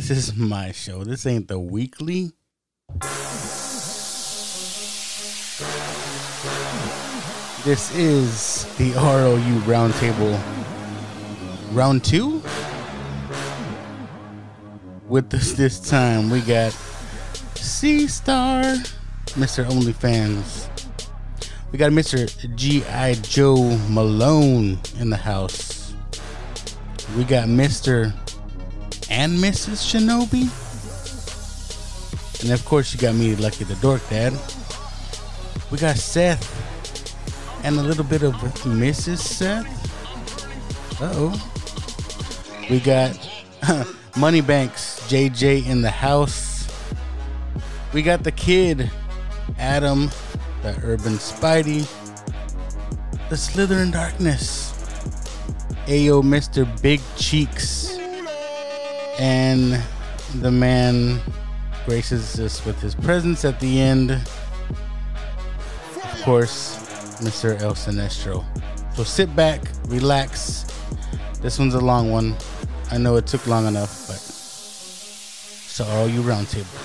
this is my show. This ain't the weekly. This is the ROU Roundtable round two. With us this time, we got C Star, Mr. OnlyFans. We got Mr. G.I. Joe Malone in the house. We got Mr. and Mrs. Shinobi. And of course, you got me, Lucky the Dork Dad. We got Seth and a little bit of Mrs. Seth. Uh oh. We got Moneybanks JJ in the house. We got the kid, Adam, the Urban Spidey, the Slytherin Darkness, Ayo Mr. Big Cheeks, and the man graces us with his presence at the end. Of course, Mr. El Sinestro. So sit back, relax. This one's a long one. I know it took long enough, but so are you roundtable.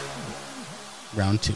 Round two.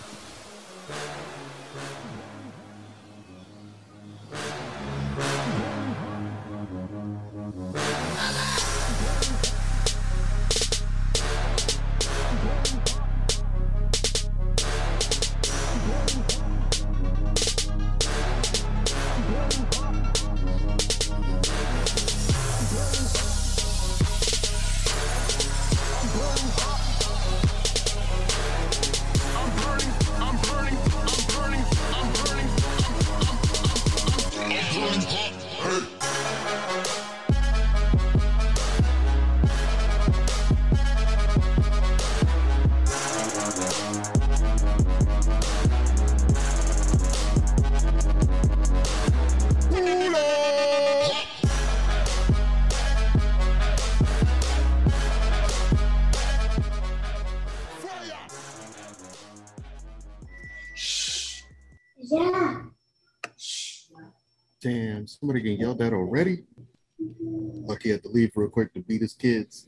Had to leave real quick to beat his kids.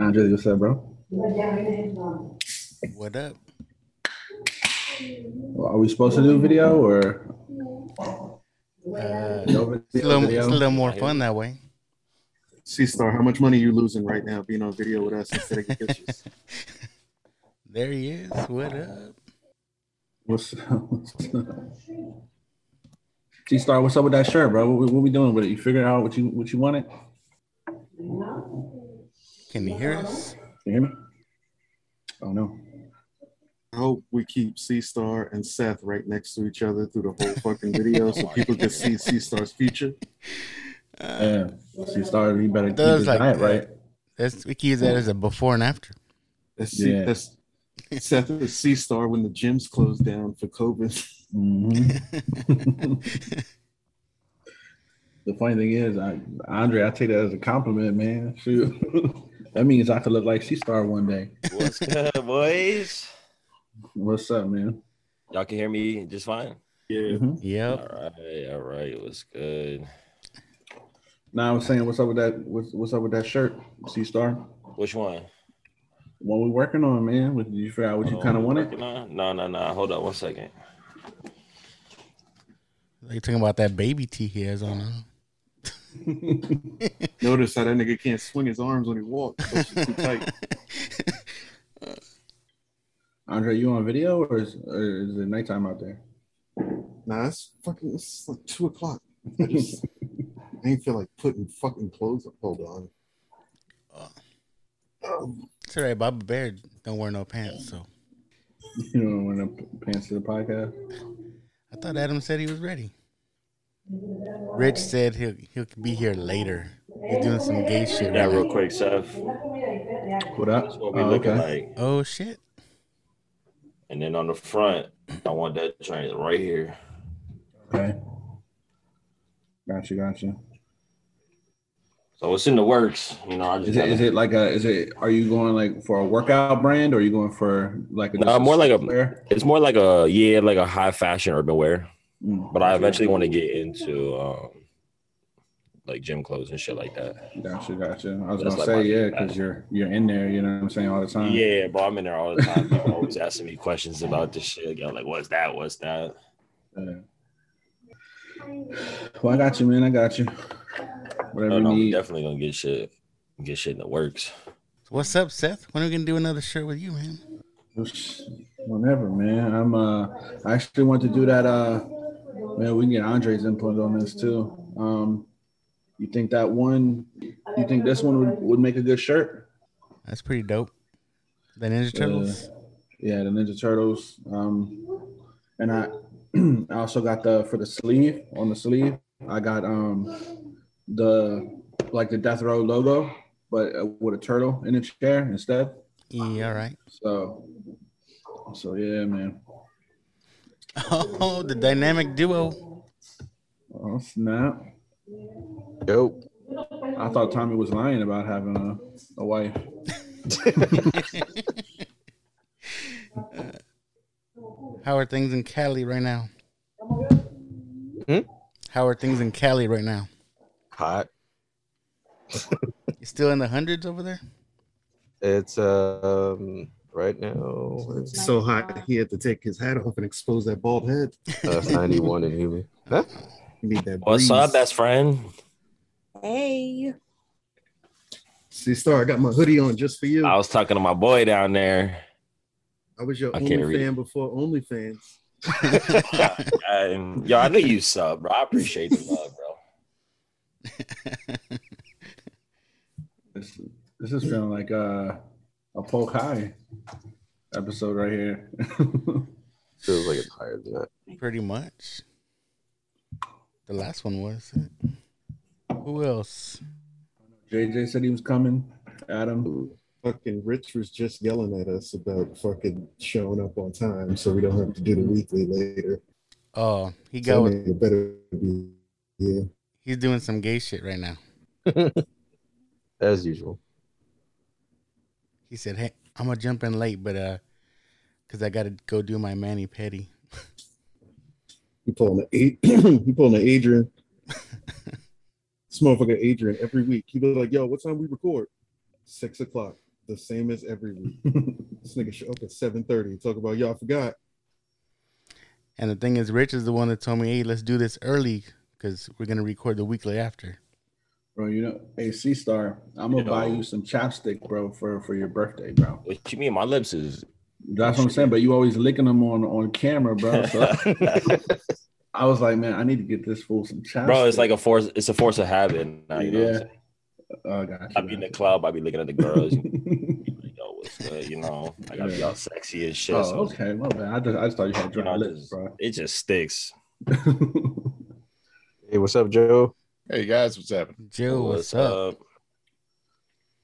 Andre, what's up, bro? What up? Are we supposed to do video or Uh, no it's, a video? little, video? it's a little more fun that way. C Star, how much money are you losing right now being on video with us instead of get bitches? There he is. What up? What's C Star? What's up with that shirt, bro? What, what we doing with it? You figured out what you what you wanted? Can you hear us? Can you hear me? Oh no. I hope we keep C Star and Seth right next to each other through the whole fucking video so oh people can see C Star's future. Uh, yeah. C Star, you better keep Does his like diet that. right. That's we keep that as a before and after. That's C, Yeah. that's Seth is C Star when the gyms closed down for COVID. Mhm. the funny thing is, I, Andre, I take that as a compliment, man. Shoot. that means I could look like C Star one day. What's good, boys? What's up, man? Y'all can hear me just fine. Yeah. Mhm. Yep. All right, all right. What's good? Now I was saying, what's up with that? What's, what's up with that shirt, C Star? Which one? What we working on, man? What, did you figure out what you Oh, kind of wanted? working on? No, no, no. Hold up one second. You talking about that baby tee he has on? Huh? Notice how that nigga can't swing his arms when he walks. Those too tight. Andre, you on video or is, or is it nighttime out there? Nah, it's fucking it's like two o'clock. I just I ain't feel like putting fucking clothes up. Hold on. Um, It's all right. Baba Bear don't wear no pants, so You don't want to pants to the podcast? I thought Adam said he was ready. Rich said he'll he'll be here later. He's doing some gay shit. Yeah, right real now. quick, Seth. What up? That's what we Oh, looking okay. like. Oh shit! And then on the front, I want that train right here. Okay. Gotcha, gotcha. So it's in the works. You know, I just Is it is gotta- it like a is it are you going like for a workout brand or are you going for like a No, more like a- wear? it's more like a yeah, like a high fashion urban wear. Mm, But I eventually want to get into um like gym clothes and shit like that. Gotcha, gotcha. I was That's gonna like say yeah, because you're you're in there. You know what I'm saying all the time. Yeah, bro, I'm in there all the time. People always asking me questions about this shit. Yo, like, what's that? What's that? Yeah. Well, I got you, man. I got you. Whatever No, no, you I'm definitely gonna get shit, get shit in the works. What's up, Seth? When are we gonna do another shirt with you, man? Whenever, man. I'm uh I actually want to do that uh man, we can get Andre's input on this too. Um you think that one you think this one would, would make a good shirt? That's pretty dope. The Ninja Turtles. Yeah, the Ninja Turtles. Um and I I also got the for the sleeve on the sleeve, I got um the like the death row logo, but uh, with a turtle in its chair instead. Yeah, all right. So so yeah, man. Oh, the dynamic duo. Oh snap. Dope. I thought Tommy was lying about having a, a wife. How are things in Cali right now? Hmm? How are things in Cali right now? Hot. You still in the hundreds over there? It's um right now it's So hot, he had to take his hat off and expose that bald head. uh, 91 in Human. Huh? Need that. What's up, best friend? Hey. See, Star, I got my hoodie on just for you. I was talking to my boy down there. I was your I only can't read. fan before OnlyFans. and yo, I know you sub, bro. I appreciate the love, bro. This, this is feeling like uh, a poke high episode right here. Feels like it's higher than that. Pretty much. The last one was. it? Who else? JJ said he was coming. Adam. Ooh. Fucking Rich was just yelling at us about fucking showing up on time so we don't have to do the weekly later. Oh, he got. I mean, it better be yeah. He's doing some gay shit right now. As usual. He said, "Hey, I'm gonna jump in late, but uh, cause I gotta go do my mani petty." He pulling the eight he pulling the Adrian. this motherfucker Adrian every week. He be like, yo, what time we record? Six o'clock. The same as every week. this nigga show up at 7:30. Talk about y'all forgot. And the thing is, Rich is the one that told me, "Hey, let's do this early, cause we're gonna record the weekly after." Bro, you know, hey C Star, I'm gonna buy you some chapstick, bro, for for your birthday, bro. What you mean? My lips is. That's what I'm saying. But you always licking them on on camera, bro. So I was like, man, I need to get this fool some chapstick. bro, it's like a force. It's a force of habit. Now, you I'm Yeah. saying? oh, gotcha, I be in the club. I be looking at the girls. you be what's good? You know, I gotta be all sexy and shit. oh, so, okay, my bad. I just I just thought you had you dry know, lips, just- bro. it just sticks. Hey, what's up, Joe? Hey guys, what's happening? Joe, what's, up?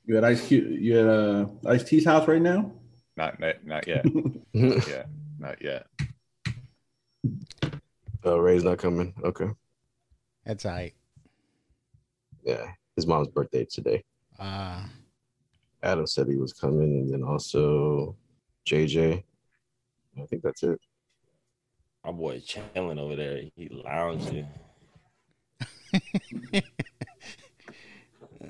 you at Ice Cube? You at uh, Ice T's house right now? Not not, not yet. Not yet. Not yet. oh, Ray's not coming. Okay. That's all right. Yeah. His mom's birthday today. Uh, Adam said he was coming, and then also JJ. I think that's it. My boy chilling over there. He lounging.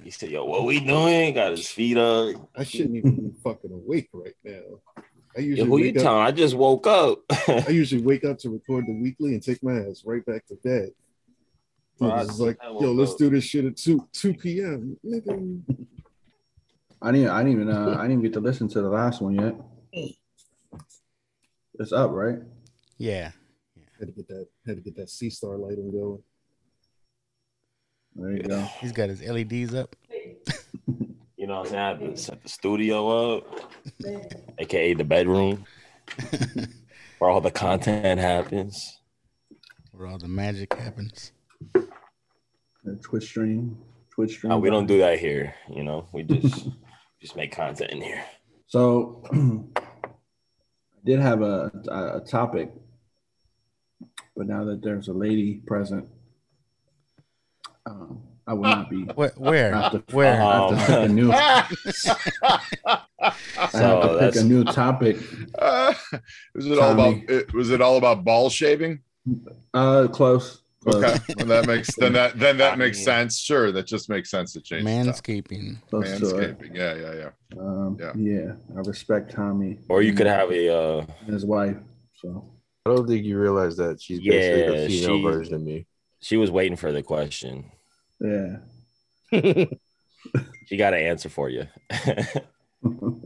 he said, "Yo, what we doing?" Got his feet up. I shouldn't even be fucking awake right now. I Yo, usually who you wake up, telling? I just woke up. I usually wake up to record the weekly and take my ass right back to bed. Bro, I It's like, I yo, woke let's do this shit at 2 2 p.m. Nigga. I didn't I didn't even uh, I didn't even get to listen to the last one yet. It's up, right? yeah. Had to get that had to get that C star lighting going. There you go. He's got his LEDs up. You know what I'm saying? I have to set the studio up, aka the bedroom, where all the content happens. Where all the magic happens. The Twitch stream, Twitch stream. No, we don't do that here. You know, we just just make content in here. So I did have a, a a topic, but now that there's a lady present, um, I will not be. Where? Where? I have to, Where? I have to pick a new. I have So to pick a new topic. Uh, was it all about it, was it all about ball shaving? Uh, close. Okay, well, that makes then that then that makes sense. Sure, that just makes sense to change. the. Manscaping. Close to it. Manscaping. Yeah, yeah, yeah. Um, Yeah. yeah. I respect Tommy. Or you could have a uh his wife. So I don't think you realize that she's basically Yeah, the female she- version of me. She was waiting for the question. yeah. She got an answer for you. no,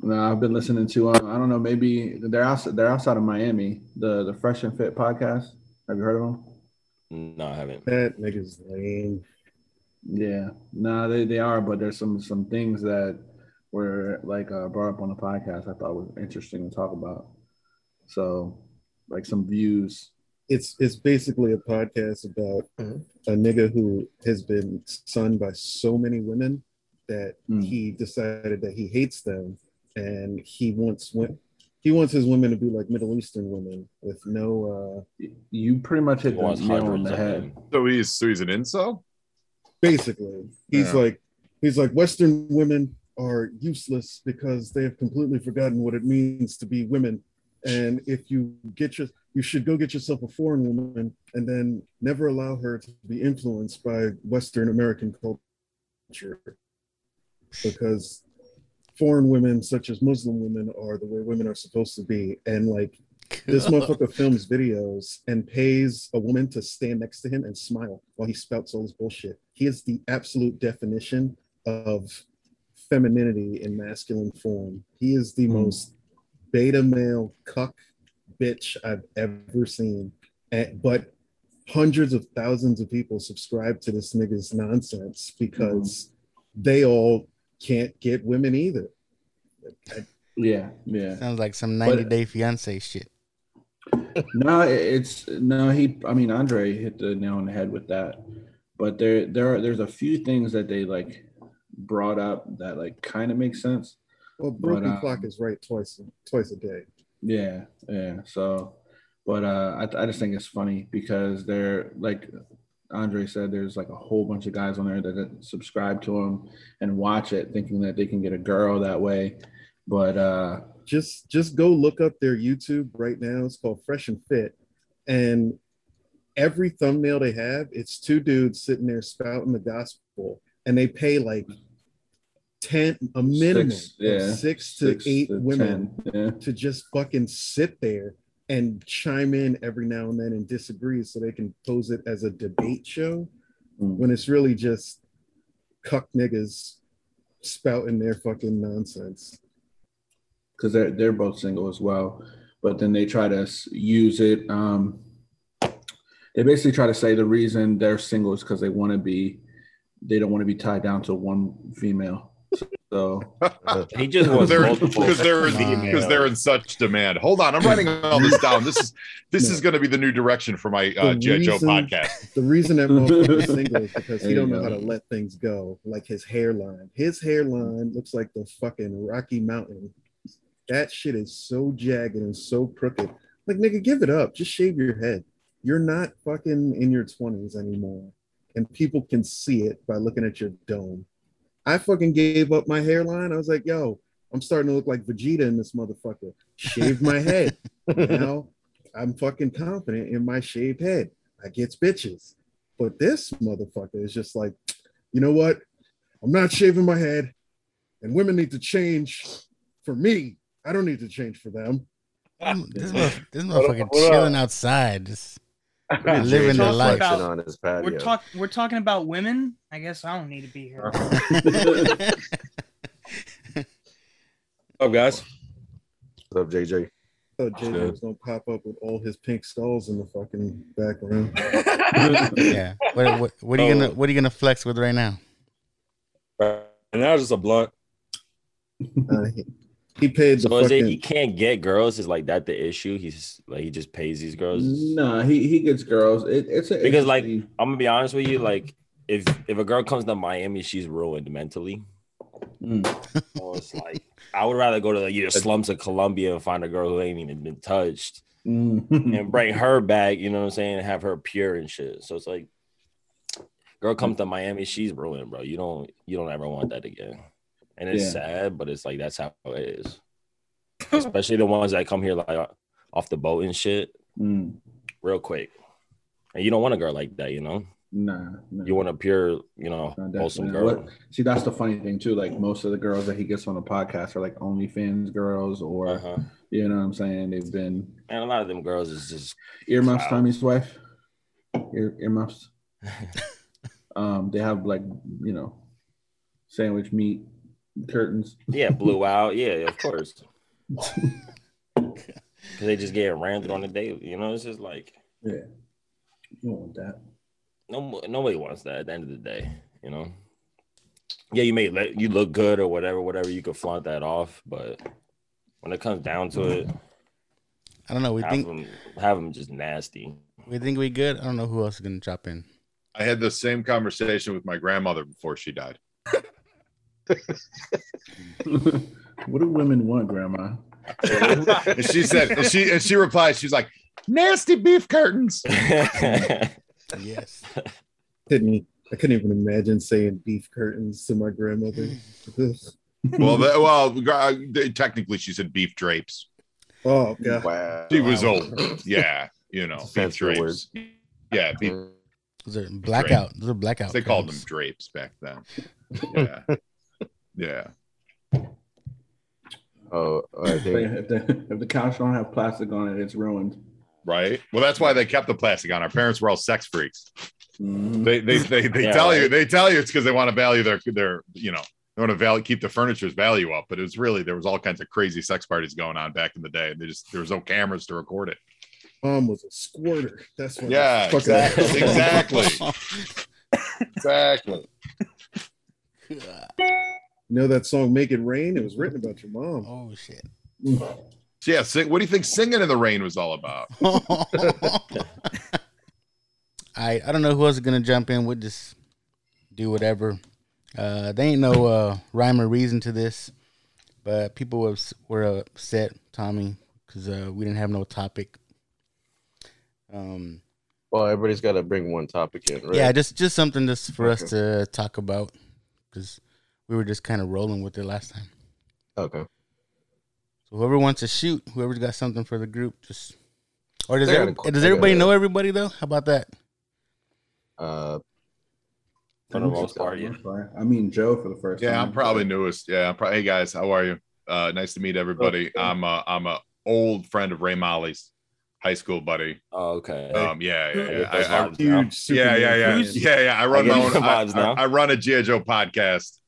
I've been listening to. Um, I don't know. Maybe they're outside. They're outside of Miami. The the Fresh and Fit podcast. Have you heard of them? no, I haven't. That nigga's lame. Yeah. No, they, they are. But there's some some things that were like uh, brought up on the podcast. I thought was interesting to talk about. So, like some views. It's it's basically a podcast about Mhm. a nigga who has been sunned by so many women that Mm. he decided that he hates them and he wants wo- he wants his women to be like Middle Eastern women with no uh You pretty much hit the nail on the head. So he's so he's an incel. basically he's Yeah. like he's like western women are useless because they have completely forgotten what it means to be women and if you get your you should go get yourself a foreign woman and then never allow her to be influenced by western american culture because foreign women such as muslim women are the way women are supposed to be and like this motherfucker films videos and pays a woman to stand next to him and smile while he spouts all this bullshit. He is the absolute definition of femininity in masculine form. He is the Hmm. most beta male cuck bitch I've ever seen. And, but hundreds of thousands of people subscribe to this nigga's nonsense because mm-hmm. they all can't get women either. I- Yeah, yeah. Sounds like some 90 But- Day Fiance shit. no, it's no. He, I mean, Andre hit the nail on the head with that. But there, there are there's a few things that they like brought up that like kind of make sense. Well, broken um, clock is right twice twice a day. Yeah, yeah. So, but uh, I, I just think it's funny because they're like Andre said, there's like a whole bunch of guys on there that, that subscribe to him and watch it, thinking that they can get a girl that way. But uh, just just go look up their YouTube right now. It's called Fresh and Fit, and every thumbnail they have, it's two dudes sitting there spouting the gospel, and they pay like ten a minimum Six, yeah, of six to six eight to women yeah. to just fucking sit there and chime in every now and then and disagree, so they can pose it as a debate show Mm. when it's really just cuck niggas spouting their fucking nonsense. because they're they're both single as well. But then they try to use it. Um, they basically try to say the reason they're single is because they want to be, they don't want to be tied down to one female. So He just wants They're- multiple because they're in, because they're in such demand. Hold on, I'm writing all this down. This is this is going to be the new direction for my uh, The G.I. Joe podcast. The reason that motherfucker's single is because There he don't know go. how to let things go. Like his hairline. His hairline looks like the fucking Rocky Mountain. That shit is so jagged and so crooked. Like nigga, give it up. Just shave your head. You're not fucking in your 20s anymore. And people can see it by looking at your dome. I fucking gave up my hairline. I was like, yo, I'm starting to look like Vegeta in this motherfucker. Shaved my head. now I'm fucking confident in my shaved head. I gets bitches. But this motherfucker is just like, you know what? I'm not shaving my head, and women need to change for me. I don't need to change for them. This, motherf- this motherfucker hold on. Chilling outside. Just Living living the life. about- on his We're patio. talk we're talking about women. I guess I don't need to be here. up, guys? What's up, JJ? thought JJ was gonna pop up with all his pink skulls in the fucking background. yeah. What, what, what are you Oh. gonna What are you gonna flex with right now? Right now, it's just a blunt. Uh, he, he paid the So is it he can't get girls? Is like that the issue? He's like he just pays these girls. no, he he gets girls. It, it's a, Because, like, I'm gonna be honest with you. Like if if a girl comes to Miami, she's ruined mentally. Mm. So it's like I would rather go to like, either slums of Colombia and find a girl who ain't even been touched Mm. and bring her back. You know what I'm saying? And have her pure and shit. So it's like, girl comes to Miami, she's ruined, bro. You don't you don't ever want that again. And it's Yeah. sad, but it's like that's how it is. Especially the ones that come here like off the boat and shit, Mm. real quick. And you don't want a girl like that, you know. Nah, nah. You want a pure, you know, Nah, wholesome girl. What- See, that's the funny thing too. Like most of the girls that he gets on the podcast are like OnlyFans girls, or Uh-huh. you know what I'm saying. They've been And a lot of them girls is just earmuffs. Wow. Tommy's wife, Ear, earmuffs. um, they have like you know, sandwich meat curtains. yeah, blew out. Yeah, of course. Because they just get ranted on the day. You know, it's just like Yeah, you don't want that. no nobody wants that at the end of the day. You know. Yeah, you may let you look good or whatever, whatever. You could flaunt that off, but when it comes down to it, I don't know. We have think them have them just nasty. we think we good. I don't know who else is gonna drop in. I had the same conversation with my grandmother before she died. what do women want, Grandma? And she said, and she and she replied, she's like, nasty beef curtains. Yes. Couldn't I couldn't even imagine saying beef curtains to my grandmother. Well, the, well, gra- technically, she said beef drapes. oh god. Wow. She was Wow. old. Yeah, you know, beef fancy word. drapes. Yeah, beef, Those are blackout. Those are blackout. they called them drapes back then. Yeah, yeah. Oh, I If, they- if the if the couch don't have plastic on it, it's ruined. Right. Well, that's why they kept the plastic on. Our parents were all sex freaks. Mhm. They they they, they Yeah, tell you they tell you it's because they want to value their their you know they want to value keep the furniture's value up. But it was really there was all kinds of crazy sex parties going on back in the day. They just there was no cameras to record it. Mom was a squirter. That's what Yeah, fucking- exactly. Exactly. You know that song "Make It Rain"? It was written about your mom. oh shit. So yeah, sing, what do you think singing in the rain was all about? I I don't know who else is gonna jump in. We'll just do whatever. Uh, there ain't no uh, rhyme or reason to this, but people was were upset, Tommy, because uh, we didn't have no topic. Um, well, everybody's got to bring one topic in, right? yeah, just just something just for us to talk about, because we were just kind of rolling with it last time. Okay. So whoever wants to shoot, whoever's got something for the group, just or does I got a every, does I got everybody know everybody though? How about that? Uh, For the most part, yeah. I mean Joe for the first time. Yeah, I'm probably newest. Yeah, I'm probably. Hey guys, how are you? Uh, nice to meet everybody. I'm a I'm a old friend of Ray Molly's, high school buddy. Oh, okay. Um, yeah, yeah, yeah. get those I- I- Huge. yeah, yeah, yeah, Superman yeah, yeah. I run I my own. the I, I- now. I run a GI Joe podcast,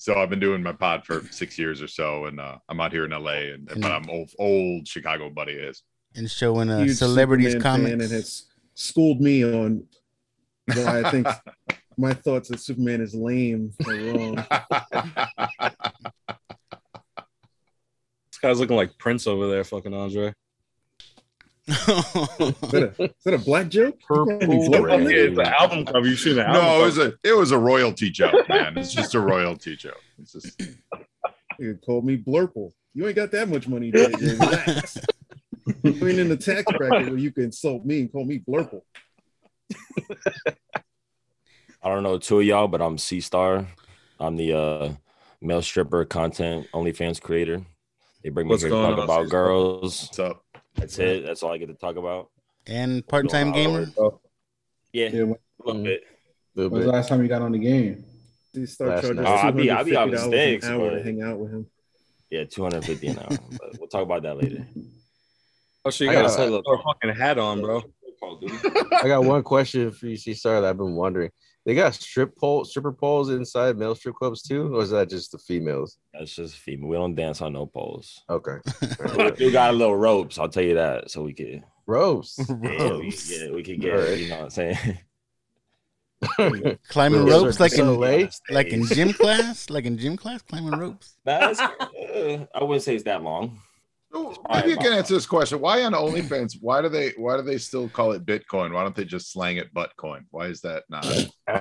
so I've been doing my pod for six years or so, and uh, I'm out here in LA, and but I'm old, old Chicago buddy is. And showing uh, Huge celebrities Superman comments. and has schooled me on why I think my thoughts that Superman is lame are wrong. This guy's looking like Prince over there, fucking Andre. Is that a, is that a black joke? You call me Purple black, rain. nigga? It's the album cover. You seen the album? no, it was a it was a royalty joke, man. It's just a royalty joke. It's just You called me blurple. You ain't got that much money, JJ. Relax. I mean, in the tax bracket where you can insult me and call me blurple. I don't know two of y'all, but I'm C Star. I'm the uh, male stripper content OnlyFans creator. They bring me What's here to talk about C-Star? girls. what's up. That's it. That's all I get to talk about. and part-time gamer. Yeah, Yeah, when, a little bit. little when's the bit. last time you got on the game? You start Last charging night. Oh, I be- I'll be out $250 in an sticks, hour to hang out with him. Yeah, 250 an hour. But we'll talk about that later. Oh, shit, you I got a got- Centaur fucking hat on, bro. I got one question for you, C Star, that I've been wondering. They got strip pole, stripper poles inside male strip clubs too, or is that just the females? That's just female. We don't dance on no poles. Okay. We got a little ropes. I'll tell you that. So we could, Ropes. yeah, we, Ropes. yeah, we could get. Alright. You know what I'm saying? Climbing ropes like in LA? like in gym class, like in gym class, climbing ropes. That's. Uh, I wouldn't say it's that long. So, Maybe you can answer this question. Why on OnlyFans? Why do they? Why do they still call it Bitcoin? Why don't they just slang it Buttcoin? Why is that not?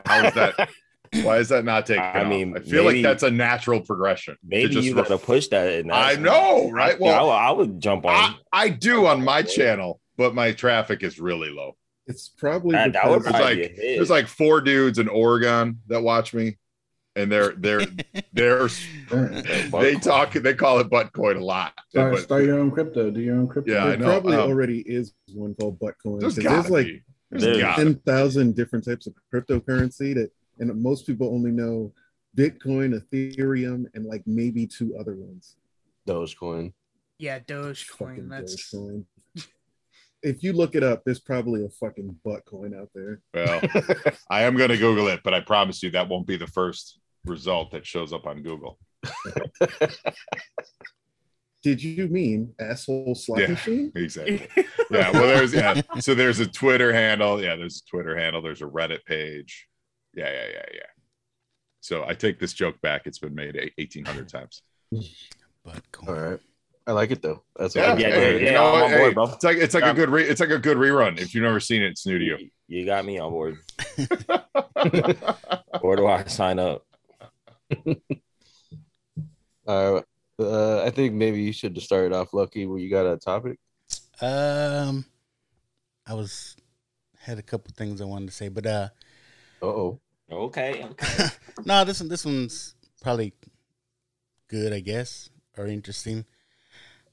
How is that? Why is that not taking? I off? mean, I feel maybe- like that's a natural progression. Maybe just you ref- gotta push that. In I know, right? Yeah, I, Well, would- I would jump on. I, I do on my channel, but my traffic is really low. It's probably That- that would probably like be a hit. there's like four dudes in Oregon that watch me, and they're they're they're they talk they call it Buttcoin a lot. Start, But start your own crypto. Do your own crypto. Yeah, I there know. probably um, already is one called Buttcoin. there's There's like be. There's There's ten thousand different types of cryptocurrency that, and most people only know Bitcoin, Ethereum, and like maybe two other ones. Dogecoin. Yeah, Dogecoin. Fucking That's Dogecoin. If you look it up, there's probably a fucking butt coin out there. Well, I am going to Google it, but I promise you that won't be the first result that shows up on Google. Did you mean asshole slot Yeah. machine? Exactly. Yeah. Well, there's yeah. So there's a Twitter handle. Yeah. There's a Twitter handle. There's a Reddit page. Yeah. Yeah. Yeah. Yeah. So I take this joke back. It's been made 1,800 times. But All right. I like it though. That's Yeah. what Yeah, yeah, you yeah, know I'm on board, Hey, bro. It's like it's like Yeah. a good re- it's like a good rerun. If you've never seen it, it's new to you. You, you got me on board. Where do I sign up? Uh, uh, I think maybe you should just start it off, Lucky. Where you got a topic? um, I was had a couple things I wanted to say, but uh, Oh, Okay. okay. no, this one this one's probably good, I guess, or interesting.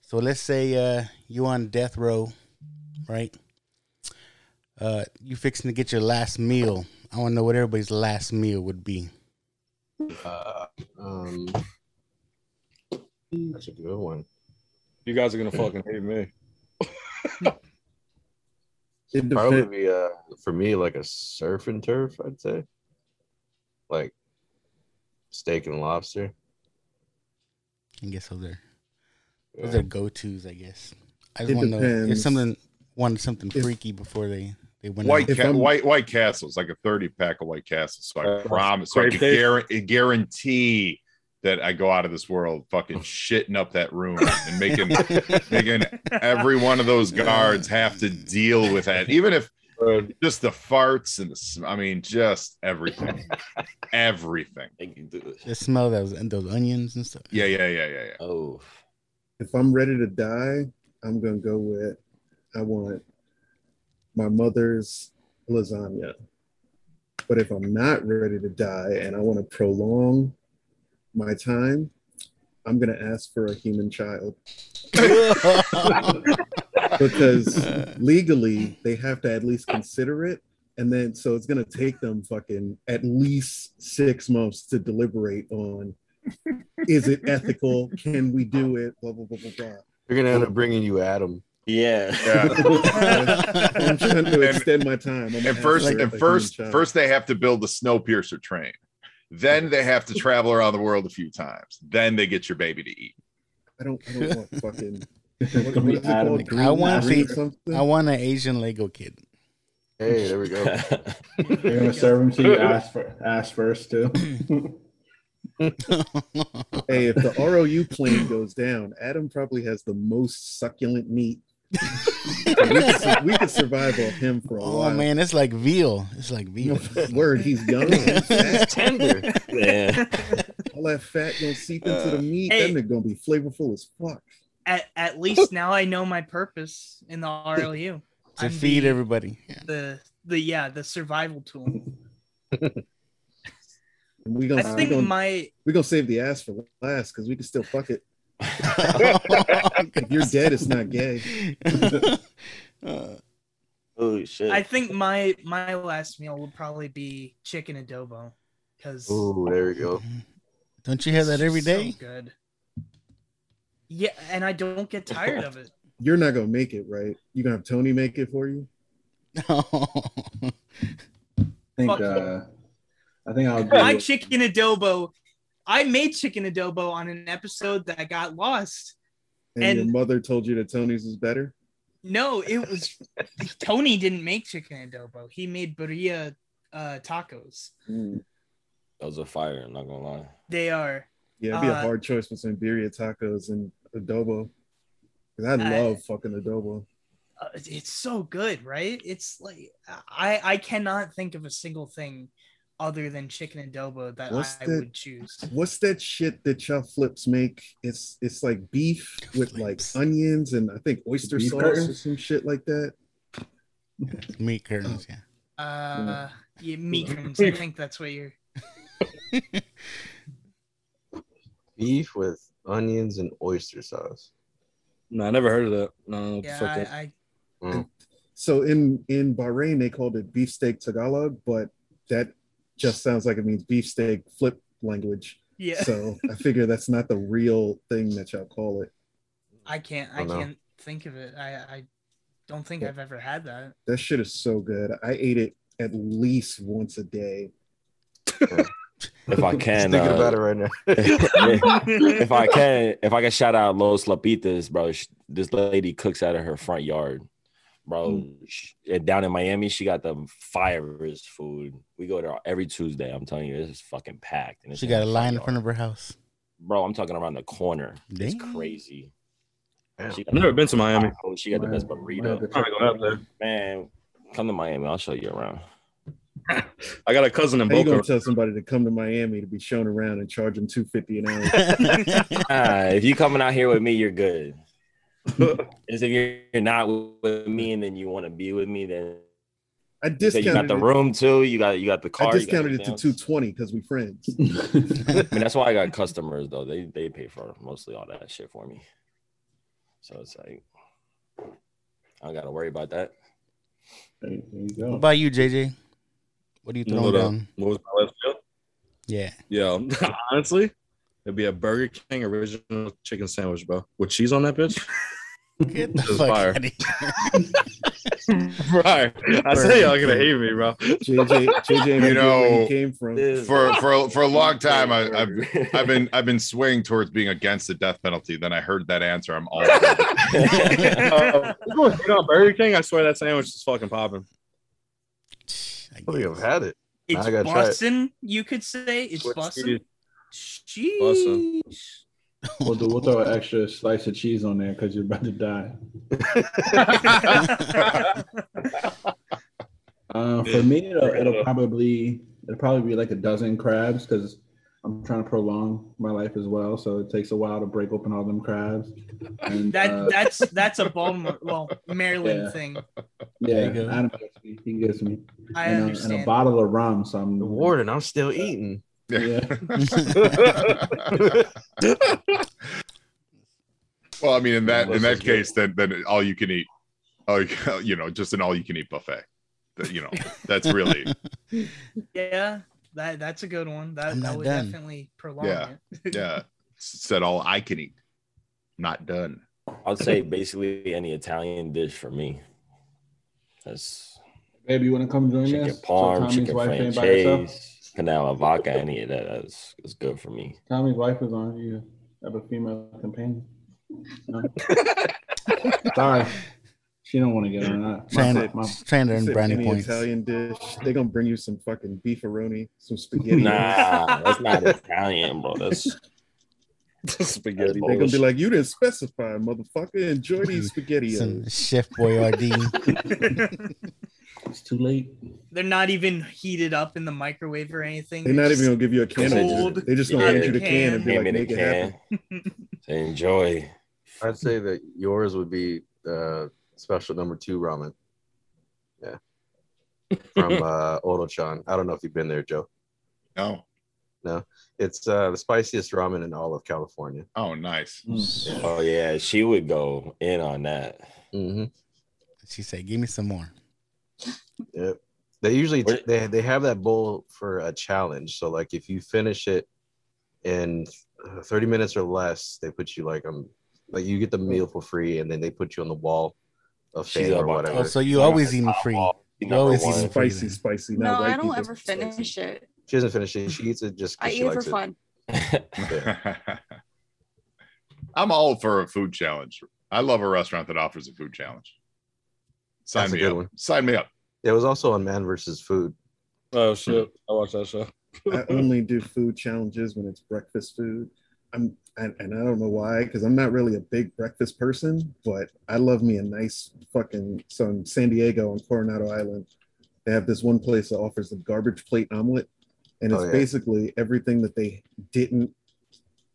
So let's say uh you on death row, right? Uh, you fixing to get your last meal. I want to know what everybody's last meal would be. uh, um, that's a good one. You guys are gonna fucking hate me. It Probably be uh for me like a surf and turf. I'd say, like steak and lobster. I guess those are Yeah. Those are go tos. I guess. I just want to know if depends. something wanted something If- freaky before they they went White ca- white white castles, like a 30 pack of white castles. So I Uh, promise, so I can great guarantee, guarantee that I go out of this world fucking shitting up that room and making making every one of those guards have to deal with that, even if just the farts and the sm- I mean, just everything, everything. They can the smell of those and those onions and stuff. Yeah, yeah, yeah, yeah, yeah. Oh, If I'm ready to die, I'm gonna go with I want my mother's lasagna. But if I'm not ready to die and I want to prolong my time, I'm gonna ask for a human child because legally they have to at least consider it. And then so it's gonna take them fucking at least six months to deliberate on is it ethical? Can we do it? Blah blah blah blah blah. They're gonna end up bringing you Adam. yeah. Yeah. I'm trying to And- extend my time. I'm And first, asking and first, first they have to build the Snowpiercer train. Then they have to travel around the world a few times. Then they get your baby to eat. I don't, I don't want fucking. What, what be is it Adam. I want Green the- I want an Asian Lego kid. Hey, there we go. They're gonna serve them to you ass, for, ass first too. Hey, if the ROU plane goes down, Adam probably has the most succulent meat. we, could, we could survive off him for a oh while. man, it's like veal. It's like veal. word, he's young. He's fat. Tender. yeah. All that fat gonna seep into the uh, meat. Hey. That nigga gonna be flavorful as fuck. At, at least now I know my purpose in the RLU. to I'm feed the- everybody. Yeah. The the yeah the survival tool. And we I gonna, we think gonna, my we gonna save the ass for last because we can still fuck it. If you're dead, it's not gay. Uh, Oh shit. I think my my last meal will probably be chicken adobo because Ooh, there we go. don't you have that every day? So good. Yeah, and I don't get tired of it. You're not gonna make it, right? You gonna have Tony make it for you? I think Fuck uh, I think I'll My do chicken adobo. I made chicken adobo on an episode that got lost. And, And- your mother told you that Tony's is better. No, it was Tony didn't make chicken adobo. He made birria uh, tacos. Mm. Those are fire. I'm not gonna lie. They are. Yeah, it'd be a Uh, hard choice between birria tacos and adobo. 'Cause I I- love fucking adobo. Uh, it's so good, right? It's like I I cannot think of a single thing other than chicken adobo that What's I that? would choose. What's that shit that y'all flips make? It's it's like beef with like onions and I think oyster Beef sauce or some shit like that. Meat curtains, yeah. Uh, yeah, meat curtains. I think that's what you're. Beef with onions and oyster sauce. No, I never heard of that. No, what Yeah, fuck I, that- I Mm. So in in Bahrain they called it beefsteak Tagalog, but that just sounds like it means beefsteak flip language. Yeah. So I figure that's not the real thing that y'all call it. I can't. I don't can't think of it. I. I don't think I've ever had that. That shit is so good. I ate it at least once a day. If I can, Thinking uh, about it right now. if I can, if I can shout out Los Lapitas, bro. This lady cooks out of her front yard, bro. sh- and down in Miami, she got the firest food. We go there every Tuesday. I'm telling you, it's fucking packed. And She got a line in front of her house. bro. I'm talking around the corner. It's crazy. Damn. I've never been to Miami. She got the best burrito. to I'm gonna go out there. Man, come to Miami. I'll show you around. I got a cousin in How you Boca. gonna tell somebody to come to Miami to be shown around and charge them two fifty an hour? Ah, if you coming out here with me, you're good. Is if you're you're not with me and then you want to be with me, then I you say you got discounted the it. room too. You got you got the car. I discounted it to everything two else. twenty because we friends. I mean, that's why I got customers though. They they pay for mostly all that shit for me. So it's like I don't gotta worry about that. There you what about you, JJ? What are you throwing What, uh, down? what was my last meal? Yeah. Yeah, honestly, it'd be a Burger King original chicken sandwich, bro, with cheese on that bitch. Get the Just fuck fire. out of here. right, I say y'all gonna hate me, bro. JJ, JJ, You you know where know, he came from. For for for a long time, I, I've I've been I've been swaying towards being against the death penalty. Then I heard that answer. I'm all. Uh, you know, Burger King, I swear that sandwich is fucking popping. I I think. I've had it. It's I gotta it. you could say. It's Boston. bussin'. cheese. Bussin'. Jeez. We'll, do, we'll throw an extra slice of cheese on there because you're about to die. Uh, for me, it'll, it'll probably it'll probably be like a dozen crabs because I'm trying to prolong my life as well. So it takes a while to break open all them crabs. And That uh, that's that's a Baltimore, well, Maryland Yeah. thing. yeah, There you go. Adam gets me. He gets me. I and, a, and a bottle of rum. So I'm The warden, I'm still eating. Yeah. well, I mean, in that in that that is good. case, then then all you can eat, oh, you know, just an all you can eat buffet. That, You know, that's really Yeah, that that's a good one. That I'm that would done. definitely prolong Yeah. it. yeah. Said all I can eat. Not done. I'd say basically any Italian dish for me. That's Baby, you want to come join chicken us? parm, Tommy's chicken wife ain't by herself. francese, Panama vodka, any of. That's, that's good for me. Tommy's wife is on. You have a female companion. No? Sorry, she don't want to get on that. Trying My- to my- trying to earn Said brownie points. Italian dish. They're gonna bring you some fucking beefaroni, some spaghetti. Nah, that's not Italian, bro. That's Spaghetti. They're gonna be like, you didn't specify, motherfucker. Enjoy these spaghetti. Some Chef Boyardee. It's too late. They're not even heated up in the microwave or anything. They're not They're even gonna give you a can. Cold. Of it. They just gonna Yeah. hand you the can and be name like, in a make it happen. can. Enjoy. I'd say that yours would be uh, special number two ramen. Yeah. From uh, Odo-chan. I don't know if you've been there, Joe. No. No. It's uh, the spiciest ramen in all of California. Oh, nice. Oh yeah, she would go in on that. Mm-hmm. She said, "Give me some more." Yep. They usually they they have that bowl for a challenge. So like if you finish it in uh, 30 minutes or less, they put you like on like you get the meal for free and then they put you on the wall of She's fame or whatever. Oh, so you always eating free. You always Number eating free. Spicy, then. spicy. No, Not I don't people ever spicy. finish it. She doesn't finish it. She eats it just I because eat she it for likes it. fun. I'm all for a food challenge. I love a restaurant that offers a food challenge. Sign That's a me good up. one. Sign me up. It was also on Man versus Food. Oh shit! I watched that show. I only do food challenges when it's breakfast food. I'm and, and I don't know why, because I'm not really a big breakfast person, but I love me a nice fucking so in San Diego on Coronado Island. They have this one place that offers a garbage plate omelet, and it's Oh, yeah. basically everything that they didn't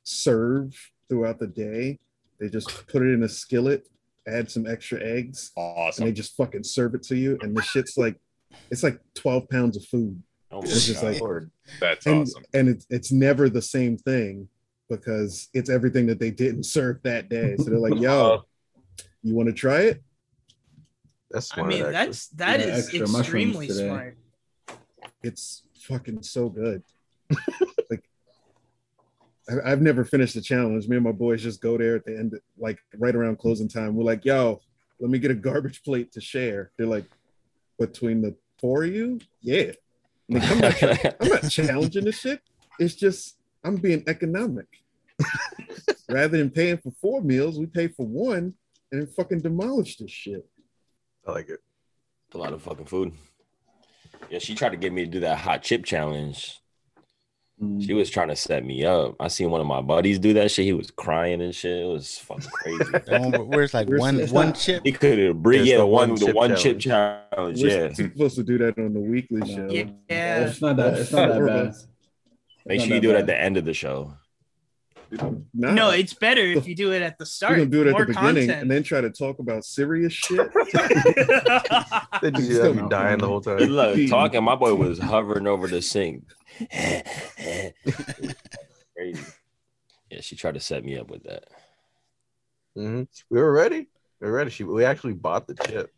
serve throughout the day. They just put it in a skillet, add some extra eggs, and they just fucking serve it to you. And the shit's like, it's like 12 pounds of food. Oh my It's just God. like- Lord. That's and awesome. and it's it's never the same thing because it's everything that they didn't serve that day. So they're like, "Yo, uh-huh. you want to try it?" That's I mean, actually. that's that Yeah, is extremely smart. It's fucking so good. like I, I've never finished the challenge. Me and my boys just go there at the end, like right around closing time. We're like, "Yo, let me get a garbage plate to share." They're like, "Between the four of you, yeah." Like, I'm, not, I'm not challenging this shit. It's just I'm being economic. Rather than paying for four meals, we pay for one and fucking demolish this shit. I like it. a lot of fucking food. Yeah, she tried to get me to do that hot chip challenge. Mm. She was trying to set me up. I seen one of my buddies do that shit. He was crying and shit. It was fucking crazy. The one where- where it's like Where's one the- one chip. he could breathe. It's Yeah, the the one, one the chip one chip challenge. We're Yeah. supposed to do that on the weekly show. Yeah, yeah. it's not that. It's not that bad. Make It's sure you that do it at the end of the show. Nah, No, it's better if you do it at the start. gonna do it at the beginning content. and then try to talk about serious shit. They just Still have you not dying the whole time. Look, talking, my boy was hovering over the sink. Crazy. Yeah, she tried to set me up with that. hmm We were ready. We were ready. She, we actually bought the chip.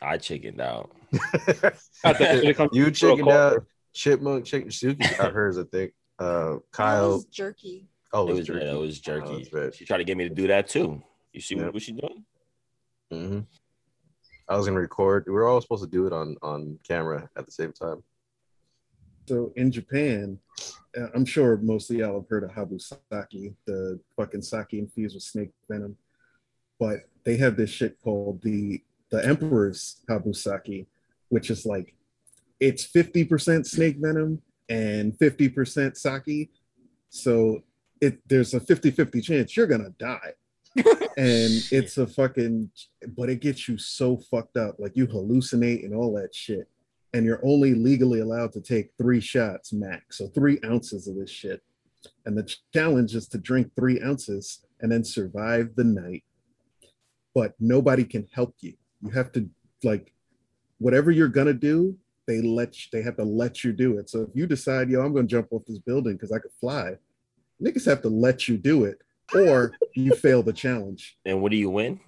I chickened out. Got that shit come you chickened out. Chipmunk chicken. Suki got hers, I think. Uh, Kyle. was jerky. Oh, It it was, was yeah, it was Oh, jerky. that's right. She tried to get me to do that too. You see Yep. what, what she doing? hmm I was gonna record. We were all supposed to do it on on camera at the same time. So in Japan, uh, I'm sure most of y'all have heard of habusaki, the fucking sake infused with snake venom. But they have this shit called the the Emperor's habusaki, which is like it's 50% snake venom and 50% sake. So it there's a 50-50 chance you're gonna die. and it's a fucking but it gets you so fucked up. Like you hallucinate and all that shit and you're only legally allowed to take three shots max, so three ounces of this shit. And the challenge is to drink three ounces and then survive the night. But nobody can help you. You have to like whatever you're gonna do. They let you, they have to let you do it. So if you decide, yo, I'm gonna jump off this building because I could fly, niggas have to let you do it, or you fail the challenge. And what do you win?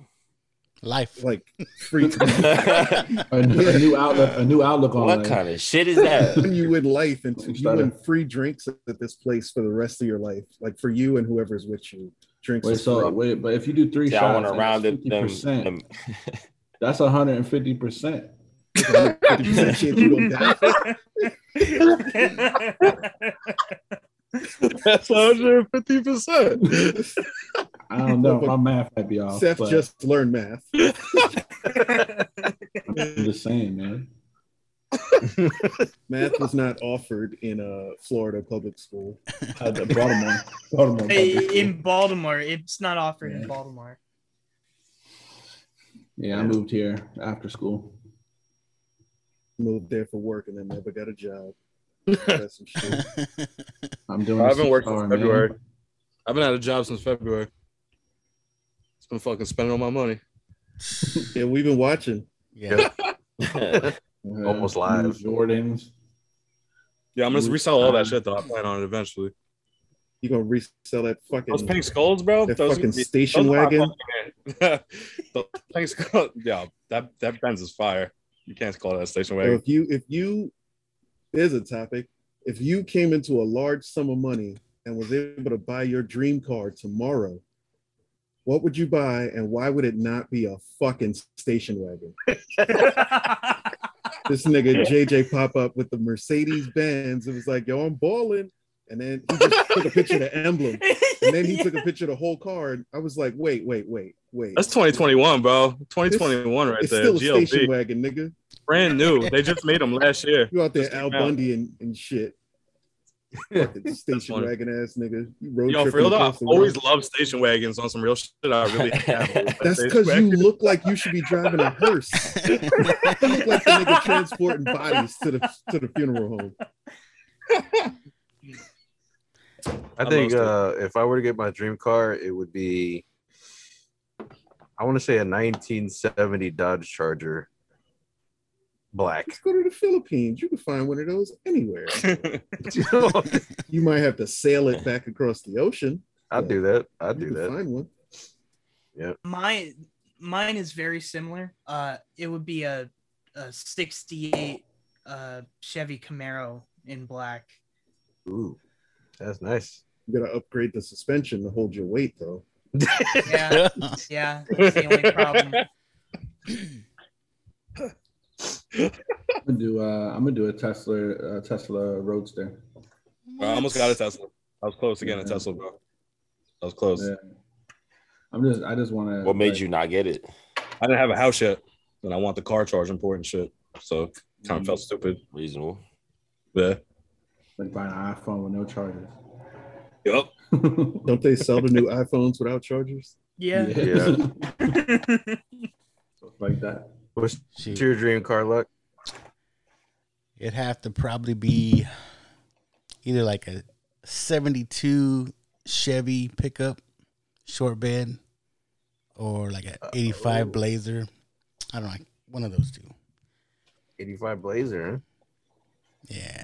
Life. Like free. A, a new outlook. A new outlook on what life. kind of shit is that? you win life and you win free drinks at this place for the rest of your life, like for you and whoever's with you. Drinks. Wait, so free. wait, but if you do three See, I want to round it. fifty Them, percent. them, That's hundred and fifty percent. 50% chance you don't die. That's 150 percent. I don't know. My math might be off. Seth but just learned math. I'm just saying, man. Math was not offered in a Florida public school. Uh, Baltimore, Baltimore. Hey, in Baltimore, it's not offered in Baltimore. yeah, I moved here after school. Moved there for work and then never got a job. That's some shit. I'm doing. I've this been working far, since man. February. I've been out of job since February. It's been fucking spending all my money. Yeah, we've been watching. Yeah. Yeah, Almost uh, live. new Jordans. Yeah, I'm gonna resell all that shit though. I plan on it eventually. You gonna resell that fucking Those pink skulls, bro. that those fucking those station are wagon? fucking- the pink skull. Yeah, that that Benz is fire. You can't call that a station So wagon. if you if you there's a topic. If you came into a large sum of money and was able to buy your dream car tomorrow, what would you buy and why would it not be a fucking station wagon? This nigga JJ pop up with the Mercedes Benz. It was like, yo, I'm balling. And then he just took a picture of the emblem. And then he took a picture of the whole car. And I was like, wait, wait, wait, wait. That's 2021, bro. 2021 right it's there. still a station wagon, nigga. brand new. They just made them last year. You out there Al. Bundy and, and shit. Station wagon ass nigga. You road Yo, for real though, I've always world. loved station wagons on some real shit. I really have. That's because you look like you should be driving a hearse. you look like the nigga transporting bodies to the to the funeral home. I I think love uh, if I were to get my dream car, it would be, I want to say a 1970 Dodge Charger, black. Let's go to the Philippines. You can find one of those anywhere. You might have to sail it back across the ocean. I'd do that. I'd do can that. find one. my mine is very similar. Uh, it would be a, a 68 uh, Chevy Camaro in black. Ooh, that's nice. You gotta upgrade the suspension to hold your weight though. Yeah, yeah, that's the only problem. I'm gonna do. Uh, I'm gonna do a Tesla. Uh, Tesla Roadster. I almost got a Tesla. I was close to getting a Tesla, bro. I was close. Yeah. I'm just. I just want to. What made you not get it? I didn't have a house yet, and I want the car charging port and shit. So Mm-hmm. kind of felt stupid. Reasonable. Yeah. like buying an iPhone with no chargers? Yup. Don't they sell the new iPhones without chargers? Yeah. Yeah. like that. What's Shoot. your dream car, look? It'd have to probably be either like a 72 Chevy pickup, short bed, or like an 85 Blazer. I don't know, one of those two. 85 Blazer. Huh? Yeah.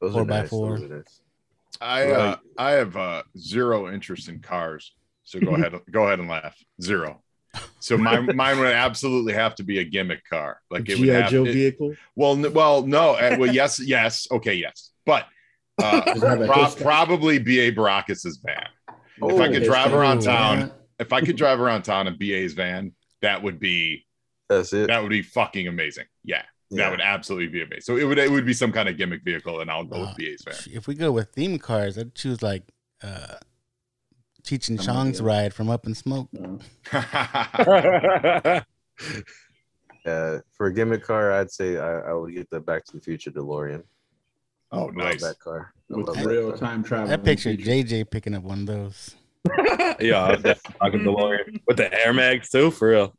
Those Four are by nice. four. Those are nice. I uh, I have uh, zero interest in cars. So go ahead, go ahead and laugh. Zero. So my mine would absolutely have to be a gimmick car. Like it would have. Joe it- vehicle. well, n- well, no. uh, well, yes, yes. Okay, yes. But uh, Does it have a pro- probably BA Baracus's van. if I Oh, could drive around oh, town, if I could drive around town in BA's van, that would be That's it. that would be fucking amazing. Yeah, that would absolutely be amazing. So it would it would be some kind of gimmick vehicle, and I'll go Uh, with BA's van. If we go with theme cars, I'd choose like uh, Cheech and Chong's with ride from Up in Smoke. No. Uh, for a gimmick car, I'd say I, I would get the Back to the Future DeLorean. oh, I love nice. that car. I With love that real car. time travel. I picture future. JJ picking up one of those. yeah, I was definitely talking DeLorean with the Air Mags too, for real.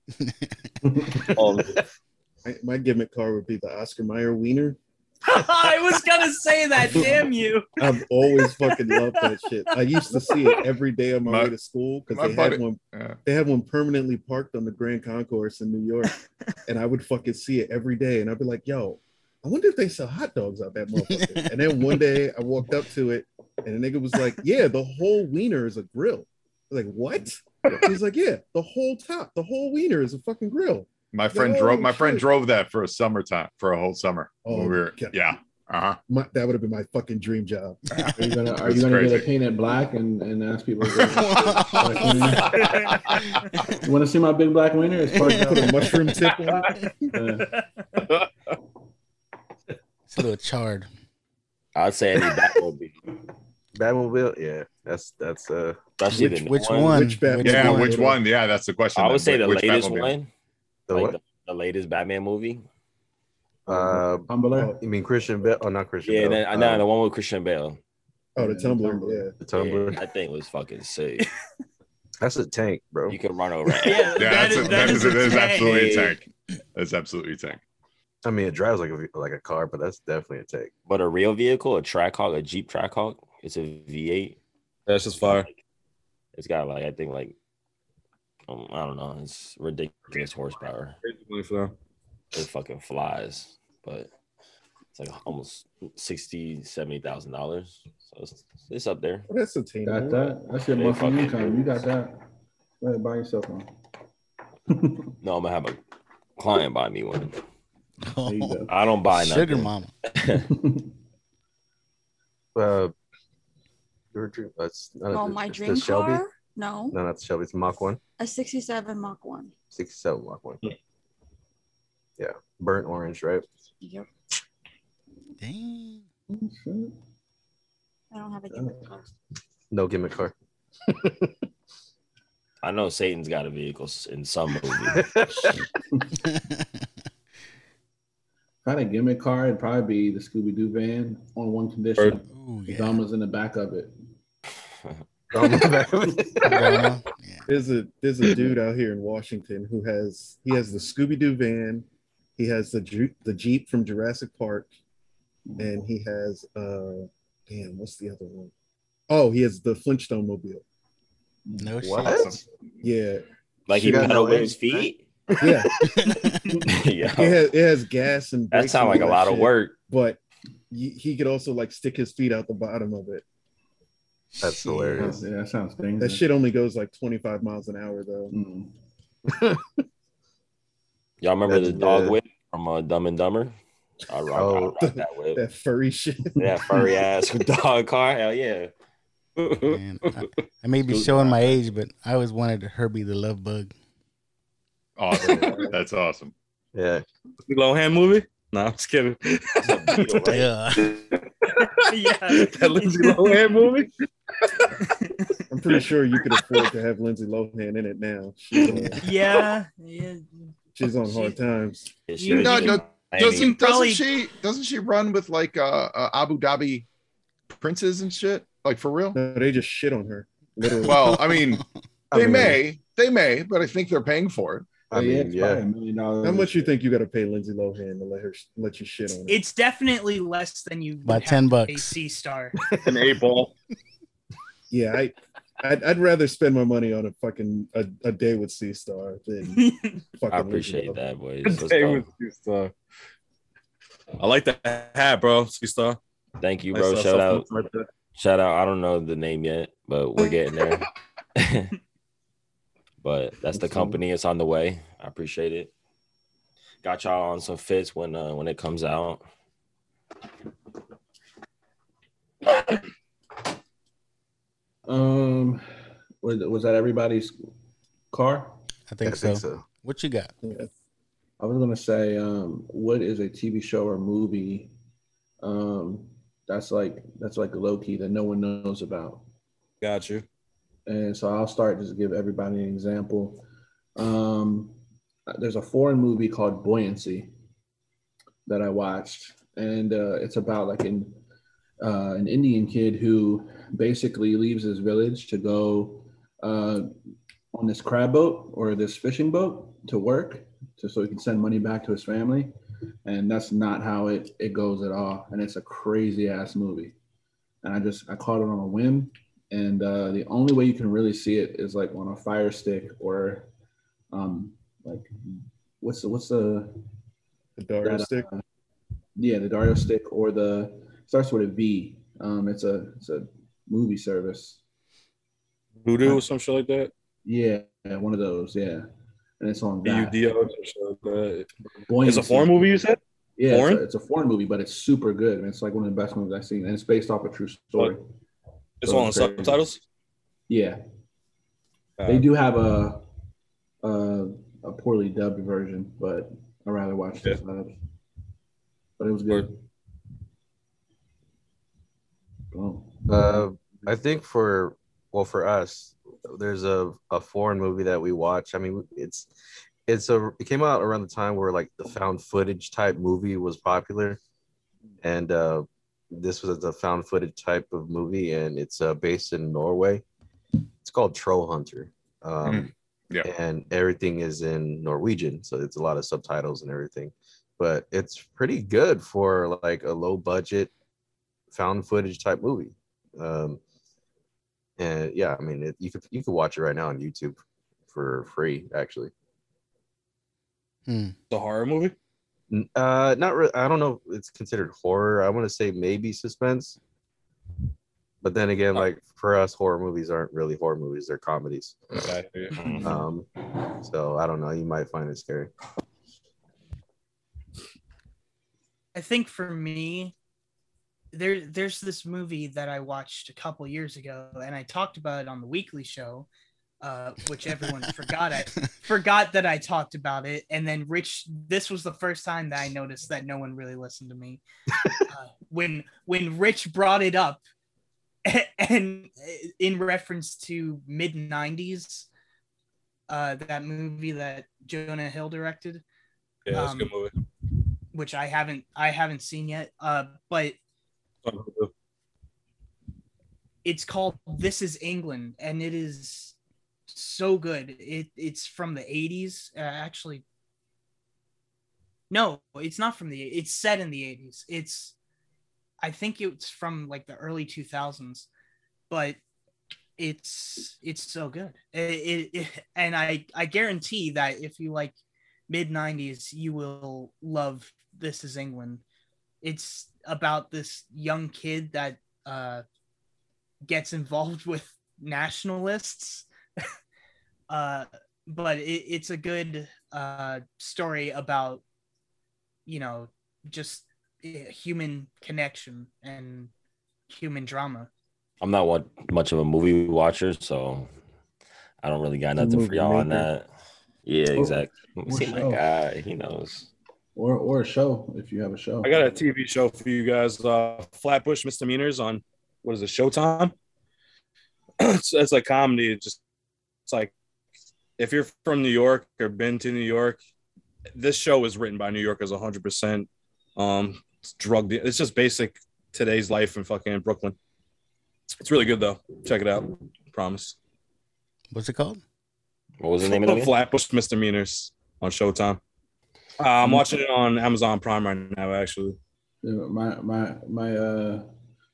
My, my gimmick car would be the Oscar Mayer Wiener. I was gonna say that. Damn you. I've always fucking loved that shit. I used to see it every day on my, My- way to school because they buddy- had one. Yeah. They had one permanently parked on the Grand Concourse in New York, and I would fucking see it every day, and I'd be like, "Yo, I wonder if they sell hot dogs out that motherfucker." and then one day I walked up to it, and the nigga was like, "Yeah, the whole wiener is a grill." I was like, "What?" He's like, "Yeah, the whole top, the whole wiener is a fucking grill." My friend Oh, drove. My friend drove that for a summertime for a whole summer. Oh, we were, okay. yeah. Uh huh. My, that would have been my fucking dream job. Are you gonna, are you gonna get crazy. it painted black and, and ask people? you want to see my big black wiener? It's parked Put a mushroom tip on it. It's a little charred. I'd say any Batmobile, Batmobile, yeah, that's that's uh especially Which, which one. one? Which Batman? Yeah, one? which one? Yeah, that's the question. I would then. say the Which latest Batmobile? one, the like what? the, the latest Batman movie. Uh, Tumbler. you mean Christian Bale? Oh, not Christian Yeah, Bale. then, no, Um, the one with Christian Bale. Oh, the Yeah, tumbler. Tumblr. Yeah. the Tumbler. Yeah, that thing was fucking sick. That's a tank, bro. You can run over. Yeah, Yeah, that that's, is- a, that that is is, a that is absolutely a tank. That's absolutely a tank. I mean, it drives like a like a car, but that's definitely a tank. But a real vehicle, a Trackhawk, a Jeep Trackhawk, it's a V8. That's just fire. It's got like I think like um, I don't know, it's ridiculous horsepower. Crazy money for them. It fucking flies, but it's like almost sixty, seventy thousand dollars. So it's, it's up there. Well, that's Got that? That's your Yeah, monthly fuck it. income. You got that? Go ahead, buy yourself one. No, I'm gonna have a client buy me one. There. I don't buy Sugar mama. Uh, your dream. That's not Oh, a, my it's dream the Shelby. Car? No, No, not the Shelby. It's Mach one, a '67 Mach One. 67 Mach one. Yeah, yeah. burnt orange, right? Yep. Dang. I don't have a gimmick car. No gimmick car. I know Satan's got a vehicle in some movie. If I had a gimmick car, it'd probably be the Scooby Doo van on one condition. Ooh, The yeah. gum was in the back of it. Grandma. Yeah. There's a there's a dude out here in Washington who has he has the Scooby Doo van, he has the Ju- the Jeep from Jurassic Park, and he has uh damn what's the other one? Oh, he has the Flintstone mobile. No What? Yeah, like he She got pedal with his feet. yeah. yeah, It has it has gas and that sounds like a lot that of work. But he, he could also like stick his feet out the bottom of it. That's hilarious. Yeah, that sounds dangerous. That shit only goes like 25 miles an hour though. Mm. Y'all remember the dog good. whip from uh, Dumb and Dumber? I rock, I Oh. rock that whip. That furry shit. that furry ass dog car. Hell yeah. Man, I, I may be showing my age, but I always wanted Herbie the Love Bug. Awesome. That's awesome. Yeah. Lohan movie? No, I'm just kidding. Beetle, right? Yeah. Yeah. that Lindsay Lohan movie? I'm pretty sure you could afford to have Lindsay Lohan in it now. She's on, yeah. yeah. she's on hard times. She You was No, in no, Miami. Doesn't doesn't she doesn't she run with like uh, uh Abu Dhabi princes and shit? Like for real? No, they just shit on her. Literally. Well, I mean, I they mean, may, they may, but I think they're paying for it. I mean, it's yeah. a million dollars. How much you think you got to pay Lindsay Lohan to let her let you shit on her? It's definitely less than you would About have 10 bucks. C star. An eight ball. yeah, I, I'd, I'd rather spend my money on a fucking a, a day with C Star than fucking. I appreciate Lohan. that, boys. Let's Hey, go. with C-Star. I like that hat, bro. C Star. Thank you, bro. Shout out. Shout out. I don't know the name yet, but we're getting there. but that's the company. It's on the way. I appreciate it. Got y'all on some fits when uh, when it comes out. Um, was, was that everybody's car? I I think, think so. so. What you got? Yeah. I was gonna say, um, what is a TV show or movie, um, that's like that's like low key that no one knows about. Got you. And so I'll start just to give everybody an example. Um, there's a foreign movie called Buoyancy that I watched, and uh, it's about like an uh, an Indian kid who basically leaves his village to go uh, on this crab boat or this fishing boat to work, to so he can send money back to his family. And that's not how it it goes at all. And it's a crazy ass movie. And I just I caught it on a whim and uh, the only way you can really see it is like on a fire stick or um like what's the what's the The Dario that, stick. uh, yeah the dario stick or the starts with a v um it's a it's a movie service Vudu or some shit like that. yeah one of those yeah and it's on that. B-U-D-O, some shit like that. It's a foreign movie, you said? yeah foreign? It's, a, it's a foreign movie but it's super good and it's like one of the best movies i've seen and it's based off a true story It's So all on it's subtitles? yeah Uh, they do have a a, a poorly dubbed version, but I rather watch the Yeah. subs. But it was good. Oh, Uh, I think for well for us, there's a, a foreign movie that we watch. I mean, it's it's a it came out around the time where like the found footage type movie was popular, and uh, this was a found footage type of movie, and it's uh, based in Norway. It's called Troll Hunter. Um, Yeah. and everything is in Norwegian, so it's a lot of subtitles and everything. But it's pretty good for like a low budget found footage type movie. Um, and yeah, I mean, it, you could you could watch it right now on YouTube for free, actually. Hmm. The horror movie? N- Uh, not really. I don't know. if It's considered horror. I want to say maybe suspense. But then again, like for us, horror movies aren't really horror movies; they're comedies. Okay. yeah. Mhm. Um, so I don't know. You might find it scary. I think for me, there there's this movie that I watched a couple years ago, and I talked about it on the weekly show, uh, which everyone forgot. I forgot that I talked about it, and then Rich. This was the first time that I noticed that no one really listened to me. Uh, when when Rich brought it up, and in reference to mid '90s, uh, that movie that Jonah Hill directed Yeah, that's a Um, good movie. which I haven't I haven't seen yet. Uh, but it's called This Is England, and it is so good. It it's from the eighties, uh, actually. No, it's not from the. It's set in the eighties. It's, I think it's from like the early two thousands, but it's it's so good. It, it, it and I I guarantee that if you like mid 90s you will love this is england it's about this young kid that uh gets involved with nationalists uh but it, it's a good uh story about you know just eh, human connection and human drama. I'm not what much of a movie watcher, so I don't really got nothing for y'all on that. Yeah, Or- exactly. or See my guy, he knows. Or or a show if you have a show. I got a TV show for you guys. Uh, Flatbush Misdemeanors on what is it? Showtime. it's, it's like comedy. It just it's like if you're from New York or been to New York, this show was written by New Yorkers 100. percent Um, it's drug. de- It's just basic today's life in fucking Brooklyn. It's really good though. Check it out. Promise. What's it called? What was the name of it? again? Flatbush Misdemeanors on Showtime. Uh, I'm watching it on Amazon Prime right now. Actually, Yeah, my my my uh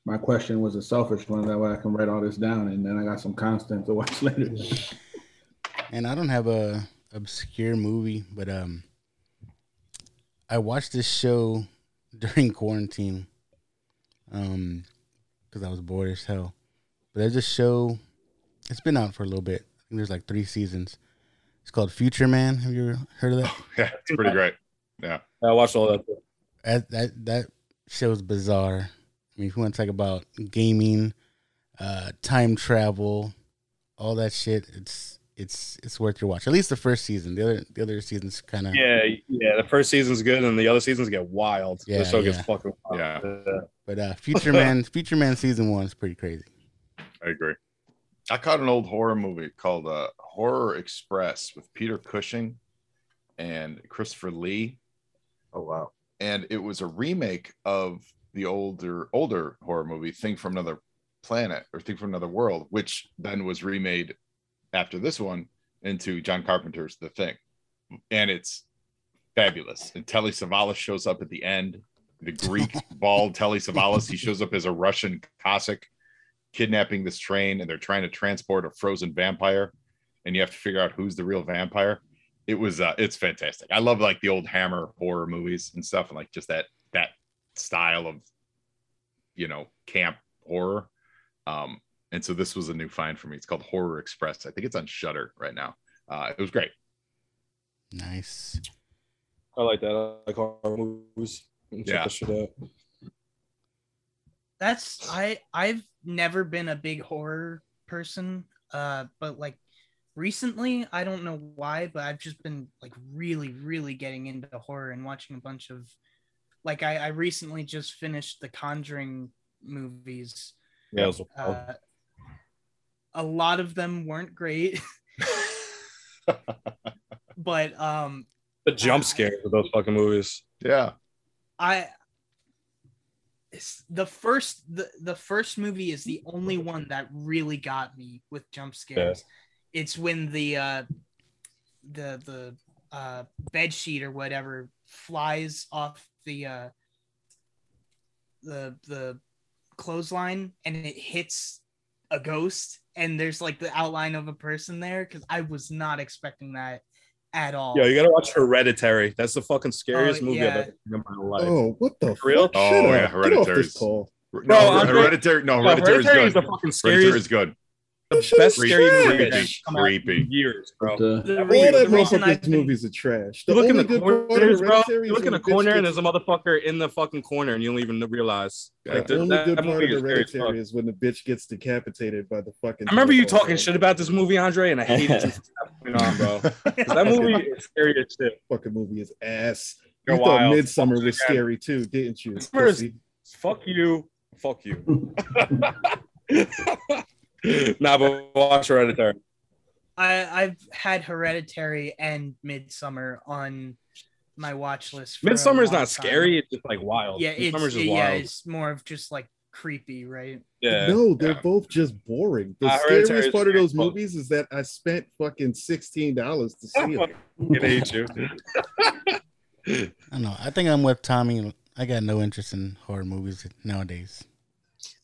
my question was a selfish one that way I can write all this down and then I got some content to watch later. And I don't have a obscure movie, but um, I watched this show during quarantine, um, because I was bored as hell. But there's a show. It's been out for a little bit. I think there's like three seasons. It's called Future Man. Have you ever heard of that? Yeah, it's pretty great. Yeah. I watched all that. that that that show's bizarre. I mean, if you want to talk about gaming, uh, time travel, all that shit, it's it's it's worth your watch. At least the first season. The other the other seasons kind of Yeah, yeah. The first season's good, and the other seasons get wild. Yeah, the show gets fucking wild. Yeah. But uh, Future Man, Future Man season one is pretty crazy. I agree. I caught an old horror movie called uh, Horror Express with Peter Cushing and Christopher Lee, Oh wow. and it was a remake of the older older horror movie Thing from Another Planet or Thing from Another World, which then was remade after this one into John Carpenter's The Thing, and it's fabulous. And Telly Savalas shows up at the end. The Greek bald Telly Savalas, he shows up as a Russian Cossack kidnapping this train, and they're trying to transport a frozen vampire, and you have to figure out who's the real vampire. It was uh, it's fantastic. I love like the old Hammer horror movies and stuff, and like just that that style of you know camp horror. Um, and so this was a new find for me. It's called Horror Express. I think it's on Shudder right now. Uh, it was great. Nice. I like that. I like horror movies. Yeah. that shit out. That's I I've never been a big horror person, uh, but like recently, I don't know why, but I've just been like really, really getting into horror and watching a bunch of like I, I recently just finished the Conjuring movies. Yeah, it was wild. Uh, a lot of them weren't great, but um, the jump scares of those fucking movies. Yeah. I the first the, the first movie is the only one that really got me with jump scares. It's when the uh the the uh bed sheet or whatever flies off the uh the the clothesline and it hits a ghost and there's like the outline of a person there because I was not expecting that at all. Yo, you gotta watch Hereditary. That's the fucking scariest Oh, movie yeah. I've ever seen in my life. Oh, what the For real? fuck? Oh, Shut yeah, up. Get off Hereditary's- this call. No, No, Hereditary. No, No, Hereditary is Hereditary is the fucking scariest. Hereditary is good. The best scary movie trash. that's come out in Creepy. years, bro. The- The All that the reason I've motherfuckers movies are trash. The You look in the good corners, bro. You look in the corner and there's a motherfucker in the fucking corner and you don't even realize. Yeah. Like The only that good part of is scary as fuck. Hereditary is when the bitch gets decapitated by the fucking. I remember you talking pole. shit about this movie, Andre, and I hated you from that point on, bro. 'Cause That movie is scary as shit. Fucking movie is ass. You're thought wild. Midsommar was you, scary too, didn't you? Midsommar? Fuck you. Fuck you. nah, but watch Hereditary. I I've had Hereditary and Midsommar on my watch list. For a Midsommar's long not time. scary. It's just like wild. Yeah, it's Midsommar's just yeah, wild. it's more of just like creepy, right? Yeah. No, they're Yeah. both just boring. The Uh, scariest is part of those close. movies is that I spent fucking sixteen dollars to see I them. fucking hate you. I don't know. I think I'm with Tommy. I got no interest in horror movies nowadays.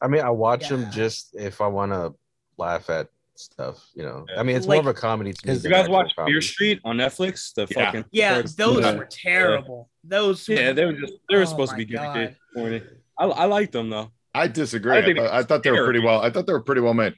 I mean, I watch them just if I want to laugh at stuff. You know, Yeah. I mean, it's Like- more of a comedy to me. Because You guys actual watch comedy. Fear Street on Netflix? The Yeah. fucking Yeah, first- those Yeah. were terrible. Those Yeah, they were just they were Oh supposed to oh my be gimmicky, God. corny. I, I liked them though. I disagree. I I, think thought, I thought they were pretty well. I thought they were pretty well made.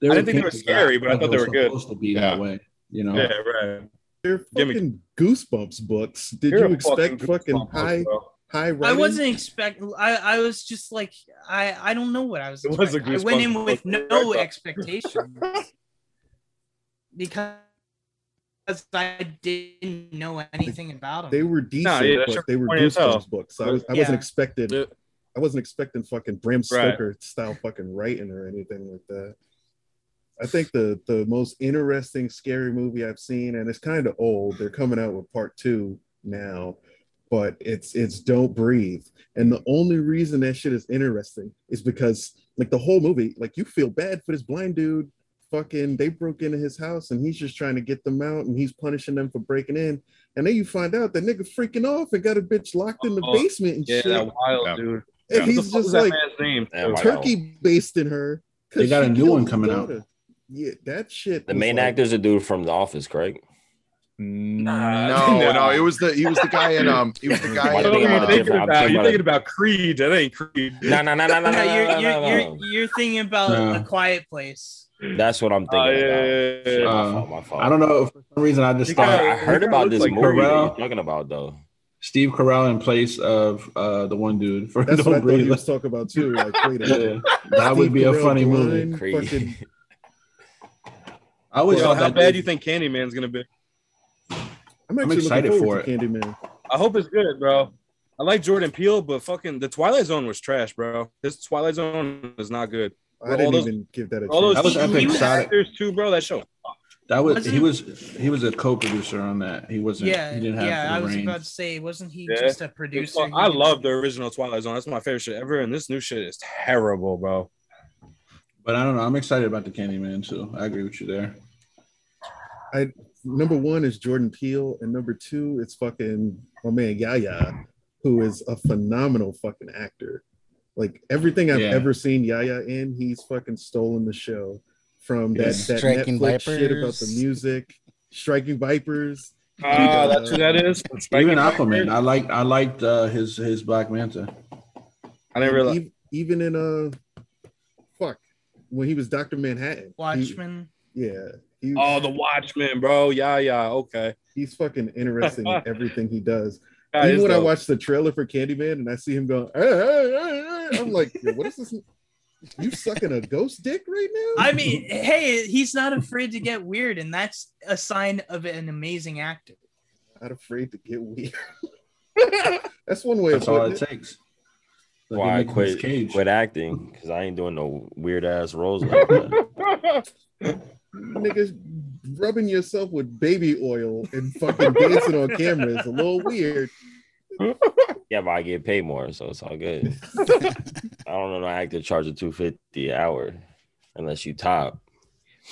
They I were didn't think they were scary, but I thought they were good. Supposed to be Yeah. that way. You know, Yeah, right. They're Give me- fucking goosebumps books. Did You're you a expect fucking, goosebump, high bro. High I wasn't expect. I I was just like I I don't know what I was. It was a expecting. I went in with no right? expectations because I didn't know anything about them. They were decent, yeah, that shit but they were funny goosebumps books. I was I Yeah. wasn't expecting I wasn't expecting fucking Bram Right. Stoker style fucking writing or anything like that. I think the the most interesting scary movie I've seen, and it's kind of old. They're coming out with part two now, but it's it's Don't Breathe. And the only reason that shit is interesting is because like the whole movie, like you feel bad for this blind dude. Fucking, they broke into his house and he's just trying to get them out and he's punishing them for breaking in. And then you find out that nigga freaking off and got a bitch locked in the Oh, basement and Yeah, shit. wild Yeah. dude. And Yeah. He's fuck was just that like man's name? Yeah, why turkey basting her. 'cause They got a new one his coming out. Yeah, that shit. The main like- actor's a dude from The Office, correct? No, Nah. no, it was the he was the guy in um he was the guy you in What thinking are you about a uh, thinking about? thinking You're thinking about Creed. That ain't Creed. No, no, no, no, no, No, no, you're, you're, you're, you're thinking about No. a quiet place. That's what I'm thinking Oh, yeah, about. yeah, Shit, my Uh, fault, my fault. I don't know. For some reason, I just You I, thought I heard about this like movie Carell. you're talking about, though. Steve Carell in place of uh, the one dude for That's Don't what I thought he Breathe. was talking about too. Like, wait a minute. Yeah, that would be a funny movie. blind, Creed. fucking- I always Yo, thought how that bad dude- do you think Candyman's gonna be? I'm actually excited looking forward for to Candyman. I hope it's good, bro. I like Jordan Peele, but fucking the Twilight Zone was trash, bro. This Twilight Zone is not good. I All didn't those- even give that a All those chance. That was He- epic. he was- Sonic. actors too, bro. That show. That was he Wasn't- was he was a co-producer on that. He wasn't. Yeah, he didn't have yeah. I was reins. about to say, wasn't he Yeah. just a producer? He I love the original Twilight Zone. That's my favorite shit ever, and this new shit is terrible, bro. But I don't know. I'm excited about the Candyman too. I agree with you there. Number one is Jordan Peele, and number two, it's fucking my man Yahya, who is a phenomenal fucking actor. Like everything I've Yeah. ever seen Yahya in, he's fucking stolen the show from that, that Striking Netflix shit about the music, Striking Vipers. Ah, that's who that is. Even Aquaman. I liked I liked uh, his his Black Manta. I didn't realize. Ev- even in uh, fuck, when he was Doctor Manhattan. he- Watchmen. yeah, he, Oh, the Watchmen, bro. Yeah, yeah. Okay. he's fucking interesting in everything he does. That Even is when I watch the trailer for Candyman and I see him going, "Hey, hey, hey, hey," I'm like, "Yo, what is this? You sucking a ghost dick right now? I mean, hey, he's not afraid to get weird, and that's a sign of an amazing actor. not afraid to get weird. That's one way That's of all it it. takes. Like Why I quit quit acting because I ain't doing no weird ass roles like that. Niggas rubbing yourself with baby oil and fucking dancing on camera is a little weird. yeah, but I get paid more, so it's all good. I don't know no actor charge a two fifty an hour unless you top.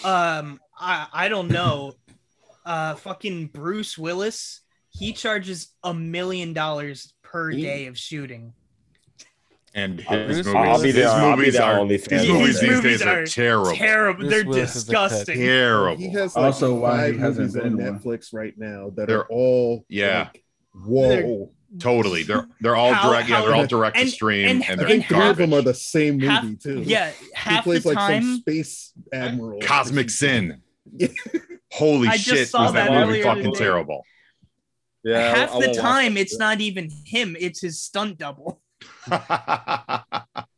Um, I I don't know. Uh, fucking Bruce Willis, he charges a million dollars per He- day of shooting. And I'll- his I'll movies, be there- his I'll movies there are only his fan. movies these movies days are are terrible. Terrible. Bruce They're Willis is the cut. disgusting. Terrible. He has like Also, why he five hasn't movies on been one. Netflix right now that They're- are all Yeah. like, whoa. Totally. They're they're all How- direct. Yeah, they're all direct to stream, and- and, I they're think three of them are the same movie Half- too. Yeah, he half the plays like some time. space admiral. Cosmic Sin. Holy I shit! Was that, that movie fucking today. terrible? Yeah. half I- I the won't time, it's shit. not even him; it's his stunt double.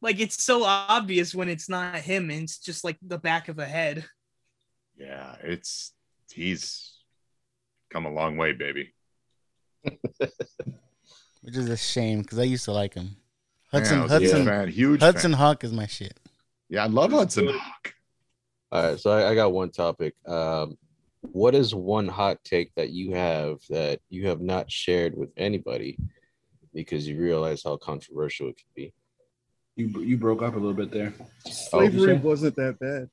Like it's so obvious when it's not him, and it's just like the back of a head. yeah, it's he's come a long way, baby. which is a shame because I used to like him. Yeah, Hudson I was a huge Hudson fan, huge Hudson fan. Hawk is my shit. Yeah, I love Hudson Hawk. All right, so I, I got one topic. Um, what is one hot take that you have that you have not shared with anybody because you realize how controversial it could be? You you broke up a little bit there. Slavery Oh, wasn't that bad.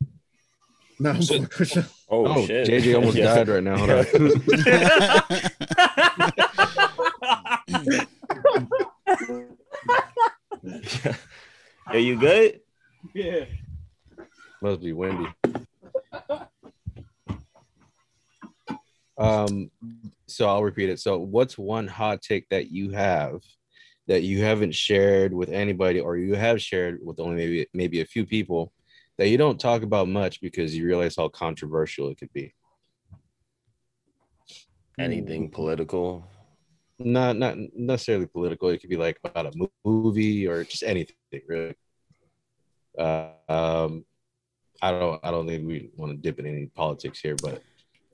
No, I'm Shit. fucking- Oh, Oh, shit! JJ almost Yeah. died right now. Hold on. Yo, you good? Yeah. Must be windy. Um, so I'll repeat it. So, what's one hot take that you have that you haven't shared with anybody, or you have shared with only maybe maybe a few people that you don't talk about much because you realize how controversial it could be? Anything political? Not not necessarily political. It could be like about a movie or just anything really. Uh, um, I don't I don't think we want to dip in any politics here, but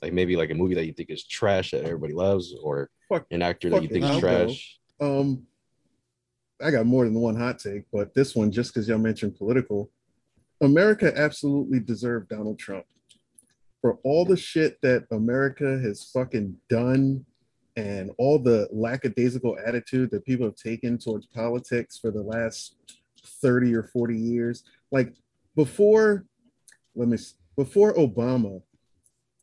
like maybe like a movie that you think is trash that everybody loves, or Fuck, an actor that you think is trash. Um, I got more than one hot take, but this one, just because y'all mentioned political, America absolutely deserved Donald Trump for all the shit that America has fucking done and all the lackadaisical attitude that people have taken towards politics for the last 30 or 40 years. Like before, let me, before Obama,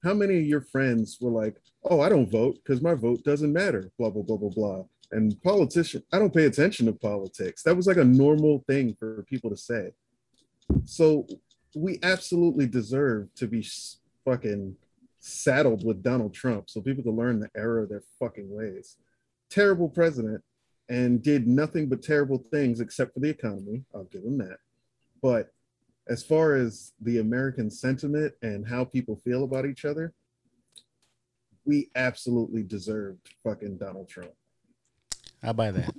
how many of your friends were like, oh, I don't vote because my vote doesn't matter, blah, blah, blah, blah, blah. And politician, I don't pay attention to politics. That was like a normal thing for people to say. So we absolutely deserve to be fucking saddled with Donald Trump so people can learn the error of their fucking ways. Terrible president and did nothing but terrible things except for the economy. I'll give him that. But as far as the American sentiment and how people feel about each other, we absolutely deserved fucking Donald Trump. I'll buy that.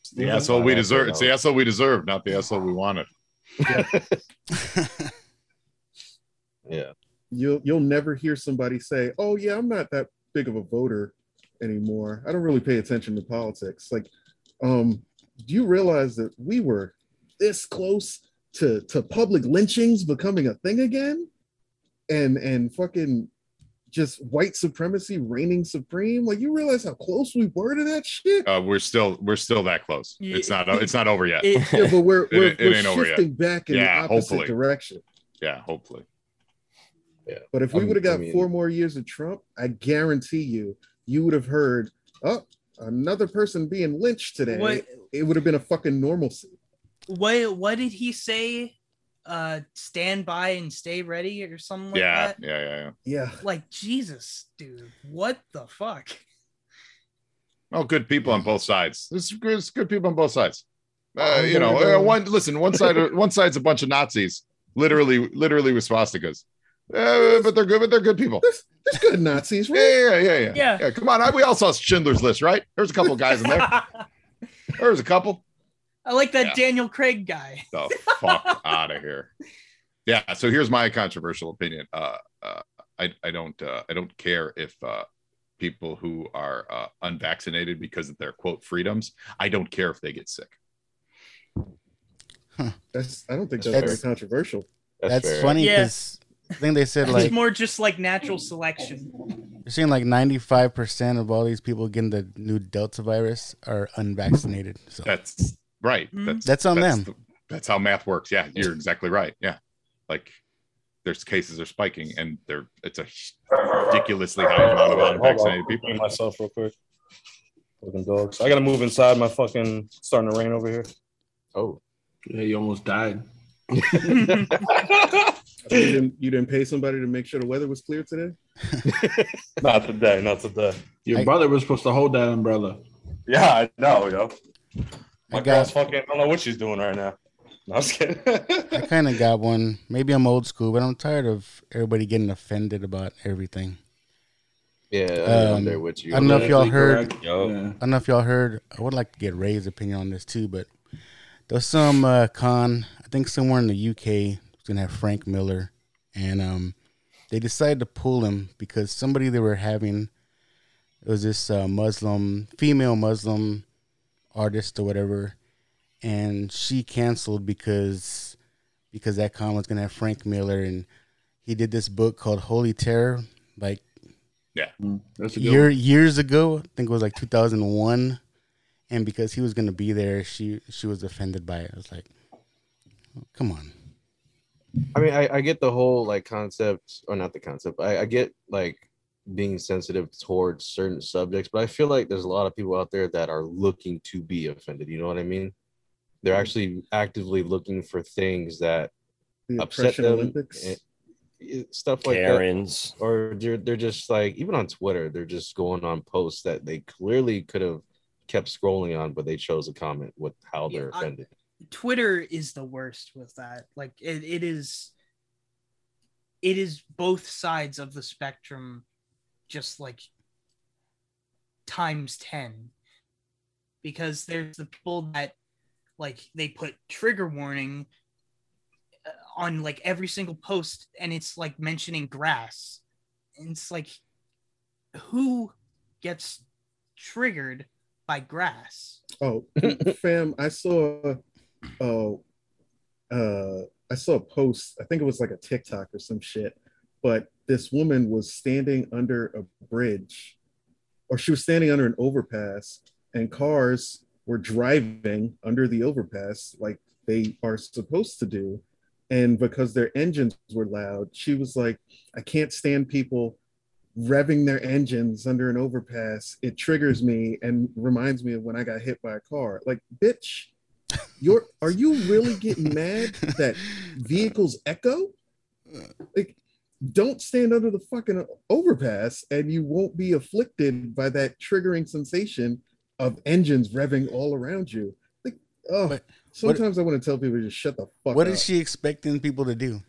It's the asshole we deserve. It's the asshole we deserve, not the asshole we wanted. Yeah. You'll you'll never hear somebody say, "Oh yeah, I'm not that big of a voter anymore. I don't really pay attention to politics." Like, um, do you realize that we were this close to to public lynchings becoming a thing again, and and fucking just white supremacy reigning supreme? Like, you realize how close we were to that shit? Uh, we're still we're still that close. Yeah. It's not it's not over yet. It, yeah, but we're we're, it we're ain't over yet. shifting back in Yeah, the opposite hopefully. direction. yeah, hopefully. Yeah. But if we would have got I mean- four more years of Trump, I guarantee you, you would have heard, oh, another person being lynched today. what It would have been a fucking normalcy. What what did he say? Uh, stand by and stay ready or something like yeah, that. yeah, yeah, yeah. Yeah. Like Jesus, dude, what the fuck? Oh, good people on both sides. There's good, there's good people on both sides. Uh, you know, uh, one listen. One side, one side's a bunch of Nazis, literally, literally with swastikas. Uh, but they're good. But they're good people. There's, there's good Nazis, right? Yeah, yeah, yeah, yeah. Yeah. yeah. Come on, I, we all saw Schindler's List, right? There's a couple of guys in there. There's a couple. Like that Yeah. Daniel Craig guy. The fuck out of here. Yeah. So here's my controversial opinion. Uh, uh, I I don't uh, I don't care if uh, people who are uh, unvaccinated because of their quote freedoms. I don't care if they get sick. That's I don't think That's that's, very controversial. That's fair. funny Yeah. I think they said like It's more just like natural selection. they're saying like ninety five percent of all these people getting the new Delta virus are unvaccinated. So That's right. Mhm. That's That's on them. the- that's how math works. Yeah, you're exactly right. Yeah, like there's cases are spiking, and they're it's a ridiculously high amount of unvaccinated people. Myself real quick. Fucking dogs. I gotta move inside. My fucking starting to rain over here. Oh, Yeah, you almost died. You didn't, you didn't pay somebody to make sure the weather was clear today? not today. Not today. Your I- brother was supposed to hold that umbrella. Yeah, I know, yo. My I girl's got fucking. I don't know what she's doing right now. No, I'm just kidding. I kind of got one. Maybe I'm old school, but I'm tired of everybody getting offended about everything. yeah, I- I'm Um, there with you. I don't know if y'all heard. Yo. Yeah. I don't know if y'all heard. I would like to get Ray's opinion on this too, but there's some uh, con. I think somewhere in the UK it's gonna have Frank Miller, and um, they decided to pull him because somebody they were having it was this uh, Muslim female Muslim artist or whatever, and she canceled because because that con was gonna have Frank Miller, and he did this book called Holy Terror, like yeah, mm, That's a good year one. years ago. I think it was like 2001, and because he was gonna be there, she she was offended by it. I was like, come on, I mean, I, I get the whole like concept, or not the concept. I, I get like being sensitive towards certain subjects, but I feel like there's a lot of people out there that are looking to be offended. You know what I mean? They're mm-hmm. actually actively looking for things that The upset them, Olympics. and- stuff like that. Or they're they're just like even on Twitter, they're just going on posts that they clearly could have kept scrolling on, but they chose to comment with how they're Yeah, I- offended. Twitter is the worst with that. Like it, it is it is both sides of the spectrum just like times 10 because there's the people that like they put trigger warning uh, on like every single post and it's like mentioning grass. And it's like who gets triggered by grass? Oh, fam, I saw uh uh I saw a post, I think it was like a TikTok or some shit, but this woman was standing under a bridge or she was standing under an overpass and cars were driving under the overpass like they are supposed to do. And because their engines were loud, she was like, I can't stand people revving their engines under an overpass, it triggers me and reminds me of when I got hit by a car. Like, bitch, you're are you really getting mad that vehicles echo? Like, don't stand under the fucking overpass and you won't be afflicted by that triggering sensation of engines revving all around you. Like, oh, But sometimes I want to tell people to just shut the fuck What up. is she expecting people to do?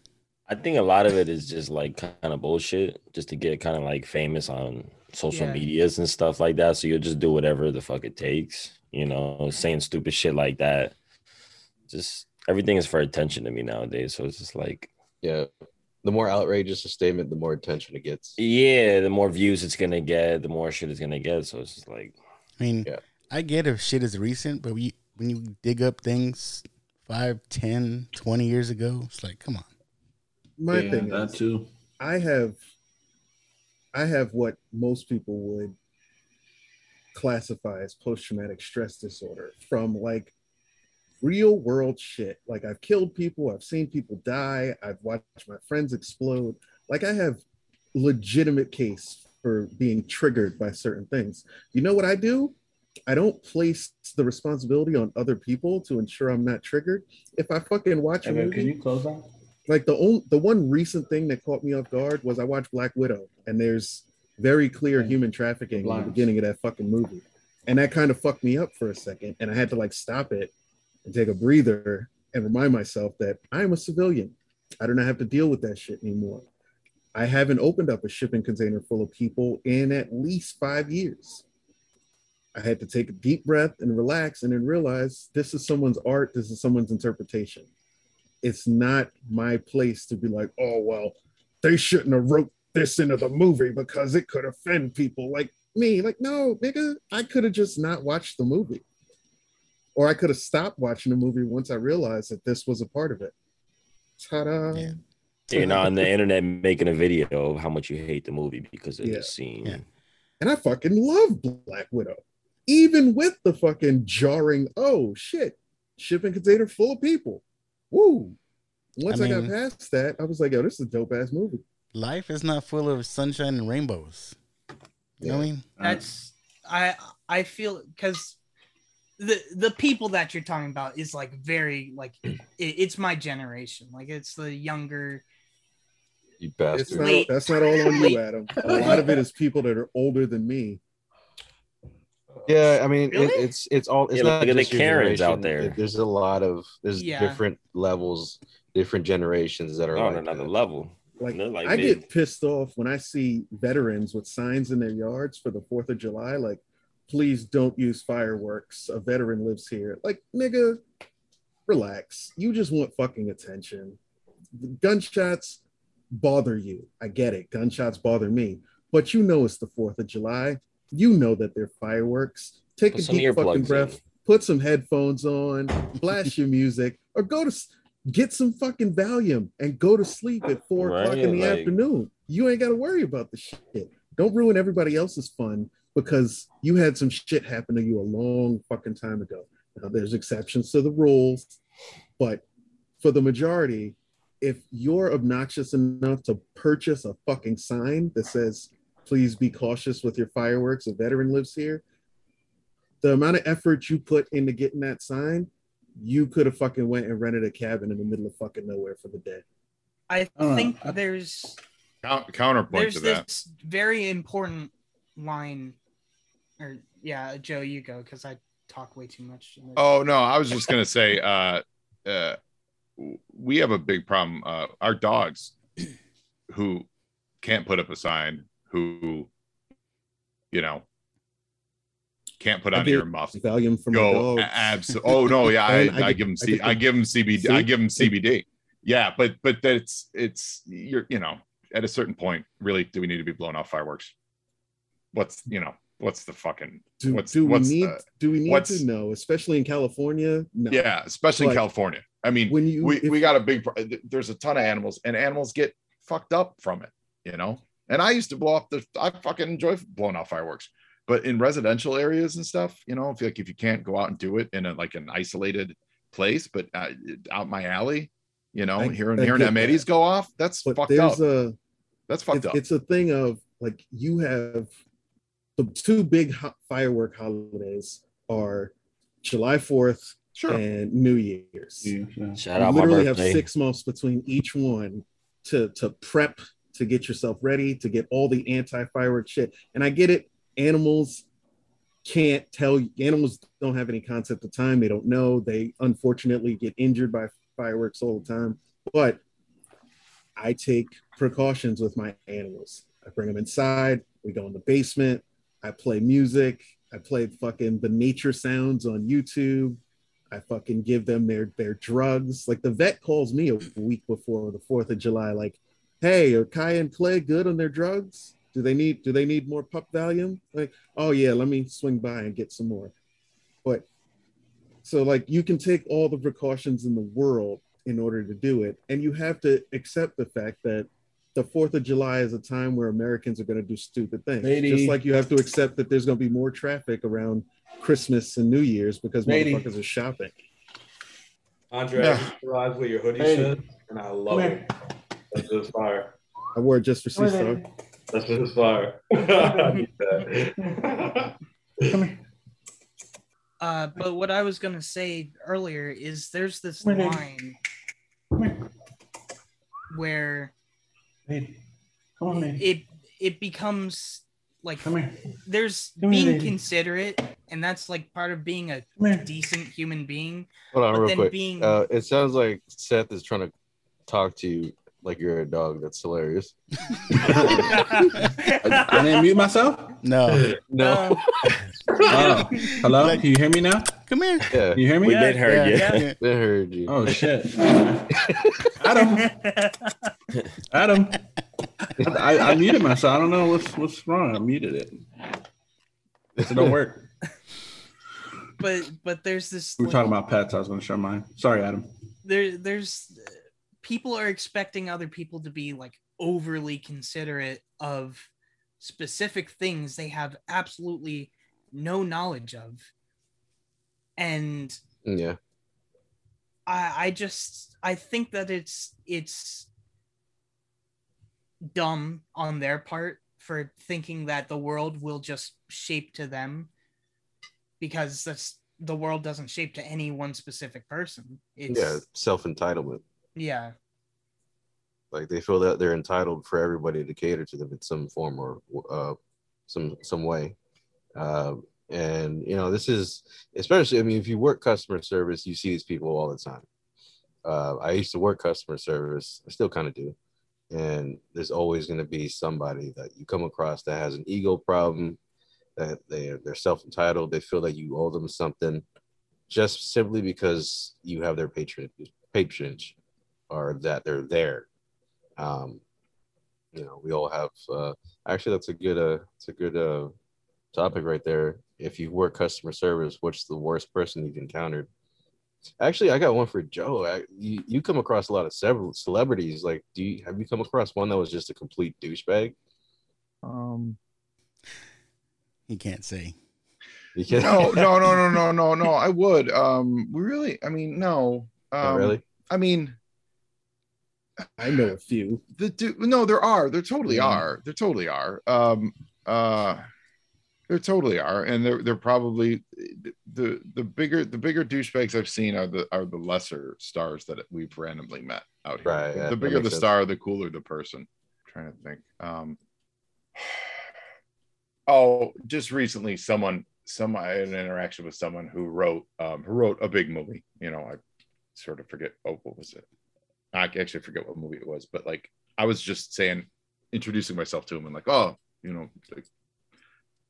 I think a lot of it is just like kind of bullshit, just to get kind of like famous on social Yeah. medias and stuff like that. So you'll just do whatever the fuck it takes, you know, saying stupid shit like that. Just everything is for attention to me nowadays. So it's just like, Yeah. The more outrageous a statement, the more attention it gets. yeah, the more views it's gonna get, the more shit it's gonna get. So it's just like, I mean, Yeah. I get if shit is recent, but we, when you dig up things 5, 10, 20 years ago, it's like, come on. My yeah, thing that is, too. I have I have what most people would classify as post-traumatic stress disorder from like real world shit. Like I've killed people, I've seen people die, I've watched my friends explode. Like I have legitimate case for being triggered by certain things. You know what I do? I don't place the responsibility on other people to ensure I'm not triggered. If I fucking watch a Hey, movie, can you close that? like the only the one recent thing that caught me off guard was I watched Black Widow, and there's very clear human trafficking in the beginning of that fucking movie, and that kind of fucked me up for a second, and I had to like stop it and take a breather and remind myself that I am a civilian. I do not have to deal with that shit anymore. I haven't opened up a shipping container full of people in at least five years. I had to take a deep breath and relax and then realize this is someone's art, this is someone's interpretation it's not my place to be like, oh well, they shouldn't have wrote this into the movie because it could offend people like me. Like, no, nigga, I could have just not watched the movie. Or I could have stopped watching the movie once I realized that this was a part of it. Ta-da. Yeah. you're not on the internet making a video of how much you hate the movie because of Yeah. this scene. Yeah. And I fucking love Black Widow. Even with the fucking jarring, oh shit, shipping container full of people. Woo. Once I I, got past that, I was like, yo, this is a dope ass movie. Life is not full of sunshine and rainbows. You know what I mean? that's i i feel because the the people that you're talking about is like very like hmm. it, it's my generation like it's the younger You bastard. not, that's not all on you, Adam. A lot of it is people that are older than me. Yeah, I mean, it, it's it's all. It's Yeah, not look at the just your Karens out generation. there. It- There's a lot of there's Yeah. different levels, different generations that are on like another that. level. Like, like I me. get pissed off when I see veterans with signs in their yards for the Fourth of July, like, please don't use fireworks. A veteran lives here. Like, nigga, relax. You just want fucking attention. Gunshots bother you. I get it. Gunshots bother me. But you know it's the Fourth of July. You know that they're fireworks. Take Put a deep fucking breath. in. Put some headphones on. Blast your music, or go to get some fucking Valium and go to sleep at four o'clock in the like- afternoon. You ain't got to worry about the shit. Don't ruin everybody else's fun because you had some shit happen to you a long fucking time ago. Now, there's exceptions to the rules, but for the majority, if you're obnoxious enough to purchase a fucking sign that says, please be cautious with your fireworks, a veteran lives here, the amount of effort you put into getting that sign, you could have fucking went and rented a cabin in the middle of fucking nowhere for the day. i I don't know. think I- there's Count, counterpoint there's to that. this very important line or yeah joe you go because i talk way too much Oh no, I was just gonna say, uh, uh, we have a big problem. Uh, our dogs, who can't put up a sign, who you know, can't put I on get earmuffs. Valium for my Go absolutely. Oh no, yeah, I, I, I give them get- I C, get the- I give them CBD. See? I give him CBD. Yeah, but but that's it's you're you know at a certain point, really, do we need to be blowing off fireworks? What's you know what's the fucking Do, what's do we what's need the- do we need to know, especially in California? No. yeah, especially in California. I mean, When you we, if- we got a big there's a ton of animals and animals get fucked up from it you know and i used to blow off the i fucking enjoy blowing off fireworks but in residential areas and stuff you know if like if you can't go out and do it in a like an isolated place but uh, out my alley you know I- hearing I hearing get M80s that. go off that's fucked up a that's fucked it's, up it's a thing of like you have the two big ho- firework holidays are July 4th sure and New Year's. Yeah, yeah. Shout you out my literally have six months between each one to to prep to get yourself ready to get all the anti firework shit. And I get it, animals can't tell animals don't have any concept of time. They don't know. They unfortunately get injured by fireworks all the time. But I take precautions with my animals. I bring them inside. We go in the basement. I play music. I play fucking the nature sounds on YouTube. I fucking give them their their drugs. Like the vet calls me a week before the Fourth of July, like, "Hey, are Kai and Clay good on their drugs? Do they need do they need more pup Valium?" Like, "Oh yeah, let me swing by and get some more." But so like you can take all the precautions in the world in order to do it, and you have to accept the fact that the Fourth of July is a time where Americans are going to do stupid things. Lady. Just like you have to accept that there's going to be more traffic around Christmas and New Year's because Lady. motherfuckers are shopping. Andre, Yeah. I realized what your hoodie Hey. said, and I love Come it. That's just fire. I wore it just for C Star. That's just fire. I need. Uh, but what I was gonna say earlier is there's this Come here, line Come here. where Lady. Come on, lady. it it becomes like Come here. there's Come being lady. considerate, and that's like part of being a decent human being. Hold on, But real then quick. being- Uh, it sounds like Seth is trying to talk to you like you're a dog. That's hilarious. I, I didn't mute myself. No. No. Oh, hello. Can you hear me now? Come here. Yeah, you hear me? We did hear Yeah, you. yeah. they heard you. Oh shit. Adam. Adam. I, I muted myself. I don't know what's what's wrong. I muted it. It don't work. but but there's this We're like, talking about pets. I was going to show mine. Sorry, Adam. there there's people are expecting other people to be like overly considerate of specific things they have absolutely no knowledge of and Yeah. i i just i think that it's it's dumb on their part for thinking that the world will just shape to them because that's the world doesn't shape to any one specific person it's Yeah. Self entitlement. yeah Like they feel that they're entitled for everybody to cater to them in some form or uh, some some way. Uh, and you know, this is especially. I mean, if you work customer service, you see these people all the time. Uh, I used to work customer service. I still kind of do. And there's always going to be somebody that you come across that has an ego problem, that they they're self entitled. They feel that you owe them something, just simply because you have their patronage, patronage, or that they're there um you know we all have uh actually that's a good uh it's a good uh topic right there if you work customer service what's the worst person you've encountered actually i got one for joe I, you, you come across a lot of several celebrities like do you have you come across one that was just a complete douchebag Um, He can't say. because no, no, no, no, no, no, no. I would. Um, we really. I mean, no. Um, Not really I mean, I know a few. the du- no, there are. There totally Yeah. are. There totally are. Um, uh, there totally are, and they're they're probably the the bigger the bigger douchebags I've seen are the are the lesser stars that we've randomly met out here. Right, yeah, the bigger the sense. star, the cooler the person. I'm trying to think. Um, oh, just recently, someone some I had an interaction with someone who wrote um, who wrote a big movie. You know, I sort of forget. Oh, what was it? I actually forget what movie it was, but like I was just saying, introducing myself to him and like, oh, you know, like,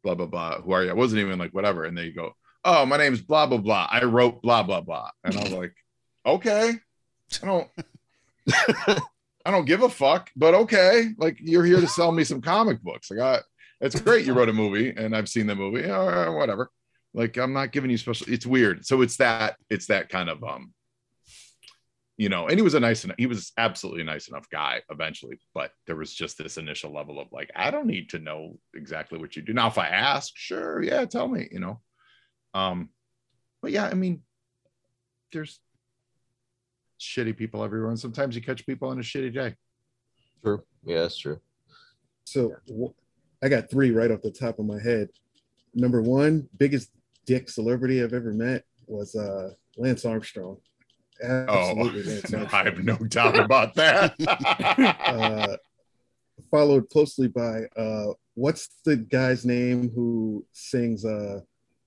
blah blah blah. Who are you? I wasn't even like whatever. And they go, oh, my name's blah blah blah. I wrote blah blah blah. And I was like, okay, I don't. I don't give a fuck, but okay. Like you're here to sell me some comic books. Like I, got. it's great you wrote a movie and I've seen the movie or whatever. Like I'm not giving you special. It's weird. So it's that. It's that kind of um. You know, and he was a nice enough. He was absolutely a nice enough guy eventually, but there was just this initial level of like, I don't need to know exactly what you do. Now, if I ask, sure, yeah, tell me. You know, um, but yeah, I mean, there's shitty people everywhere, and sometimes you catch people on a shitty day. True. Yeah, that's true. So wh- I got three right off the top of my head. Number one, biggest dick celebrity I've ever met was uh, Lance Armstrong. Absolutely, Oh, I have no doubt about that. uh, followed closely by uh, what's the guy's name who sings uh,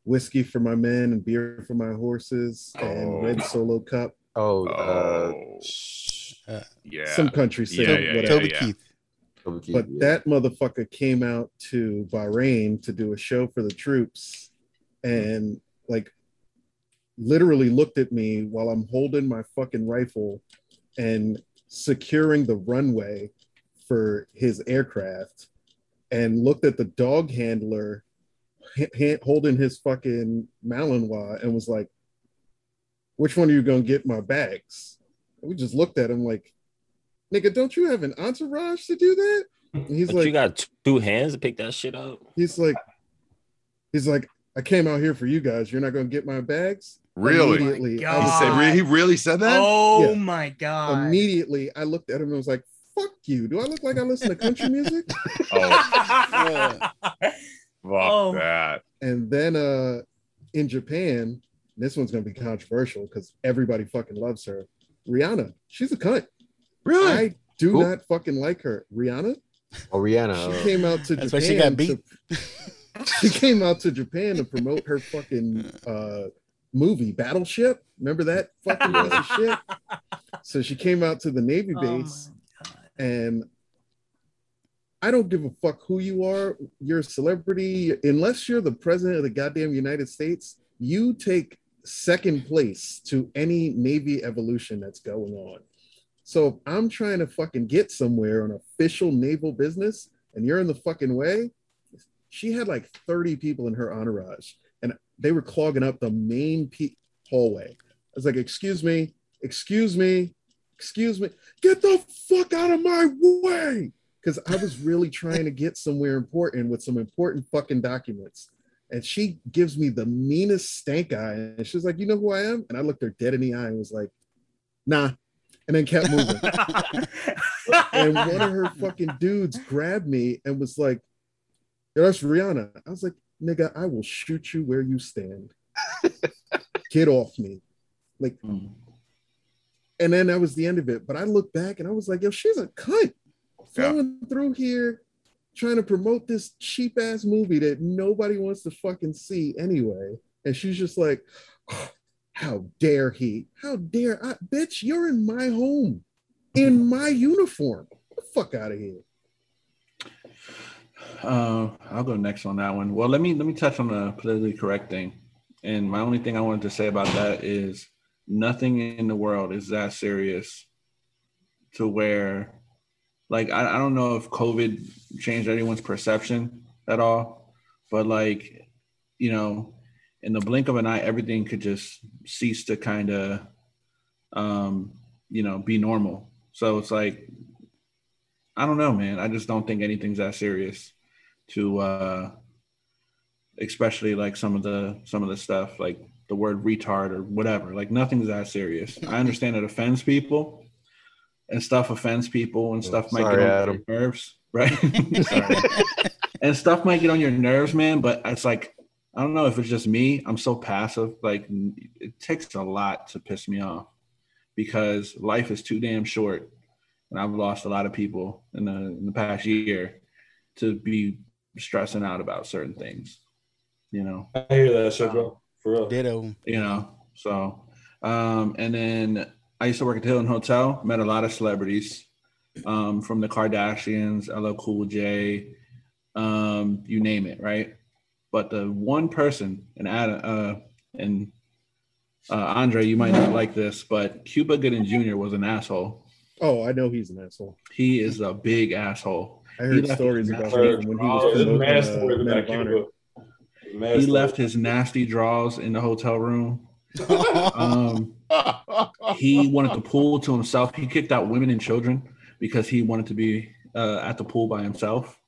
"Whiskey for My Men" and "Beer for My Horses" and Oh. "Red Solo Cup"? Oh, oh, Uh, yeah. Some country singer, yeah, whatever. Toby yeah. Keith. uh, But that motherfucker came out to Bahrain to do a show for the troops and like literally looked at me while I'm holding my fucking rifle and securing the runway for his aircraft and looked at the dog handler ha- ha- holding his fucking Malinois and was like, which one are you going to get my bags? And we just looked at him like, nigga, don't you have an entourage to do that? And he's But like, you got two hands to pick that shit up. he's like, he's like, I came out here for you guys. You're not going to get my bags. Really? Immediately, Oh I my He, said, God. he really said that? Oh Yeah. my god. immediately I looked at him and was like, "Fuck you! Do I look like I listen to country music?" Oh, fuck Oh. that. And then uh, in Japan, this one's gonna be controversial because everybody fucking loves her. Rihanna, she's a cunt. Really? I do Who? not fucking like her. Rihanna, Oh, Rihanna. she came out to That's why Japan. she got beat. to- she came out to Japan to promote her fucking uh, movie Battleship. Remember that fucking piece of shit? So she came out to the Navy Oh base. God. and I don't give a fuck who you are. You're a celebrity. Unless you're the president of the goddamn United States, you take second place to any Navy evolution that's going on. So if I'm trying to fucking get somewhere on official naval business and you're in the fucking way, she had like 30 people in her entourage they were clogging up the main pe- hallway. I was like, excuse me, excuse me, excuse me, get the fuck out of my way. Because I was really trying to get somewhere important with some important fucking documents. And she gives me the meanest stank eye. And she's like, You know who I am? And I looked her dead in the eye and was like, Nah. And then kept moving. and one of her fucking dudes grabbed me and was like, that's Rihanna. I was like, Nigga, I will shoot you where you stand. Get off me. Like, Mm. and then that was the end of it. But I looked back and I was like, yo, she's a cunt. Yeah. Flowing through here, trying to promote this cheap ass movie that nobody wants to fucking see anyway. And she's just like, "Oh, how dare he? How dare I? Bitch, you're in my home, in my uniform. Get the fuck out of here. Uh, I'll go next on that one. Well, let me let me touch on the politically correct thing. And my only thing I wanted to say about that is nothing in the world is that serious to where, like, I, I don't know if COVID changed anyone's perception at all, but like, you know, in the blink of an eye, everything could just cease to kind of, um, you know, be normal. So it's like, I don't know, man. I just don't think anything's that serious to uh especially like some of the some of the stuff like the word retard or whatever. Like nothing's that serious. I understand it offends people and stuff offends people and stuff might Sorry, get on Adam. your nerves right? And stuff might get on your nerves man but it's like i don't know if it's just me. I'm so passive. Like it takes a lot to piss me off because life is too damn short and i've lost a lot of people in the in the past year to be stressing out about certain things you know I hear that shit, bro. For real. Ditto. you know so um and then i used to work at the hilton hotel met a lot of celebrities um from the kardashians ll cool j um you name it right But the one person, and Adam, uh, and uh, Andre, you might not like this, but Cuba Gooding Jr. was an asshole. Oh, I know he's an asshole. He is a big asshole. I heard left stories about him when he was Oh, there's promoting mad uh, stories Men about of Honor. He stories. left his nasty draws in the hotel room. Um, he wanted the pool to himself. He kicked out women and children because he wanted to be uh, at the pool by himself.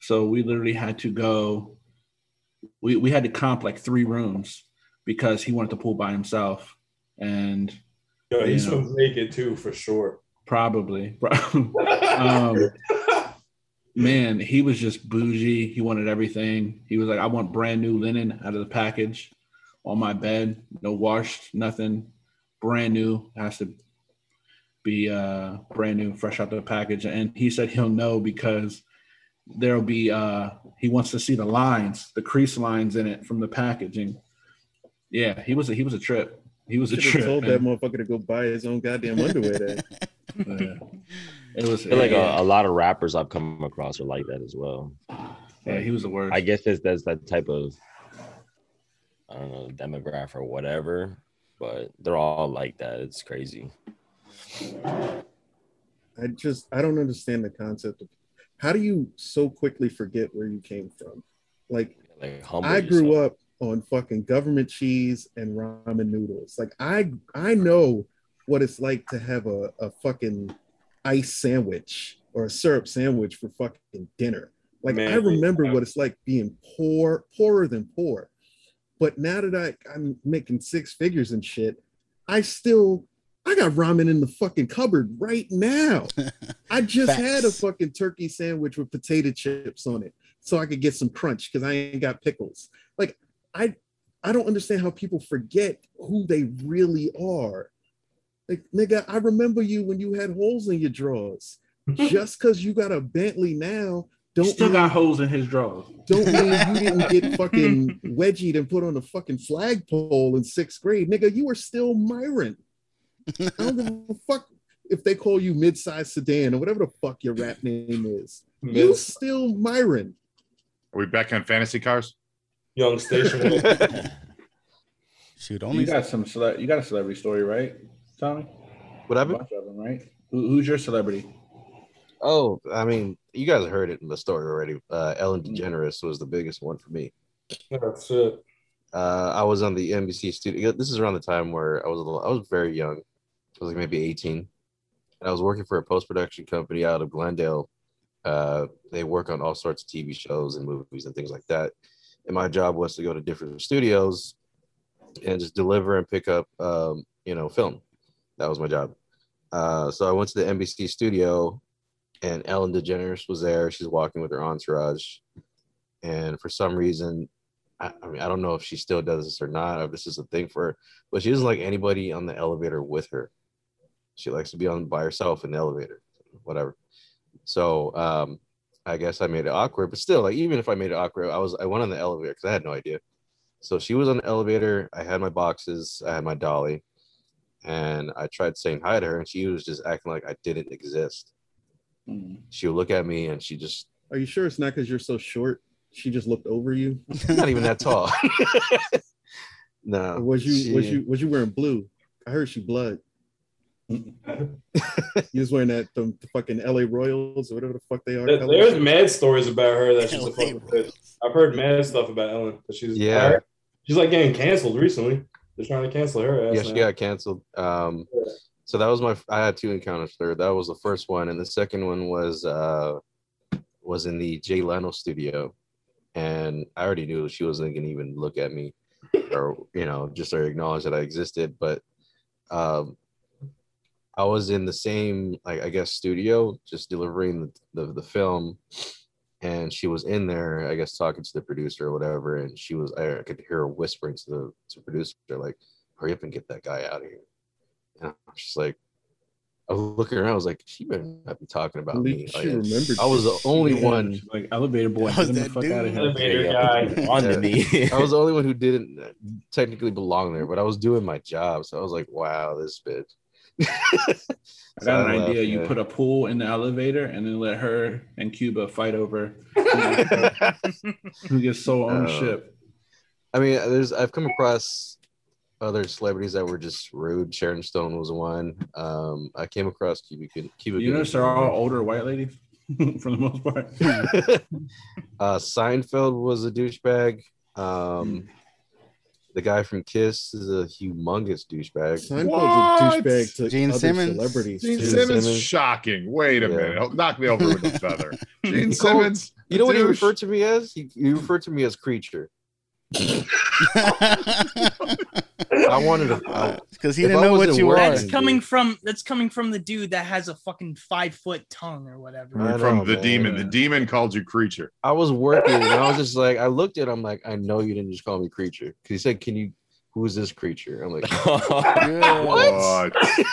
So we literally had to go. We we had to comp like three rooms because he wanted the pool by himself, and Yo, he you swims naked too, for sure. probably, um, man, he was just bougie. He wanted everything. He was like, I want brand new linen out of the package on my bed, no washed, nothing, brand new. Has to be uh brand new, fresh out the package. And he said he'll know because there'll be uh he wants to see the lines, the crease lines in it from the packaging. Yeah, he was a he was a trip. He was a Should have trip. told that motherfucker to go buy his own goddamn underwear. Then. Yeah. It was I feel like yeah, a, a lot of rappers I've come across are like that as well. yeah, he was the worst. I guess it's that's that type of I don't know demographic or whatever, but they're all like that. It's crazy. I just I don't understand the concept of how do you so quickly forget where you came from? Like Like humble. I grew yourself. up on fucking government cheese and ramen noodles. Like I I know what it's like to have a, a fucking ice sandwich or a syrup sandwich for fucking dinner. Like Man, I remember what it's like being poor, poorer than poor. But now that I, I'm making six figures and shit, I still I got ramen in the fucking cupboard right now. I just had a fucking turkey sandwich with potato chips on it so I could get some crunch because I ain't got pickles. Like I I don't understand how people forget who they really are. Like nigga, I remember you when you had holes in your drawers. Just because you got a Bentley now, don't Still mean, got holes in his drawers. don't mean you didn't get fucking wedgied and put on a fucking flagpole in sixth grade. Nigga, you were still Myron. I don't give a fuck if they call you mid-sized sedan or whatever the fuck your rap name is. You still Myron. Are we back on fantasy cars? Young station. Shoot, You only got some cele- you got a celebrity story, right, Tommy? What A happened? bunch of them, right? Who, who's your celebrity? Oh, I mean, you guys heard it in the story already. Uh, Ellen DeGeneres was the biggest one for me. That's it. Uh, I was on the NBC studio. This is around the time where I was a little, I was very young. I was like maybe 18. And I was working for a post production company out of Glendale. Uh, they work on all sorts of TV shows and movies and things like that. And my job was to go to different studios and just deliver and pick up, um, you know, film. That was my job. Uh, so I went to the NBC studio, and Ellen DeGeneres was there. She's walking with her entourage, and for some reason, I, I mean, I don't know if she still does this or not, or if this is a thing for her, but she doesn't like anybody on the elevator with her. She likes to be on by herself in the elevator, whatever. So um, I guess I made it awkward, but still, like even if I made it awkward, I was I went on the elevator because I had no idea. So she was on the elevator. I had my boxes. I had my dolly, and I tried saying hi to her, and she was just acting like I didn't exist. Mm. She would look at me, and she just Are you sure it's not because you're so short? She just looked over you. not even that tall. no, Or was you she- was you was you wearing blue? I heard she blood. You was wearing that the, the fucking LA Royals or whatever the fuck they are. There- There's mad stories about her that she's a LA fucking bitch. I've heard mad stuff about Ellen. That she's Yeah. She's like getting canceled recently. They're trying to cancel her. Yeah, she now. got canceled. Um, so that was my. I had two encounters with her. That was the first one, and the second one was uh, was in the Jay Leno studio, and I already knew she wasn't gonna even look at me, or you know, just or acknowledge that I existed. But um, I was in the same, like I guess, studio, just delivering the, the the film, and she was in there, I guess, talking to the producer or whatever, and she was. I, I could hear her whispering to the to the producer, like, "Hurry up and get that guy out of here." And I was just like, I was looking around. I was like, she better not be talking about me. She Like, remembered. I was the only Yeah, one. like elevator boy. Was Get the fuck dude. out of here. Elevator Yeah, guy. On Yeah. to me. I was the only one who didn't uh, technically belong there, but I was doing my job. So I was like, wow, this bitch. I got an I idea. You put a pool in the elevator and then let her and Cuba fight over who gets sole Uh, ownership. I mean, there's I've come across other celebrities that were just rude. Sharon Stone was one. Um, I came across Cuba. Cuba you notice they're all older white ladies for the most part. uh, Seinfeld was a douchebag. Um, the guy from Kiss is a humongous douchebag. Seinfeld's What? a douchebag to Gene other Simmons? celebrities. Gene too. Simmons, Simmons. shocking. Wait a Yeah. minute. Knock me over with a feather. Gene Simmons. You know what he referred to me as? He, he referred to me as creature. I wanted to. Because he didn't know what you were. are. That's dude. coming from that's coming from the dude that has a fucking five foot tongue or whatever. I from know, the man. demon. The demon called you creature. I was working and I was just like, I looked at him like, I know you didn't just call me creature. Because he said, Can you, who is this creature? I'm like, Yeah. What?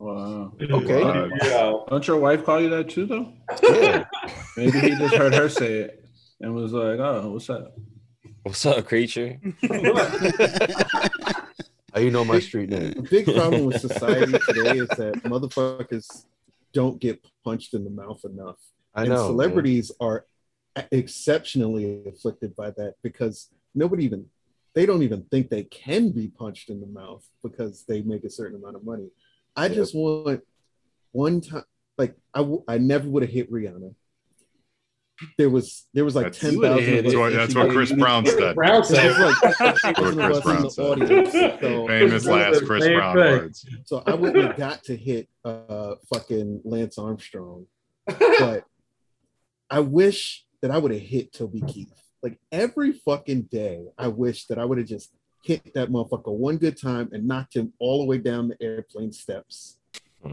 Wow. Okay. Uh, Yeah. Don't your wife call you that too, though? Yeah. Maybe he just heard her say it and was like, "Oh, what's up?" What's up, creature? How you know my street name? The big problem with society today is that motherfuckers don't get punched in the mouth enough. I and know. man. celebrities are exceptionally afflicted by that because nobody even they don't even think they can be punched in the mouth because they make a certain amount of money. I Yep. just want one time like I, w- I never would have hit Rihanna. There was there was like That's- ten You would've thousand. hit That's what, that's what Chris Brown said. Brown said. was like what Chris Brown said. audience. So, Famous last Chris Brown thing. words. so I wouldn't have got to hit uh fucking Lance Armstrong, but I wish that I would have hit Toby Keith. Like every fucking day, I wish that I would have just hit that motherfucker one good time and knocked him all the way down the airplane steps.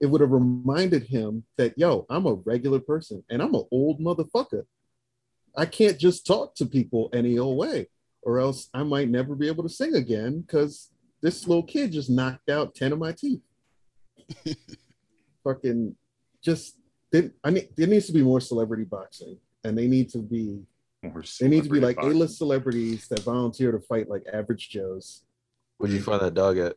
it would have reminded him that yo, I'm a regular person and I'm an old motherfucker. I can't just talk to people any old way, or else I might never be able to sing again because this little kid just knocked out 10 of my teeth. Fucking just there, I need there needs to be more celebrity boxing and they need to be More they need to be like celebrity A-list celebrities that volunteer to fight like average Joes. Where'd you find that dog at?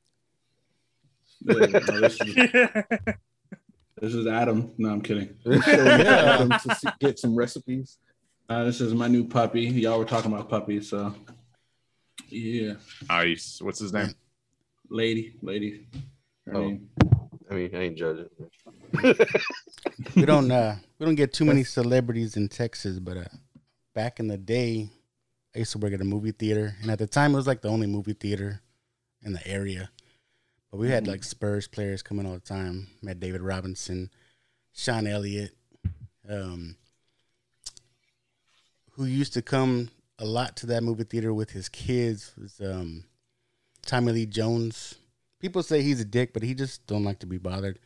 Yeah, no, this, is, this is Adam. No, I'm kidding. Show them to see, get some recipes. Uh, this is my new puppy. Y'all were talking about puppies, so yeah, Ice. What's his name? lady, lady. Her Oh. name. I mean, I ain't judging. we don't uh we don't get too many celebrities in Texas, but uh back in the day, I used to work at a movie theater, and at the time it was like the only movie theater in the area. But we had like Spurs players coming all the time. Met David Robinson, Sean Elliott, um, who used to come a lot to that movie theater with his kids was um, Tommy Lee Jones. People say he's a dick, but he just don't like to be bothered.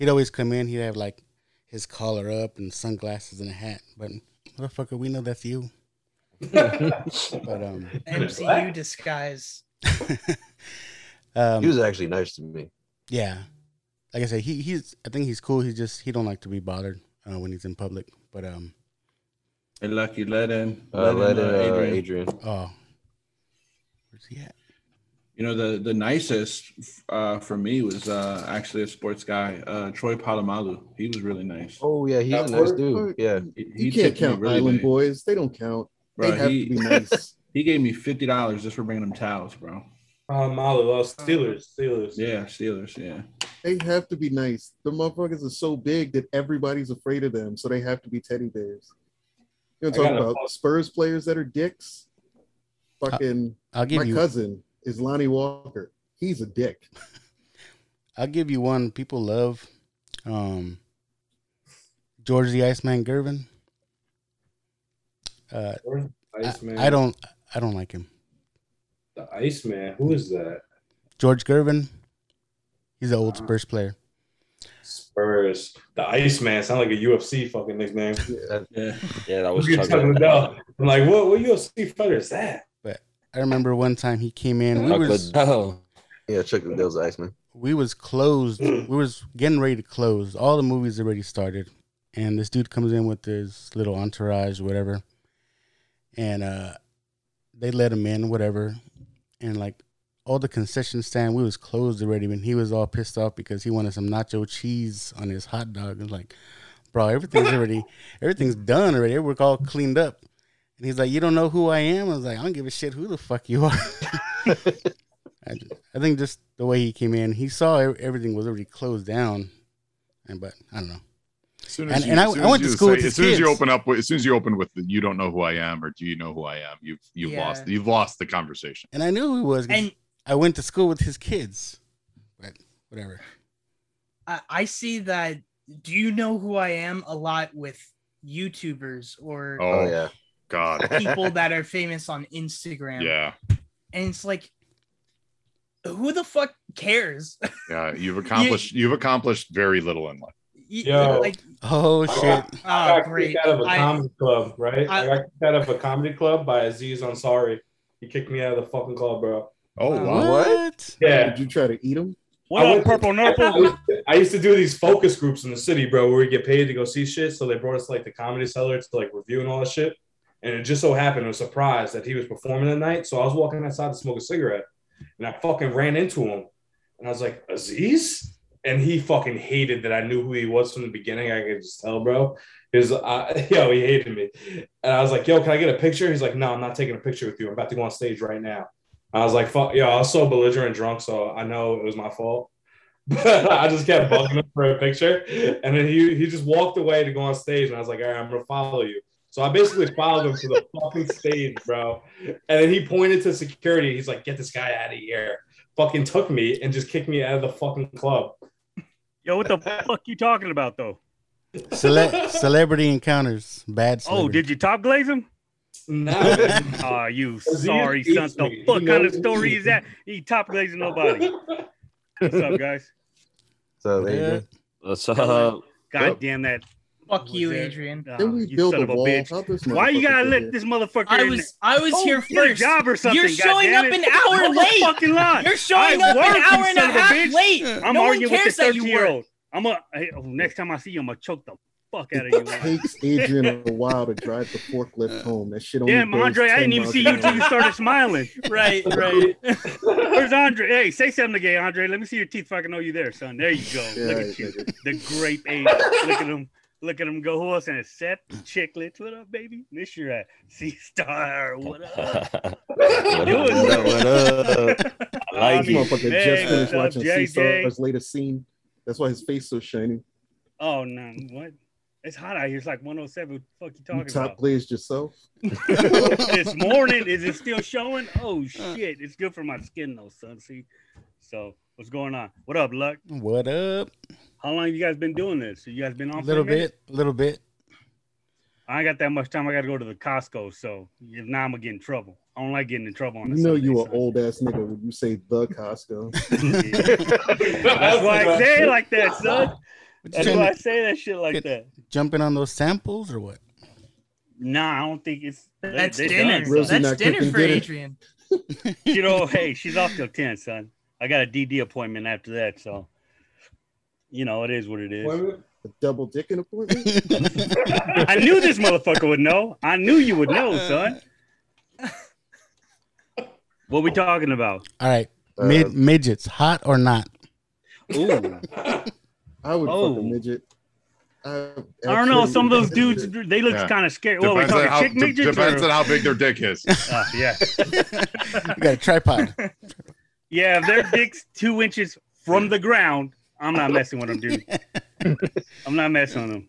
He'd always come in. He'd have like his collar up and sunglasses and a hat. But motherfucker, we know that's you. but um, MCU disguise. um, He was actually nice to me. yeah, like I said, he he's. I think he's cool. He just he don't like to be bothered uh, when he's in public. But um, and Lucky, let in, Uh, let, let in, uh, uh, Adrian. Adrian. oh, where's he at? You know, the the nicest uh, for me was uh, actually a sports guy, uh, Troy Polamalu. He was really nice. Oh yeah, he's a nice what- dude. Yeah. He, You he can't count really Island big. Boys. They don't count. Bro, they have he, to be nice. he gave me fifty dollars just for bringing him towels, bro. Um, Malo, uh, Steelers, Steelers. Yeah, Steelers. Yeah, they have to be nice. The motherfuckers are so big that everybody's afraid of them, so they have to be teddy bears. You know, talking got a- about Spurs players that are dicks. Fucking I'll give my you. cousin is Lonnie Walker. He's a dick. I'll give you one. People love. Um, George the Iceman Gervin. Uh, I, I don't. I don't like him. The Iceman. Who is that? George Gervin. He's an old Spurs player. Spurs. The Iceman sound like a UFC fucking nickname. yeah. Yeah, that was Chuck talking Liddell. about. I'm like, what? What UFC fighter is that? But I remember one time he came in. We was Liddell. Yeah, Chuck Liddell's Iceman. we was closed. we was getting ready to close. All the movies already started, and this dude comes in with his little entourage, whatever, and uh, they let him in, whatever, and like all the concession stand we was closed already, and he was all pissed off because he wanted some nacho cheese on his hot dog. And like, bro, everything's already, everything's done already. We're all cleaned up. And he's like, you don't know who I am? I was like, I don't give a shit who the fuck you are. I, just- I think just the way he came in, he saw everything was already closed down. And but I don't know. As soon And- and I- soon I went as to school with say- his as soon as you open up, with- as soon as you open with the "you don't know who I am" or "do you know who I am," you've you've Yeah. lost you've lost the conversation. And I knew who he was. 'cause And I went to school with his kids. But whatever. I, I see that. Do you know who I am? A lot with YouTubers or Oh, Oh yeah. God, people that are famous on Instagram. yeah, And it's like, who the fuck cares? yeah. You've accomplished you've accomplished very little in life. You- Yo. Like, Oh I shit. got, I oh, got great. kicked ah, out of a I- comedy club, right? I, I- got kicked out of a comedy club by Aziz Ansari. He kicked me out of the fucking club, bro. Oh wow. What? Yeah. Did you try to eat him? What up, Purple Nurple? I used, to, I used to do these focus groups in the city, bro, where we get paid to go see shit. So they brought us like the comedy cellar to like review and all that shit. And it just so happened, I was surprised that he was performing that night. So I was walking outside to smoke a cigarette, and I fucking ran into him, and I was like, Aziz, and he fucking hated that I knew who he was from the beginning. I could just tell, bro. His, uh, yo, he hated me, and I was like, yo, can I get a picture? He's like, no, I'm not taking a picture with you. I'm about to go on stage right now. I was like, fuck, yo, I was so belligerent drunk, so I know it was my fault. But I just kept bugging him for a picture. And then he, he just walked away to go on stage. And I was like, all right, I'm to follow you. So I basically followed him to the fucking stage, bro. And then he pointed to security. He's like, get this guy out of here. Fucking took me and just kicked me out of the fucking club. Yo, what the fuck you talking about though? Cele- celebrity encounters. Bad story. Oh, did you top glaze him? No. Ah, you sorry son. hates The me. fuck kind of story is that? He top glazing nobody. What's up, guys? So Yeah. Adrian, What's up? God damn that. Fuck was you, there. Adrian. Then we you build son a of a wall. bitch. Why you gotta let this motherfucker I in was I was Oh, here get a first. job or something, You're showing up an hour late. fucking line. You're showing I up an work, you hour and a son a half bitch. late. I'm no arguing with cares the that you 13 year work. old. I'm a hey, oh, next time I see you, I'm gonna choke the fuck out of you. It takes Adrian a while to drive the forklift home. That shit only Damn, goes Andre, I didn't even see you until you started smiling. Right, right. Where's Andre? Hey, say something again, Andre. Let me see your teeth if I can know you there, son. There you go. Yeah, Look at you. yeah. The grape age. Look at him. Look at him go. Who else in it? Seth Chicklets. What up, baby? This your at C Star. What up? what You up? What up? What up? I like This it. motherfucker Hey, just finished watching JJ? C-Star's latest scene. That's why his face so shiny. Oh no, what? It's hot out here. It's like 107. What the fuck you You talking top about? glazed yourself. this morning, is it still showing? Oh uh. shit! It's good for my skin though, son. See, so what's going on? What up, Luck? What up? How long have you guys been doing this? You guys been A on for little bit. A little bit. I ain't got that much time. I got to go to the Costco. So if not, I'm gonna get in trouble. I don't like getting in trouble on. a You know Sunday, you an old ass nigga when you say the Costco. That's why I say it like that, son. That's why I say that shit like that. jumping on those samples or what? Nah, I don't think it's. That's they dinner. done, That's dinner for dinner. Adrian. you know, hey, she's off till 10, son. I got a DD appointment after that, so you know, it is what it is. A double dicking appointment? I knew this motherfucker would know. I knew you would know, son. What we talking about? All right. Uh, Mid midgets, hot or not? Ooh, I would Oh. fuck a midget. I, I don't know. Some of those dudes, would fuck a midget. they look Yeah. kind of scary. Well, we Depends on talking how chick de- midgets depends or? on how big their dick is. Ah, yeah, You got a tripod. yeah. If their dick's two inches from the ground, I'm not messing with them, dude. I'm not messing with them.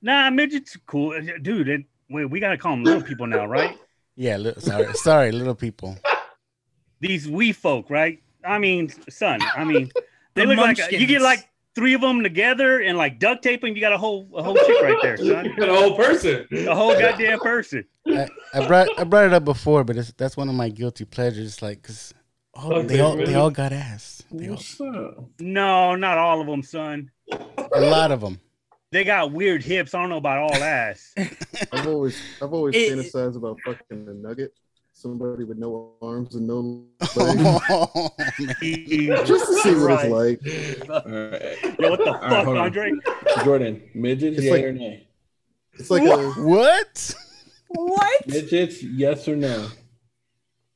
Nah, midgets are cool, uh, dude. It, wait, we gotta call them little people now, right? Yeah, li- sorry, sorry, little people. these wee folk, right? I mean, son, I mean, they The look like you get like three of them together and like duct tape, and you got a whole a whole chick right there, son. the whole person. A whole goddamn person. I, I brought I brought it up before, but it's, that's one of my guilty pleasures. Like, cause oh, they all they all got ass. They all, up? No, not all of them, son. a lot of them. They got weird hips. I don't know about all ass. I've always I've always It- fantasized about fucking a nugget. Somebody with no arms and no legs. Oh. Just to see what Right. it's like. All right. Yo, what the right, fuck, hold on. Andre? Jordan, midget, It's yay like- or nay? It's like a what? What? Midgets, yes or no?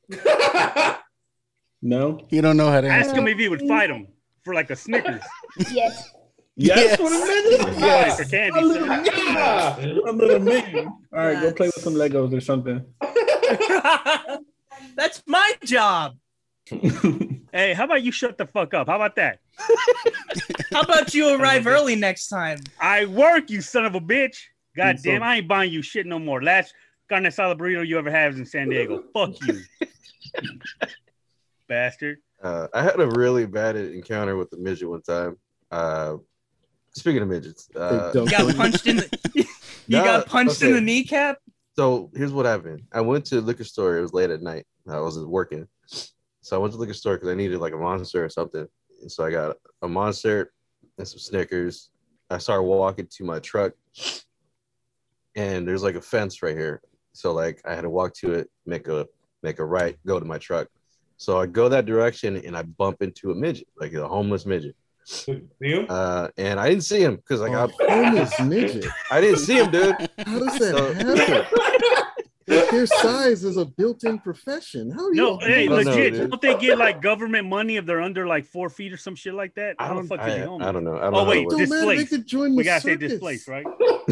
No. You don't know how to Ask answer. him if he would fight him for like a Snickers. Yes. Yes, Yes. for the midget. Yes. For candy, son. Yeah. A little midget. All right, go play with some Legos or something. That's my job. Hey, how about you shut the fuck up? How about that? How about you arrive early next time? I work, you son of a bitch. God So- damn, I ain't buying you shit no more. Last carne asada burrito you ever had is in San Diego. Fuck you. Bastard. Uh, I had a really bad encounter with the midget one time. Uh, speaking of midgets, uh, You got punched in the you Nah, got punched in the kneecap? so here's what happened. I went to the liquor store. It was late at night. I wasn't working, so I went to the liquor store because I needed like a monster or something. And so I got a monster and some Snickers. I started walking to my truck, and there's like a fence right here. So like I had to walk to it, make a make a right, go to my truck. So I go that direction and I bump into a midget, like a homeless midget. You? Uh, and I didn't see him because like A I, homeless midget. I didn't see him, dude. How does So- that happen? Like, their size is a built-in profession. How do you? No, hey, don't know, legit. dude. don't they get like government money if they're under like four feet or some shit like that? I don't, fuck is he I. I don't know. I don't Oh, know. wait, how it Don't works. matter. They displaced. could join the We gotta say circus. displaced, right? Well,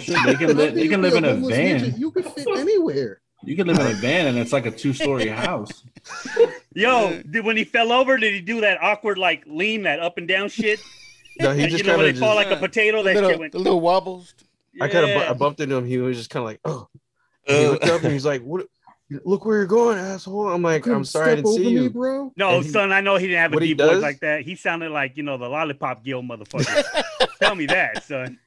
shit, they can live. They can live in a van. midget. You can fit anywhere. You can live in a van, and it's like a two-story house. Yo, did, when he fell over, did he do that awkward like lean, that up and down shit? No, he Like, just you know kind when of they fall just. like a potato, the that shit little, went. the little wobbles. I kind of Yeah. I bumped into him. He was just kind of like, oh. And he looked up and he's like, "What? Look where you're going, asshole!" I'm like, "I'm sorry, I didn't over see me, you." bro. No, he- son, I know he didn't have a what deep voice like that. He sounded like you know the lollipop guild motherfucker. Tell me that, son.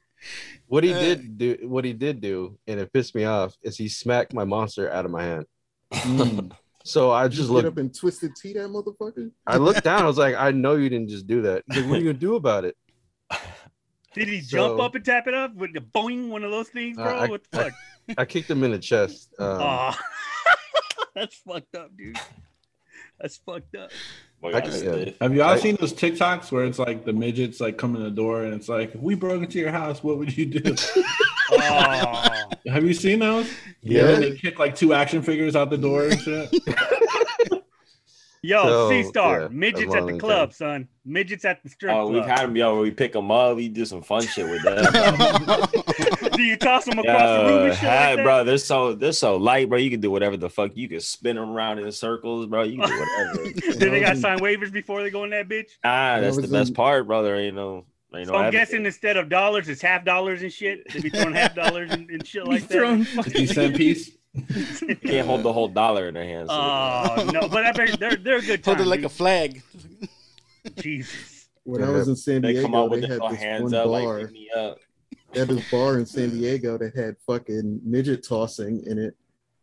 What he Uh. did do, what he did do, and it pissed me off, is he smacked my monster out of my hand. Mm. So I Just just get looked. up and twisted tea that motherfucker. I looked down. I was like, "I know you didn't just do that." Like, "What are you gonna do about it?" Did he jump up and tap it up with the boing, one of those things, Uh, bro? I- what the fuck? I kicked him in the chest. Um, Aw. That's fucked up, dude. That's fucked up. Boy, I got can- Have you all I- seen those TikToks where it's like the midgets like come in the door and it's like, if we broke into your house, what would you do? Oh. Have you seen those? Yeah. And they kick like two action figures out the door and shit. Yo, So, C Star, yeah, midgets at the one club, son. Midgets at the strip Oh, we've had them, yo, where we pick them up, we do some fun shit with them. Do you toss them across the room Yo, and shit hi, like bro, they're so they're so light, bro. You can do whatever the fuck. You can spin them around in circles, bro. You can do whatever. Then they got sign waivers before they go in that bitch. ah, that's the best part, brother. Ain't no, ain't no. So I'm evidence. guessing instead of dollars, it's half dollars and shit. They be throwing half dollars and, and shit like Throwing that. Fifty cent piece. can't hold the whole dollar in their hands. so- Oh no, but I bet they're they're a good time. Hold it like a flag. Jesus. When I was in San they come Diego, out with they their had little this hands one up, like bar. pick me up. They had this bar in San Diego that had fucking midget tossing in it,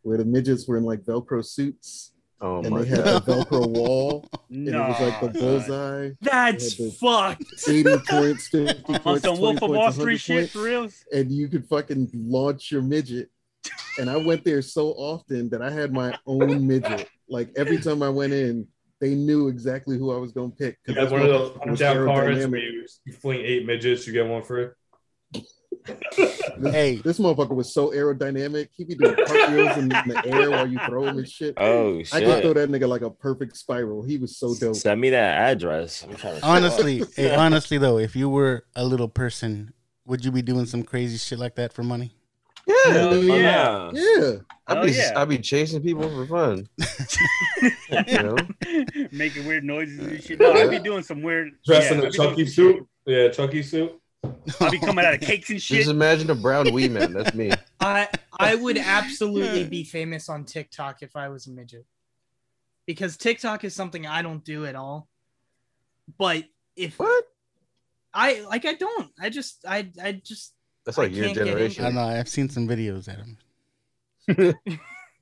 where the midgets were in like Velcro suits, Oh and my they had god! a Velcro wall, and No, it was like the bullseye. That's the- fucked. 80 points, 50 points, some Wolf of Wall Street shit for reals. and you could fucking launch your midget. And I went there so often that I had my own midget. Like every time I went in, they knew exactly who I was going to pick. 'cause You got this one of those motherfucker punch was out cards where you, you fling eight midgets, you get one free. This, Hey. this motherfucker was so aerodynamic. He be doing cartwheels in the air while you throw him and shit. Oh shit! I could throw that nigga like a perfect spiral. He was so dope. Send me that address. I'm trying to Honestly, hey, honestly though, if you were a little person, would you be doing some crazy shit like that for money? Yeah, Hell Oh, yeah. Yeah. I'd be yeah. I'd be chasing people for fun. You know, Making weird noises and shit. No, I'd be doing some weird. dressing yeah, a chunky doing Chucky some suit. Yeah, chunky suit. shit. I'd be coming out of cakes and shit. just imagine a brown wee man. That's me. I I would absolutely be famous on TikTok if I was a midget. Because TikTok is something I don't do at all. But if What? I like I don't. I just I I just That's like I your generation. I know. I've seen some videos at him.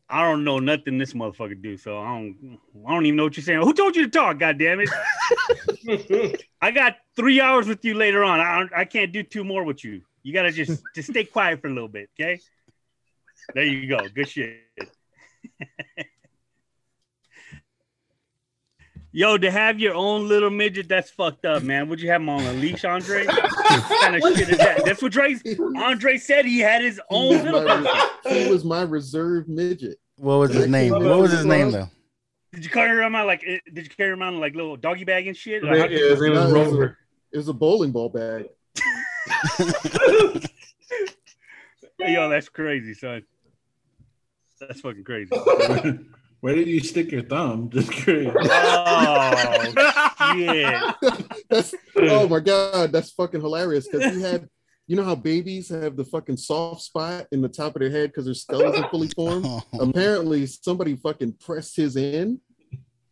I don't know nothing this motherfucker do, so I don't. I don't even know what you're saying. Who told you to talk? God damn it! I got three hours with you later on. I don't, I can't do two more with you. You gotta just just stay quiet for a little bit, okay? There you go. Good shit. Yo, to have your own little midget, that's fucked up, man. Would you have him on a leash, Andre? what kind of shit is that? That's what Dre, Andre said. He had his He own was, little my, he was my reserve midget. What was his name? What was his name though? Did you carry him around like? eh, Did you carry around like little doggy bag and shit? Like, how did his name was it, was a, Rover. it was a bowling ball bag. Yo, that's crazy, son. That's fucking crazy. Where did you stick your thumb? Just curious. Oh yeah. That's oh my god, that's fucking hilarious. Because he had, you know how babies have the fucking soft spot in the top of their head because their skulls are fully formed. Oh, Apparently, somebody fucking pressed his in,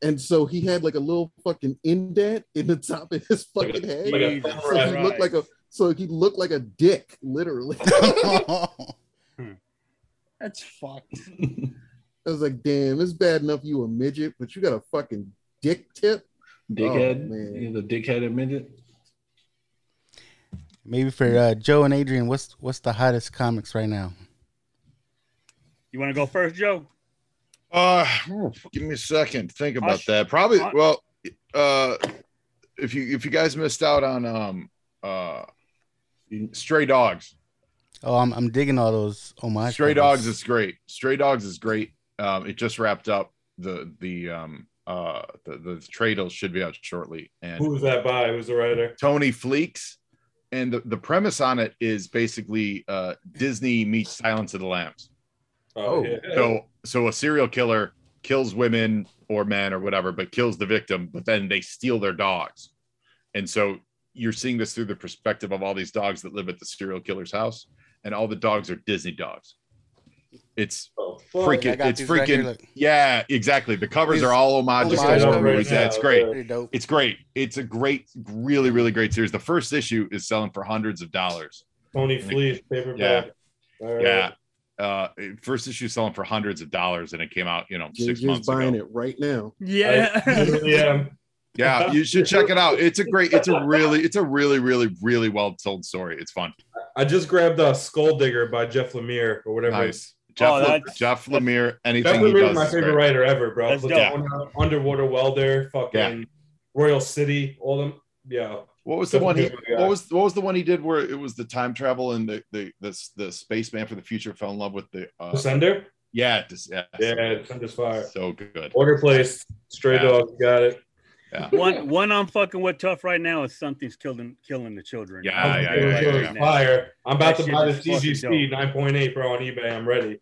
and so he had like a little fucking indent in the top of his Like a- fucking head. like a Jesus so he looked like a so he looked like a dick, literally. That's fucked. I was like, damn, it's bad enough you a midget, but you got a fucking dick tip. Dickhead. Oh, man. He's a dickhead midget. Maybe for uh, Joe and Adrian, what's what's the hottest comics right now? You want to go first, Joe? Uh, give me a second. Think about sh- that. Probably. I- Well, uh, if you if you guys missed out on um uh, Stray Dogs. Oh, I'm I'm digging all those Oh my. Stray covers. Dogs is great. Stray Dogs is great. Um, it just wrapped up. The the um uh the the trade should be out shortly. And Who's that by? Who's the writer? Tony Fleecs. And the, the premise on it is basically uh, Disney meets Silence of the Lambs. Oh, yeah. So so a serial killer kills women or men or whatever, but kills the victim, but then they steal their dogs. And so you're seeing this through the perspective of all these dogs that live at the serial killer's house, and all the dogs are Disney dogs. It's Oh, freaking, it's these right here, freaking, yeah, exactly. The covers These are all homages to homage old covers. movies. Yeah, it's great. Dope. It's great. It's a great, really, really great series. The first issue is selling for hundreds of dollars. Tony Fleecs, paperback. All right. Yeah. Uh, first issue selling for hundreds of dollars, and it came out, you know, six JJ's months buying ago. it right now. Yeah. I literally am. Yeah, you should check it out. It's a great, it's a really, it's a really, really, really well told story. It's fun. I just grabbed uh, Skulldigger by Jeff Lemire or whatever. Nice. Jeff, Oh, Le- Jeff Lemire, Jeff anything he Lemire does is my favorite great. writer ever, bro. That's Plutona, Underwater Welder, fucking Yeah. Royal City, all them. Yeah. What was the one he? Definitely my guy. What was what was the one he did where it was the time travel and the the the, the spaceman for the future fell in love with the uh, Descender? yeah this, yeah Yeah, Descender's fire. so good Order placed. Stray Yeah. Dog, got it. yeah One one I'm fucking with tough right now is something's killing killing the children. Yeah, I'm yeah, yeah, yeah, yeah. Fire. I'm about That to buy the shit is fucking CGC 9.8, bro, on eBay. I'm ready.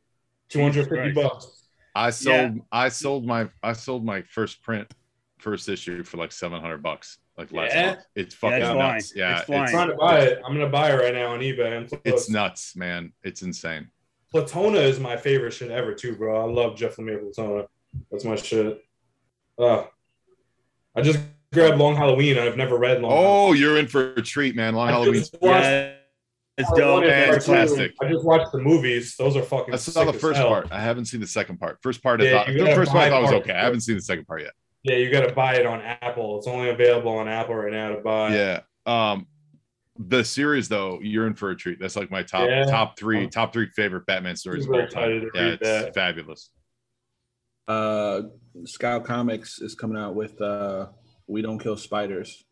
250 bucks. I sold Yeah. I sold my I sold my first print first issue for like seven hundred bucks like last Yeah? month. It's fucking it's nuts. flying. Yeah, It's flying. I'm trying to buy it. I'm gonna buy it right now on eBay. I'm it's nuts, man. It's insane. Plutona is my favorite shit ever too, bro. I love Jeff Lemire Plutona. That's my shit. Uh, I just grabbed Long Halloween. I've never read Long. Oh, you're in for a treat, man. Long I Halloween. Yeah, it's dope. one and part two. Fantastic. I just watched the movies. Those are fucking. I saw sick the as first hell. part. I haven't seen the second part. First part, I thought you the first part I thought was part okay. I haven't seen the second part yet. Yeah, you got to buy it on Apple. It's only available on Apple right now to buy. Yeah. Um, the series though, you're in for a treat. That's like my top Yeah. top three top three favorite Batman stories of all time. Yeah, it's that. fabulous. Uh, Scout Comics is coming out with uh, "We Don't Kill Spiders,"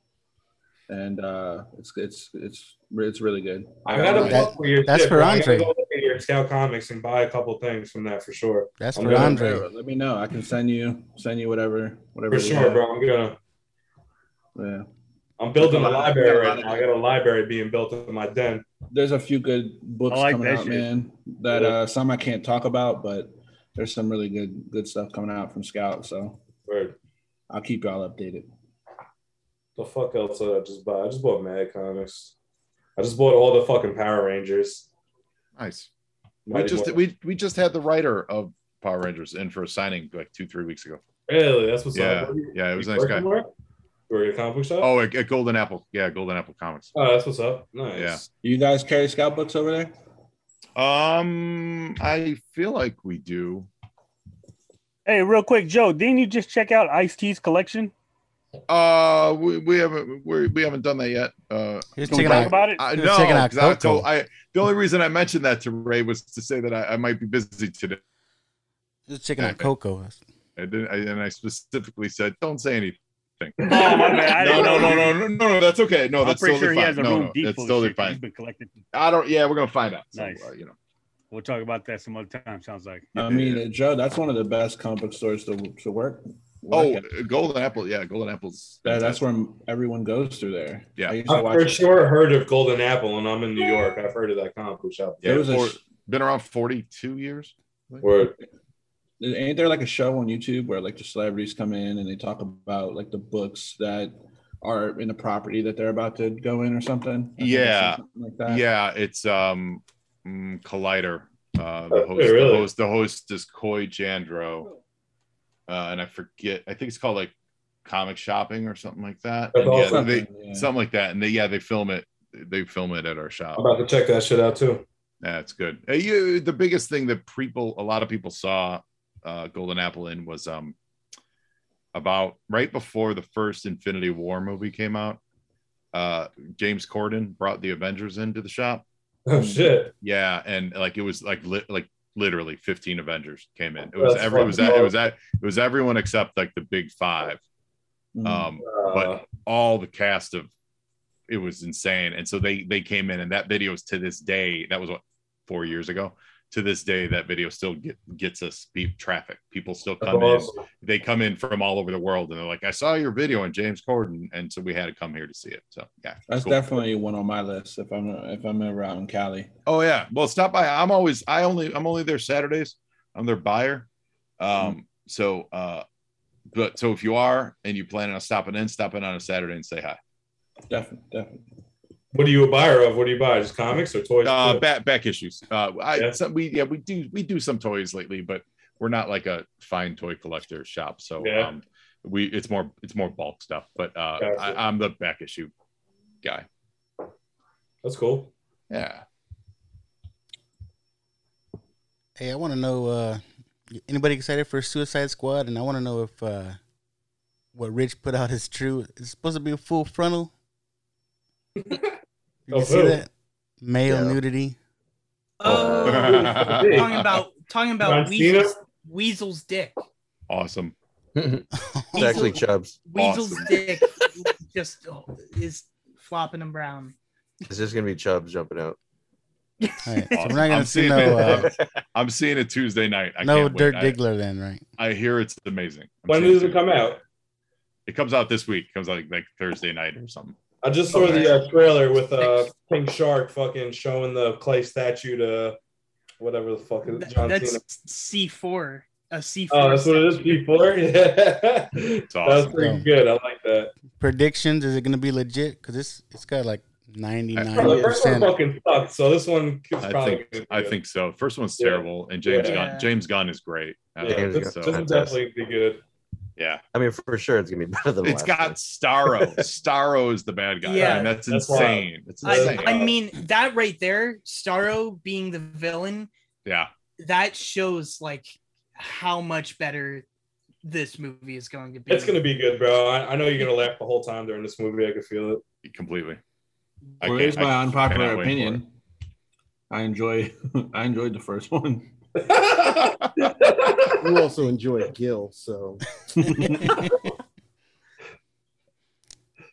and uh, it's it's it's it's really good. I gotta That- fuck with your that's shit, for bro. Andre. go look at your Scout Comics and buy a couple things from that for sure. That's I'm for gonna- Andre. Let me know. I can send you send you whatever whatever. For they sure, have. bro. I'm gonna. Yeah. I'm building a We got a lot- library we got a lot right now. I got a library being built in my den. There's a few good books like coming out, shit. man. That Yeah. uh, some I can't talk about, but there's some really good good stuff coming out from Scout. So Word. I'll keep y'all updated. The fuck else did I just buy? I just bought Mad Comics. I just bought all the fucking Power Rangers. Nice. We just Morphin. we we just had the writer of Power Rangers in for a signing like two three weeks ago. really that's what's Yeah, up. yeah, it was a nice guy. somewhere? Or at a comic book shop? Oh, at, at Golden Apple. Yeah, Golden Apple Comics. Oh, that's what's up. Nice. Yeah. You guys carry Scout books over there? Um, I feel like we do. Hey, real quick, Joe, didn't you just check out Ice T's collection? Uh, we, we haven't we, we haven't done that yet. Uh, He's Can we talk out. about it? I no, was checking out 'cause I Coco. told I the only reason I mentioned that to Ray was to say that I, I might be busy today. Just checking out Coco. I didn't, I, and I specifically said, "Don't say anything." Oh, my bad. I no, no, no, no, no, no, no. That's okay. No, I'm that's pretty totally sure he fine. has a no, room no, deep that's full of totally shit 'cause He's fine. been collecting. I don't. Yeah, we're gonna find out. So, Nice. uh, you know. We'll talk about that some other time. Sounds like. I mean, uh, Joe, that's one of the best comic book stores to, to work Oh, work Golden Apple. Yeah, Golden Apple's. that, that's where everyone goes through there. Yeah. I used to I've watch for it. sure heard of Golden Apple, and I'm in New York. I've heard of that comic book shop. Yeah, There was a sh- been around 42 years. Word. Ain't there like a show on YouTube where like the celebrities come in and they talk about like the books that are in the property that they're about to go in or something? I think I've seen Yeah. something like that. Yeah, it's um mm, Collider. Uh, the Oh, host, really? the host, the host is Coy Jandreau, uh, and I forget. I think it's called like Comic Shopping or something like that. Yeah, awesome. they, Yeah. something like that, and they yeah they film it. They film it at our shop. I'm about to check that shit out too. That's good. Uh, you, the biggest thing that people, a lot of people saw uh, Golden Apple in was um about right before the first Infinity War movie came out. Uh, James Corden brought the Avengers into the shop. Oh shit. Yeah, and like it was like li- like literally 15 Avengers came in. It was That's every it was fucking it was that it was everyone except like the big five. Mm. Um, Uh, but all the cast of it was insane and so they they came in and that video is to this day that was what four years ago to this day that video still get, gets us beat traffic. People still come in. they come in from all over the world and they're like i saw your video on james corden and so we had to come here to see it. So yeah That's cool. definitely one on my list if I'm if I'm ever out in Cali. oh yeah. Well stop by i'm always i only i'm only there saturdays. I'm their buyer. Um so uh but so if you are and you plan on stopping in stopping on a saturday and say hi. Definitely, definitely. What are you a buyer of? What do you buy? Just comics or toys? uh back back issues uh i Yeah. some, we yeah we do we do some toys lately but we're not like a fine toy collector shop so Yeah. um we it's more it's more bulk stuff but uh Gotcha. I, i'm the back issue guy That's cool. yeah Hey, I want to know uh, anybody excited for Suicide Squad, and I want to know if uh, what Rich put out is true. It's supposed to be a full frontal. Did you Of see who? that? Male Yeah. nudity. Oh, Uh, talking about talking about Weasel's, Weasel's dick. awesome It's actually Chubbs. Weasel's Awesome. dick just oh, is flopping and brown. It's just gonna be Chubbs jumping out. All right, so Awesome. we're not gonna I'm see seeing no it. uh, i'm seeing it tuesday night I no can't wait. Dirk I- Diggler then, right? I, hear it's amazing I'm When seeing does it come out? it comes out this week it comes out like, like thursday night or something I just saw the uh, trailer with uh, King Shark fucking showing the clay statue to whatever the fuck is it, Th- John that's Cena. C four. A C four. Oh, that's what it is. Before, yeah, that's awesome. pretty Yeah. good. I like that. Predictions? Is it gonna be legit? Because it's it's got like ninety nine Bro, the first one percent. fucking sucked, so this one is I think gonna I think so. First one's Yeah. terrible, and James Yeah. Gunn James Gunn is great. Uh, Yeah, James this, Gunn's this so, definitely be good. Yeah, I mean, for sure, it's gonna be better than. the it's last got one. Starro. Starro is the bad guy. Yeah. I mean, that's, That's insane. It's I, insane. I mean that right there, Starro being the villain, yeah, that shows like how much better this movie is going to be. It's gonna be good, bro. I, I know you're gonna laugh the whole time during this movie. I can feel it. completely. I Well, here's I my unpopular cannot wait for opinion. I enjoy I enjoyed the first one. You also enjoy Gil, so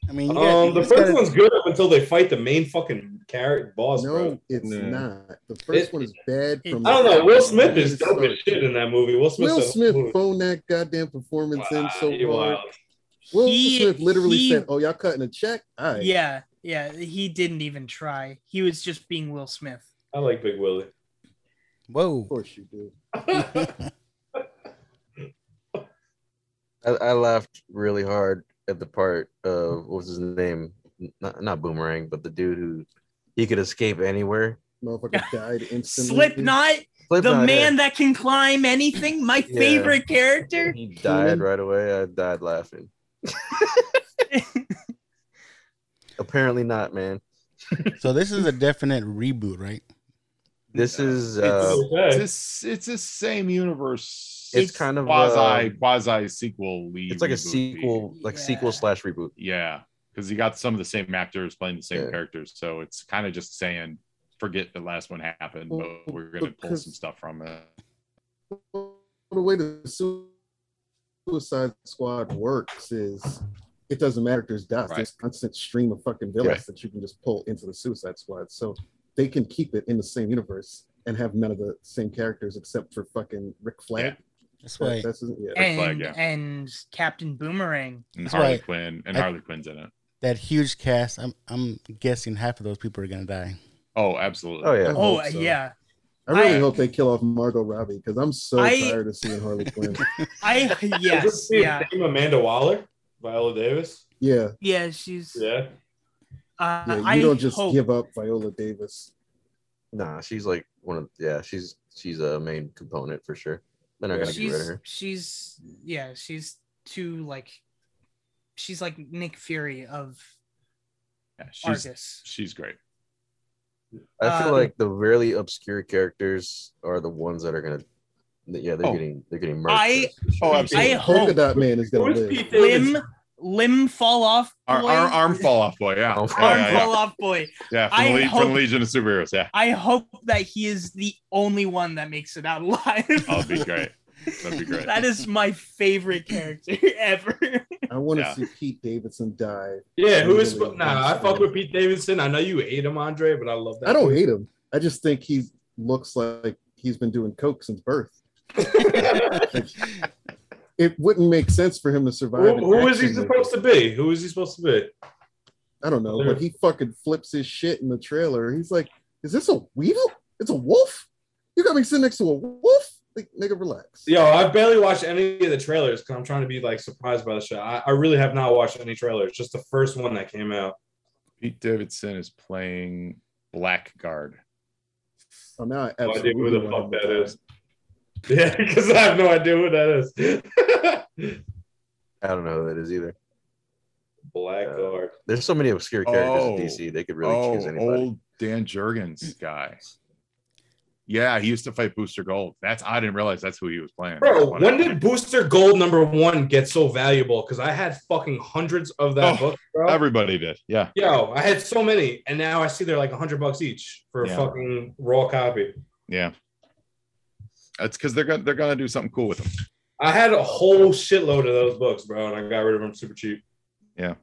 I mean, you got, Um, the you first gotta- one's good up until they fight the main fucking carrot boss, no, bro. it's Yeah. not. The first It- one is bad it- from. I don't know. Will Smith is dope as shit in that movie. Will Smith. Will Smith phoned that goddamn performance in so you hard. wild. Will He- Smith literally he- said, "Oh, y'all cutting a check? All right. Yeah, yeah. He didn't even try. He was just being Will Smith. I like Big Willie. Whoa. Of course you do." I, I laughed really hard at the part of what was his name? Not, not Boomerang, but the dude who he could escape anywhere. Motherfucker died instantly. Slipknot, the Slipknot, man that can climb anything. My Yeah. favorite character. He died right away. I died laughing. Apparently not, man. So this is a definite reboot, right? This is It's, uh, Okay. it's, it's the same universe. it's kind of quasi uh, quasi sequel. it's like a sequel, like Yeah. sequel slash reboot. Yeah, because you got some of the same actors playing the same Yeah. characters, so it's kind of just saying, forget the last one happened, Well, but we're gonna pull some stuff from it. the way the Suicide Squad works is it doesn't matter if there's death. Right. There's constant stream of fucking villains Right. that you can just pull into the Suicide Squad. So they can keep it in the same universe and have none of the same characters except for fucking Rick Flag. That's why. That's yeah. and Flag, yeah. and Captain Boomerang. And That's Harley right. Quinn and I- Harley Quinn's in it. that huge cast. I'm I'm guessing half of those people are gonna die. Oh, absolutely. Oh yeah. Oh so. yeah, I really I- hope they kill off Margot Robbie because I'm so I- tired of seeing Harley Quinn. I Is yes this the yeah same Amanda Waller, Viola Davis. Yeah, yeah she's. Yeah. Uh, yeah. You I don't just hope, give up Viola Davis. Nah, she's like one of yeah, she's she's a main component for sure. They're not gonna get rid of she's her. she's yeah she's too like she's like Nick Fury of Yeah, she's Argus. she's great. I feel um, like the really obscure characters are the ones that are gonna yeah, they're Oh. getting they're getting murdered. I Oh, I absolutely. Polka hope Dot Man is gonna live. Pete Davidson? Limb limb fall off boy, our arm fall off boy. Yeah. Arm Yeah, arm yeah, yeah. fall off boy. Yeah, from, the Le- hope- the Legion of Superheroes. Yeah. I hope that he is the only one that makes it out alive. That'd be great. That'd be great. that is my favorite character ever. I want to Yeah. see Pete Davidson die. Yeah, who is Really nah? I fuck with Pete Davidson. I know you hate him, Andre, but I love that. I don't dude. hate him. I just think he looks like he's been doing coke since birth. It wouldn't make sense for him to survive. Who, who is he action supposed to be? Who is he supposed to be? I don't know, but he fucking flips his shit in the trailer. He's like, "Is this a weevil? It's a wolf? You got me sitting next to a wolf? Like, nigga, relax." Yo, I've barely watched any of the trailers because I'm trying to be like surprised by the show. I, I really have not watched any trailers. Just the first one that came out. Pete Davidson is playing Blackguard. Oh, now I No idea absolutely who the want fuck him to that die. Yeah, because I have no idea who that is. I don't know who that is either. Blackguard. Uh, there's so many obscure characters Oh. in DC. They could really oh, choose anybody. old Dan Jurgens guy. Yeah, he used to fight Booster Gold. That's I didn't realize that's who he was playing. Bro, What- when did Booster Gold number one get so valuable? Because I had fucking hundreds of that Oh, book, bro. everybody did? Yeah, Yo, I had so many, and now I see they're like hundred bucks each for a fucking raw copy. yeah. That's because they're gonna they're gonna do something cool with them. I had a whole shitload of those books, bro, and I got rid of them super cheap. Yeah.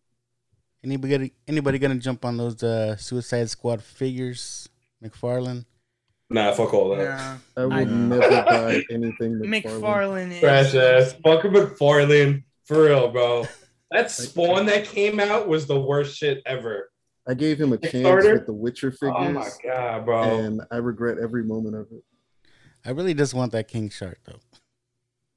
Anybody anybody gonna jump on those uh, Suicide Squad figures, McFarlane? Nah, fuck all that. Yeah. I would I- never buy anything McFarlane. McFarlane is Trash ass. Fucking McFarlane. For real, bro. That Spawn that came out was the worst shit ever. I gave him a chance with the Witcher figures, Oh my god, bro. and I regret every moment of it. I really just want that King Shark though.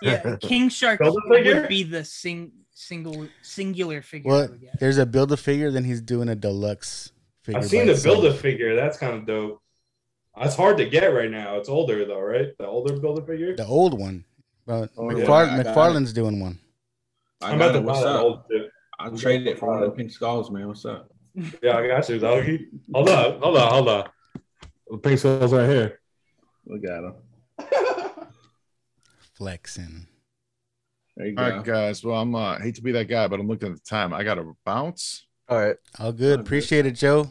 Yeah. King Shark Build a figure? would be the sing single singular figure. I Well, there's a build a figure, then he's doing a deluxe figure. I've seen the build a figure. That's kind of dope. That's hard to get right now. It's older though, right? The older build a figure. The old one. Well, Oh, yeah, McFar- I got it. McFarlane's doing one. I I'm about to. What's buy that up? old shit. I'll trade it for one of the pink skulls, man. What's up? Yeah, I got you, doggy. Hold up, hold up, hold up. The pink skulls right here. Look at him. Flexing. There you go. All right, guys. Well, I'm uh, hate to be that guy, but I'm looking at the time. I got to bounce. All right. All good. Appreciate it, Joe.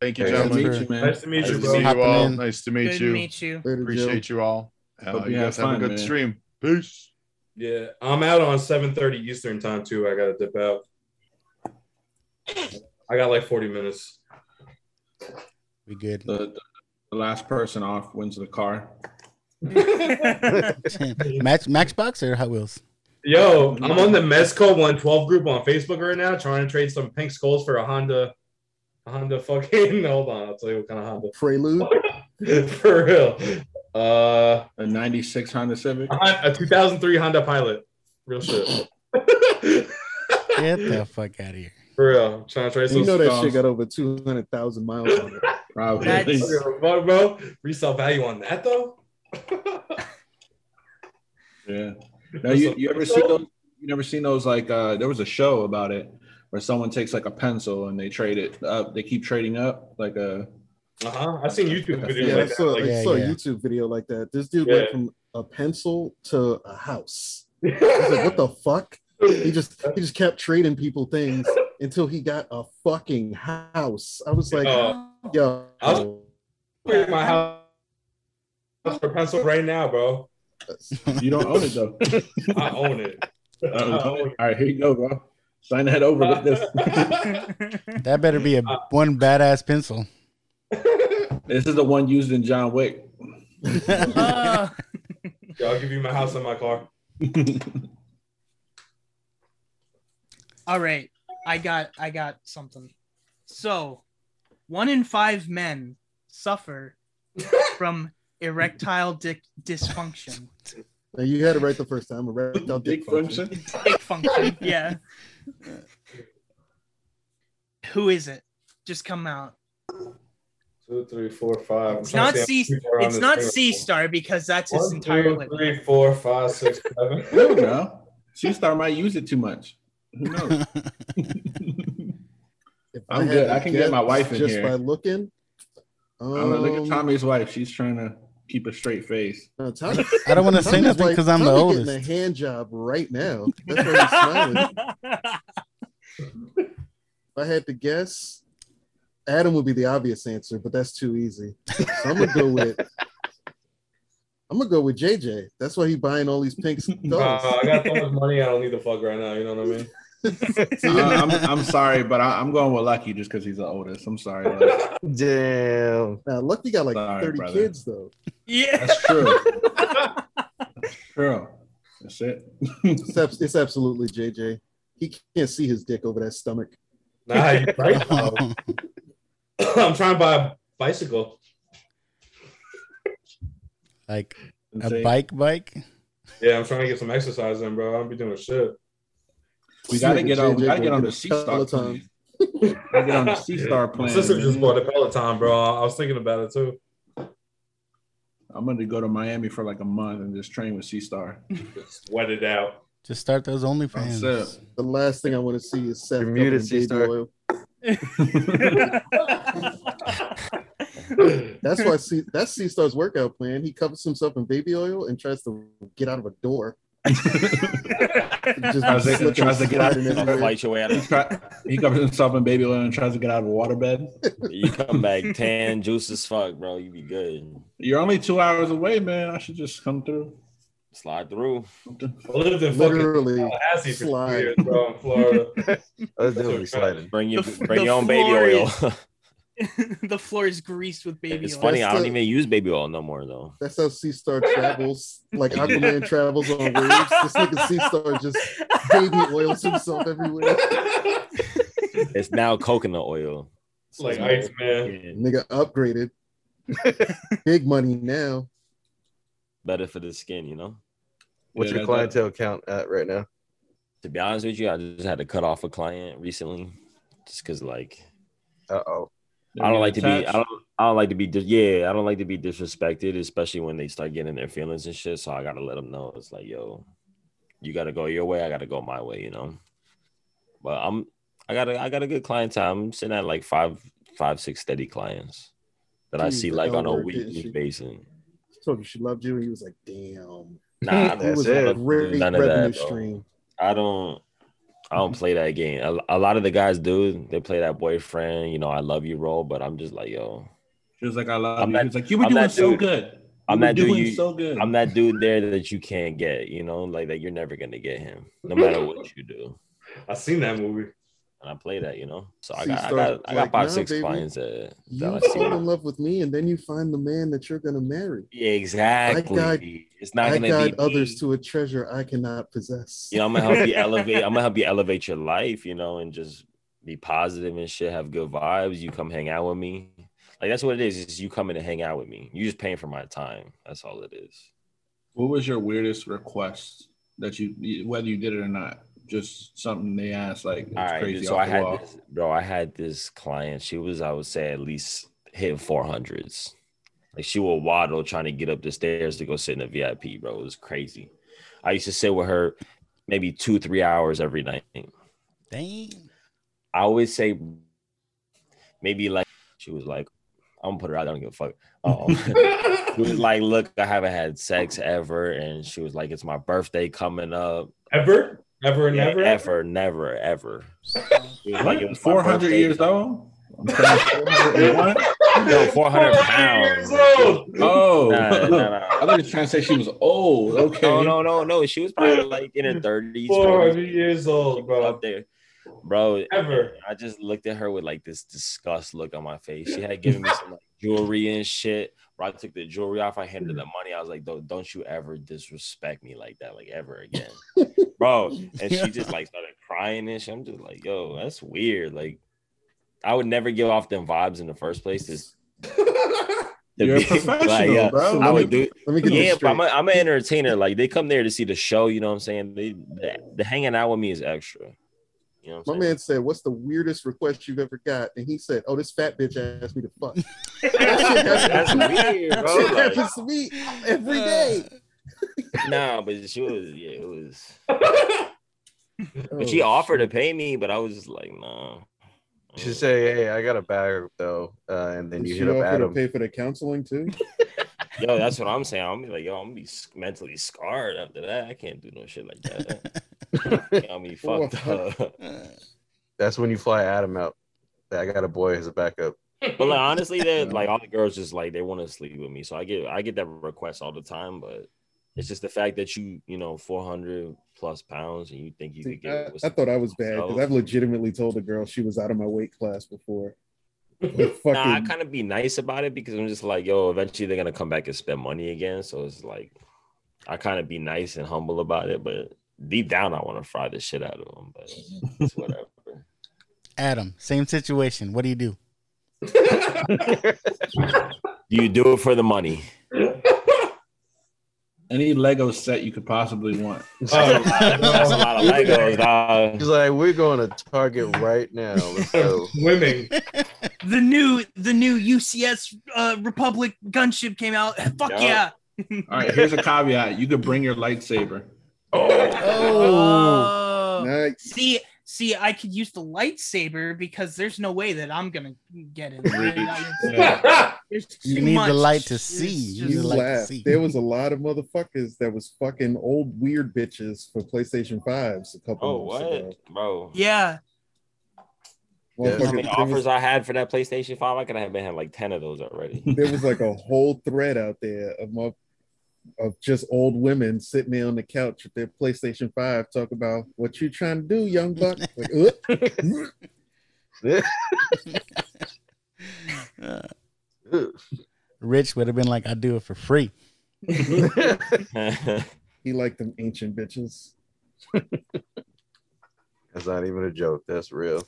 Thank you, Hey, Nice to gentlemen. meet you, man. Nice to meet Nice you, to bro. see you all. in. Nice to meet Good you. to meet you. Later, Joe. Appreciate you all. Uh, Hope you you guys have have a good man. stream. Peace. Yeah, I'm out on 7:30 Eastern time too. I gotta dip out. I got like 40 minutes. We good. The, the, the last person off wins the car. Max Matchbox or Hot Wheels? Yo, I'm on the Mezco 112 group on Facebook right now, trying to trade some pink skulls for a Honda. A Honda fucking. Hold on, I'll tell you what kind of Honda. Prelude. For real. Uh, A 96 Honda Civic. a 2003 Honda Pilot. Real shit. Get the fuck out of here. For real. I'm trying to trade some You know that skulls. shit got over two hundred thousand miles on it. Probably. That's- Fuck, bro. Resale value on that though? Yeah. Now you, you ever see those? You never seen those? Like uh, there was a show about it where someone takes like a pencil and they trade it up. They keep trading up like a. Uh-huh. I've seen YouTube videos Yeah, I like that. saw, Like, I saw yeah. a YouTube video like that. This dude Yeah. went from a pencil to a house. I was like, what the fuck? He just he just kept trading people things until he got a fucking house. I was like, Uh, yo, I was- my house for pencil right now, bro? You don't own it though. I own it. I own All right, here you go, bro. Sign that over with this. That better be a one badass pencil. this is the one used in John Wick. Uh, Yo, I'll give you my house and my car. All right, I got I got something. So, one in five men suffer from erectile dick dysfunction. Now, you had it right the first time. Erectile dick Dick function. function. Dick function, yeah. Who is it? Just come out. Two, three, four, five. It's not C. see how people are on It's not. C star because that's his entire two, list. three, four, five, six, seven. I don't know. She star might use it too much. Who knows? I'm had good. I can get my wife in just here. by looking. Um, I'm gonna look at Tommy's wife. She's trying to keep a straight face. no, Tommy- I don't want to say Tommy's nothing like- because I'm the oldest. Getting a hand job right now. That's why he's smiling. If I had to guess, Adam would be the obvious answer, but that's too easy. So I'm gonna go with. I'm gonna go with JJ. That's why he's buying all these pink Uh. I got so much money. I don't need to fuck right now. You know what I mean? I, I'm, I'm sorry, but I, I'm going with Lucky just because he's the oldest. I'm sorry. Lucky. Damn. Now, Lucky got like Sorry, 30 brother. kids though. Yeah. That's true. That's true. That's it. It's, abs- it's absolutely JJ. He can't see his dick over that stomach. Nah, you right. though. Um, I'm trying to buy a bicycle. like a bike bike. Yeah, I'm trying to get some exercise in, bro. I don't be doing shit. We gotta get on. We gotta get on the a C Star Peloton. plan. Gotta get on the C Star My plan. sister just man. bought a Peloton, bro. I was thinking about it too. I'm gonna go to Miami for like a month and just train with C Star. Sweat it out. Just start those That's OnlyFans. it. The last thing I want to see is Seth You're muted, in C-Star. That's why C, that's C Star's workout plan. He covers himself in baby oil and tries to get out of a door. Just Tries to- tries to get out- sliding Don't everywhere. fight your way out He, of try, he covers himself in baby oil and tries to get out of a waterbed. You come back tan, juice as fuck, bro. You be good. You're only two hours away, man. I should just come through. Slide through. I lived in fucking Literally Tallahassee for slide. years, bro, in Florida. I was definitely sliding. Bring your The- bring the your own baby oil. is- the floor is greased with baby oil. it's oil. funny. I don't the- even use baby oil no more though. That's how C Star travels. Like Aquaman travels on waves. This nigga C Star just baby oils himself everywhere. It's now coconut oil. It's like Ice Man. Nigga upgraded. Big money now. better for the skin, you know. What's Yeah, your that- clientele count at right now? To be honest with you, I just had to cut off a client recently, just because like Uh oh. I don't like to be. I don't. I don't like to be. Yeah, I don't like to be disrespected, especially when they start getting their feelings and shit. So I gotta let them know it's like, yo, you gotta go your way. I gotta go my way. You know. But I'm. I got a. I got a good clientele. I'm sitting at like five, five, six steady clients that I see like on a weekly basis. She told you she loved you, and he was like, "Damn." Nah, That's was it. a great None of that, stream. I don't. I don't mm-hmm. play that game. A, a lot of the guys do. They play that boyfriend, you know, I love you role. But I'm just like, yo, She was like, I love I'm you. was like, you were I'm doing so dude. good. You I'm dude doing you- so good. I'm that dude there that you can't get, you know, like that you're never gonna get him, no matter what you do. I seen that movie. And I play that, you know. So I See, got, I got, I got like, five, nah, six baby, clients that, You that I see. fall in love with me, and then you find the man that you're gonna marry. Yeah, exactly. guide- it's not I gonna guide be others me. to a treasure I cannot possess. You know, I'm gonna help you elevate. I'm gonna help you elevate your life, you know, and just be positive and shit. Have good vibes. You come hang out with me. Like that's what it is. Is you coming to hang out with me. You just paying for my time. That's all it is. What was your weirdest request that you, whether you did it or not? Just something they asked, like it's All right, crazy. dude, so I had wall. this, bro. I had this client. She was, I would say, at least hitting four hundreds. Like she would waddle trying to get up the stairs to go sit in the VIP, bro. It was crazy. I used to sit with her maybe two, three hours every night. Dang. I always say maybe like she was like, I'm gonna put her out. I don't give a fuck. Um, she was like, look, I haven't had sex ever, and she was like, it's my birthday coming up. Ever? Ever and Yeah, never? ever, never, ever. She like, it was Four hundred years old. I'm saying 401? No, 400 pounds. Oh, Nah, nah, nah. I thought you were trying to say she was old. Okay. No, no, no, no. She was probably like in her 30s. 400 years old, was bro. Up there. Bro. Ever. I just looked at her with like this disgust look on my face. She had given me some like, jewelry and shit. Bro, I took the jewelry off. I handed her the money. I was like, don't, don't you ever disrespect me like that, like ever again, bro. And she just like started crying and shit. I'm just like, yo, that's weird. Like, I would never give off them vibes in the first place. This. You're a professional, bro. I let would me- do. let me get yeah, this but I'm, straight. a, I'm an entertainer. Like they come there to see the show. You know what I'm saying? They the, the hanging out with me is extra. You know what My I'm saying? man said, "What's the weirdest request you've ever got?" And he said, "Oh, this fat bitch asked me to fuck." That's weird, That bro. shit Like- happens to me every day. Nah, but she was yeah, it was. Oh, But she offered to pay me, but I was just like, nah. She should say, "Hey, I got a bag though," uh, and then Did you she hit up offer to Adam. pay for the counseling too? Yo, that's what I'm saying. I'm be like, yo, I'm gonna be mentally scarred after that. I can't do no shit like that. Got me fucked up. That's when you fly Adam out. I got a boy as a backup. But like honestly, they like all the girls just like they want to sleep with me. So I get I get that request all the time, but it's just the fact that you you know 400 plus pounds and you think you could get. I, it with I thought I was bad because. I've legitimately told a girl she was out of my weight class before. Like, Nah, I kind of be nice about it because I'm just like, yo, eventually they're gonna come back and spend money again. So it's like, I kind of be nice and humble about it, but deep down, I want to fry the shit out of them. But it's whatever. Adam, same situation. What do you do? Do you do it for the money? Any Lego set you could possibly want. That's a lot of Legos, dog. He's like, "We're going to Target right now. Let's go." Swimming. The new the new UCS uh, Republic gunship came out. Fuck Yeah. yeah! All right, here's a caveat. You could bring your lightsaber. Oh, Nice. see, see, I could use the lightsaber because there's no way that I'm gonna get it. there. There's You need much. the light to see. You need You the light to laugh. see. There was a lot of motherfuckers that was fucking old weird bitches for PlayStation fives a couple Oh, months ago. bro? yeah, Yeah. How many offers was, I had for that PlayStation Five? I could have been had like ten of those already. there was like a whole thread out there of mo- of just old women sitting there on the couch with their PlayStation Five, talk about what you trying to do, young buck. Like, "Uh." Rich would have been like, I do it for free. he liked them ancient bitches. That's not even a joke. That's real.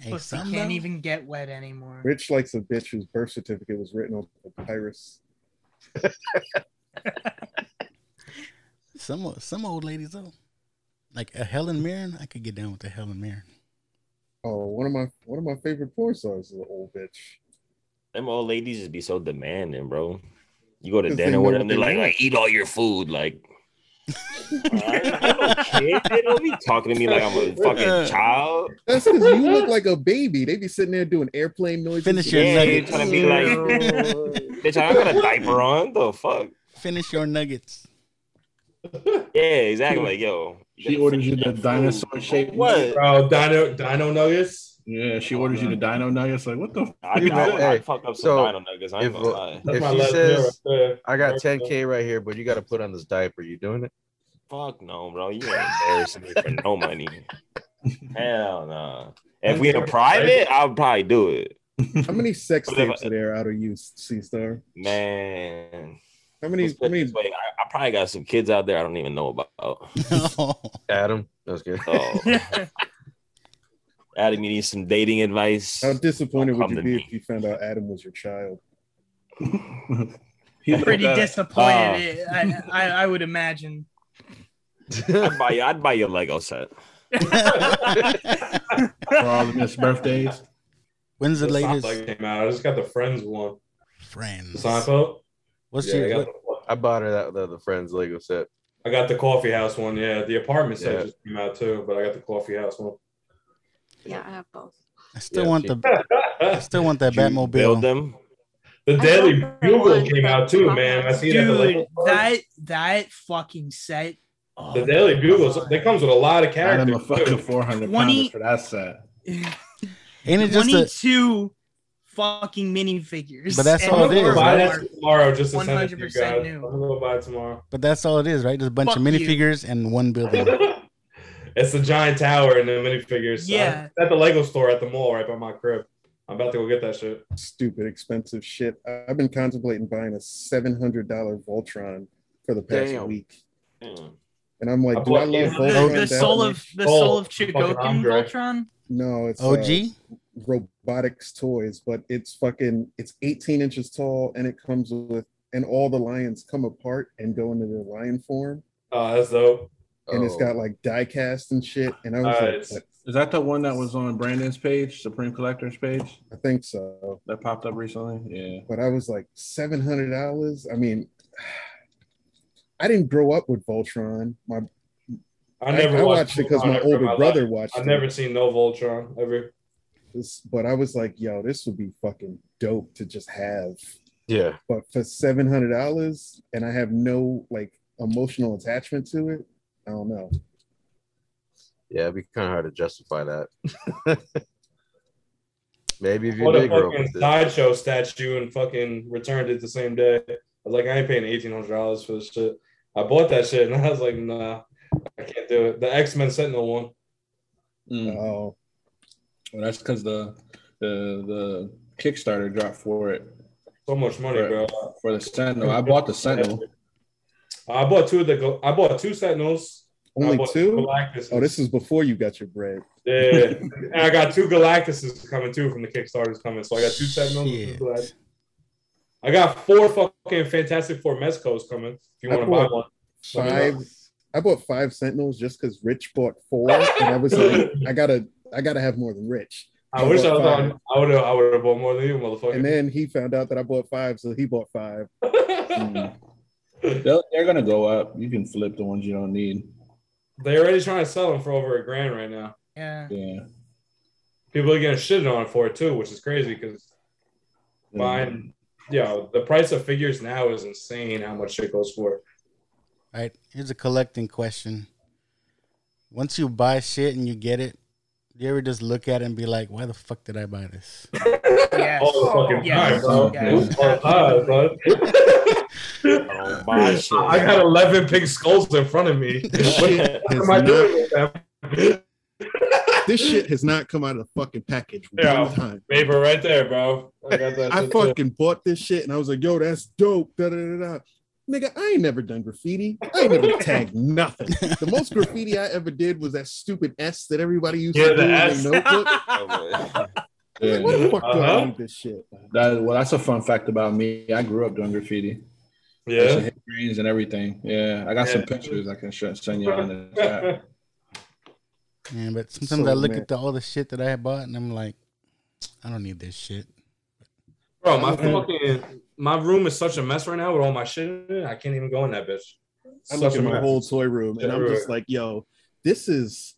Hey, pussy some can't though- even get wet anymore. Rich likes a bitch whose birth certificate was written on papyrus. Some some old ladies though, like a Helen Mirren, I could get down with the Helen Mirren. Oh, one of my one of my favorite porn stars is an old bitch. Them old ladies just be so demanding, bro. You go to dinner know with them, they're like, want. like, eat all your food. Like, I kid. They don't be talking to me like I'm a fucking child. That's because you look like a baby. They be sitting there doing airplane noises. Finish your Yeah, nuggets. trying to be like, bitch, I got a diaper on. The fuck? Finish your nuggets. Yeah, exactly. Like, yo, She orders you the dinosaur shaped. What? Bro, oh, Dino Dino Nuggets. Yeah, she orders you the dino nuggets. Like, what the? F- I, You I, know, would- hey, I'd fuck up some so dino nuggets. I ain't if, gonna uh, lie. If she says, right "I got 10k right here, but you got to put on this diaper," you doing it? Fuck no, bro. You ain't embarrassing me for no money. Hell no. If we in a private, I would probably do it. How many sex But tapes are there out of you, C Star? Man. How many? How many? way, I, I probably got some kids out there I don't even know about. Adam, that's good. So, Adam, you need some dating advice. How disappointed would you be me. if you found out Adam was your child? He Pretty looked at- disappointed. Uh, eh, I, I I would imagine. I'd buy you. I'd buy you a Lego set. for all the missed birthdays. When's the The latest Seinfeld came out. I just got the Friends one. The friends? Seinfeld. What's Yeah, your got, what, the, I bought her that the, the friends Lego set. I got the coffee house one. Yeah, the apartment set Yeah. just came out too, but I got the coffee house one. Yeah, I have both. I still Yeah, want she- the I still want that Did you Build Batmobile. them. The Daily don't Bugle want came out too, man. I see that. the Dude, Lego part. that that fucking set. Oh, the Daily Bugle. God. They comes with a lot of Adam a characters. fucking too. four hundred 20 pounds for that set. Ain't it just a, Twenty-two fucking minifigures. But that's And all it I'm gonna buy right? that tomorrow just to send it to you 100% guys. new. I'm gonna go buy it tomorrow. but that's all it is, right? Just a bunch of Fuck you. minifigures and one building. It's a giant tower and the minifigures. Yeah. It's at the Lego store at the mall right by my crib. I'm about to go get that shit. Stupid expensive shit. I've been contemplating buying a seven hundred dollar Voltron for the past Damn. week, Mm. and I'm like, I do I love The, Voltron? the that soul of the Oh, soul of fucking Chogokin Andre. Voltron. no, it's uh, OG. robotics toys, but it's fucking it's 18 inches tall and it comes with and all the lions come apart and go into their lion form Oh, that's dope. And it's got oh. like diecast and shit. And I was Alright. like, "Is that the one that was on Brandon's page, Supreme Collector's page, I think so. that popped up recently? Yeah. But I was like, seven hundred dollars. I mean, I didn't grow up with Voltron. My I never I, watched, watched it because my older my brother life. watched I've it. never seen no Voltron ever. This, but I was like, yo, this would be fucking dope to just have. Yeah. But for seven hundred dollars, and I have no like emotional attachment to it, I don't know. Yeah, it'd be kind of hard to justify that. Maybe if you What a did grow up fucking with it. sideshow statue and fucking returned it the same day. I was like, I ain't paying eighteen hundred dollars for this shit. I bought that shit and I was like, nah, I can't do it. The X Men Sentinel one. Mm. Oh, Well, that's because the the the Kickstarter dropped for it So much money, Right. bro. for the Sentinel. I bought the Sentinel. I bought two of the. I bought two Sentinels. Only two? Galactuses. Oh, this is before you got your bread. Yeah, and I got two Galactuses coming too from the Kickstarter's coming. So I got two Sentinels. and Shit. two Galact- I got four fucking Fantastic Four Mezcos coming. If you want to buy one, Five. I bought five Sentinels just because Rich bought four, and I was like, I gotta, I gotta have more than Rich. I wish I bought was five. on. I would have. I would have bought more than you, motherfucker. And then he found out that I bought five, so he bought five. Mm. They'll, they're gonna go up. You can flip the ones you don't need. They're already trying to sell them for over a grand right now. Yeah. Yeah. People are getting shitted on for it too, which is crazy because buying, you know, the price of figures now is insane. How much shit goes for. All right, here's a collecting question. Once you buy shit and you get it, do you ever just look at it and be like, "Why the fuck did I buy this?" Yes. All the fucking oh, Yes. time, bro. Yes. All the time, bro. don't shit. I got 11 pink skulls in front of me. What Has am I not- doing with them? this shit has not come out of the fucking package Yeah. one time. Paper right there, bro. I got that. I shit, too. fucking bought this shit and I was like, yo, that's dope. Da, da, da, da. Nigga, I ain't never done graffiti. I ain't never tagged nothing. The most graffiti I ever did was that stupid S that everybody used Yeah, to do the in S. their notebook. Yeah. Like, what the fuck do I Uh-huh. need this shit? That well, that's a fun fact about me. I grew up doing graffiti. I used Yeah. hit greens and everything. Yeah, I got some pictures I can sh- send you on the chat. Yeah, but sometimes So I look mad. at the, all the shit that I had bought and I'm like, I don't need this shit. Bro, my fucking my room is such a mess right now with all my shit in it. I can't even go in that bitch. I Such look at my mess. whole toy room and Yeah, I'm just like, yo, this is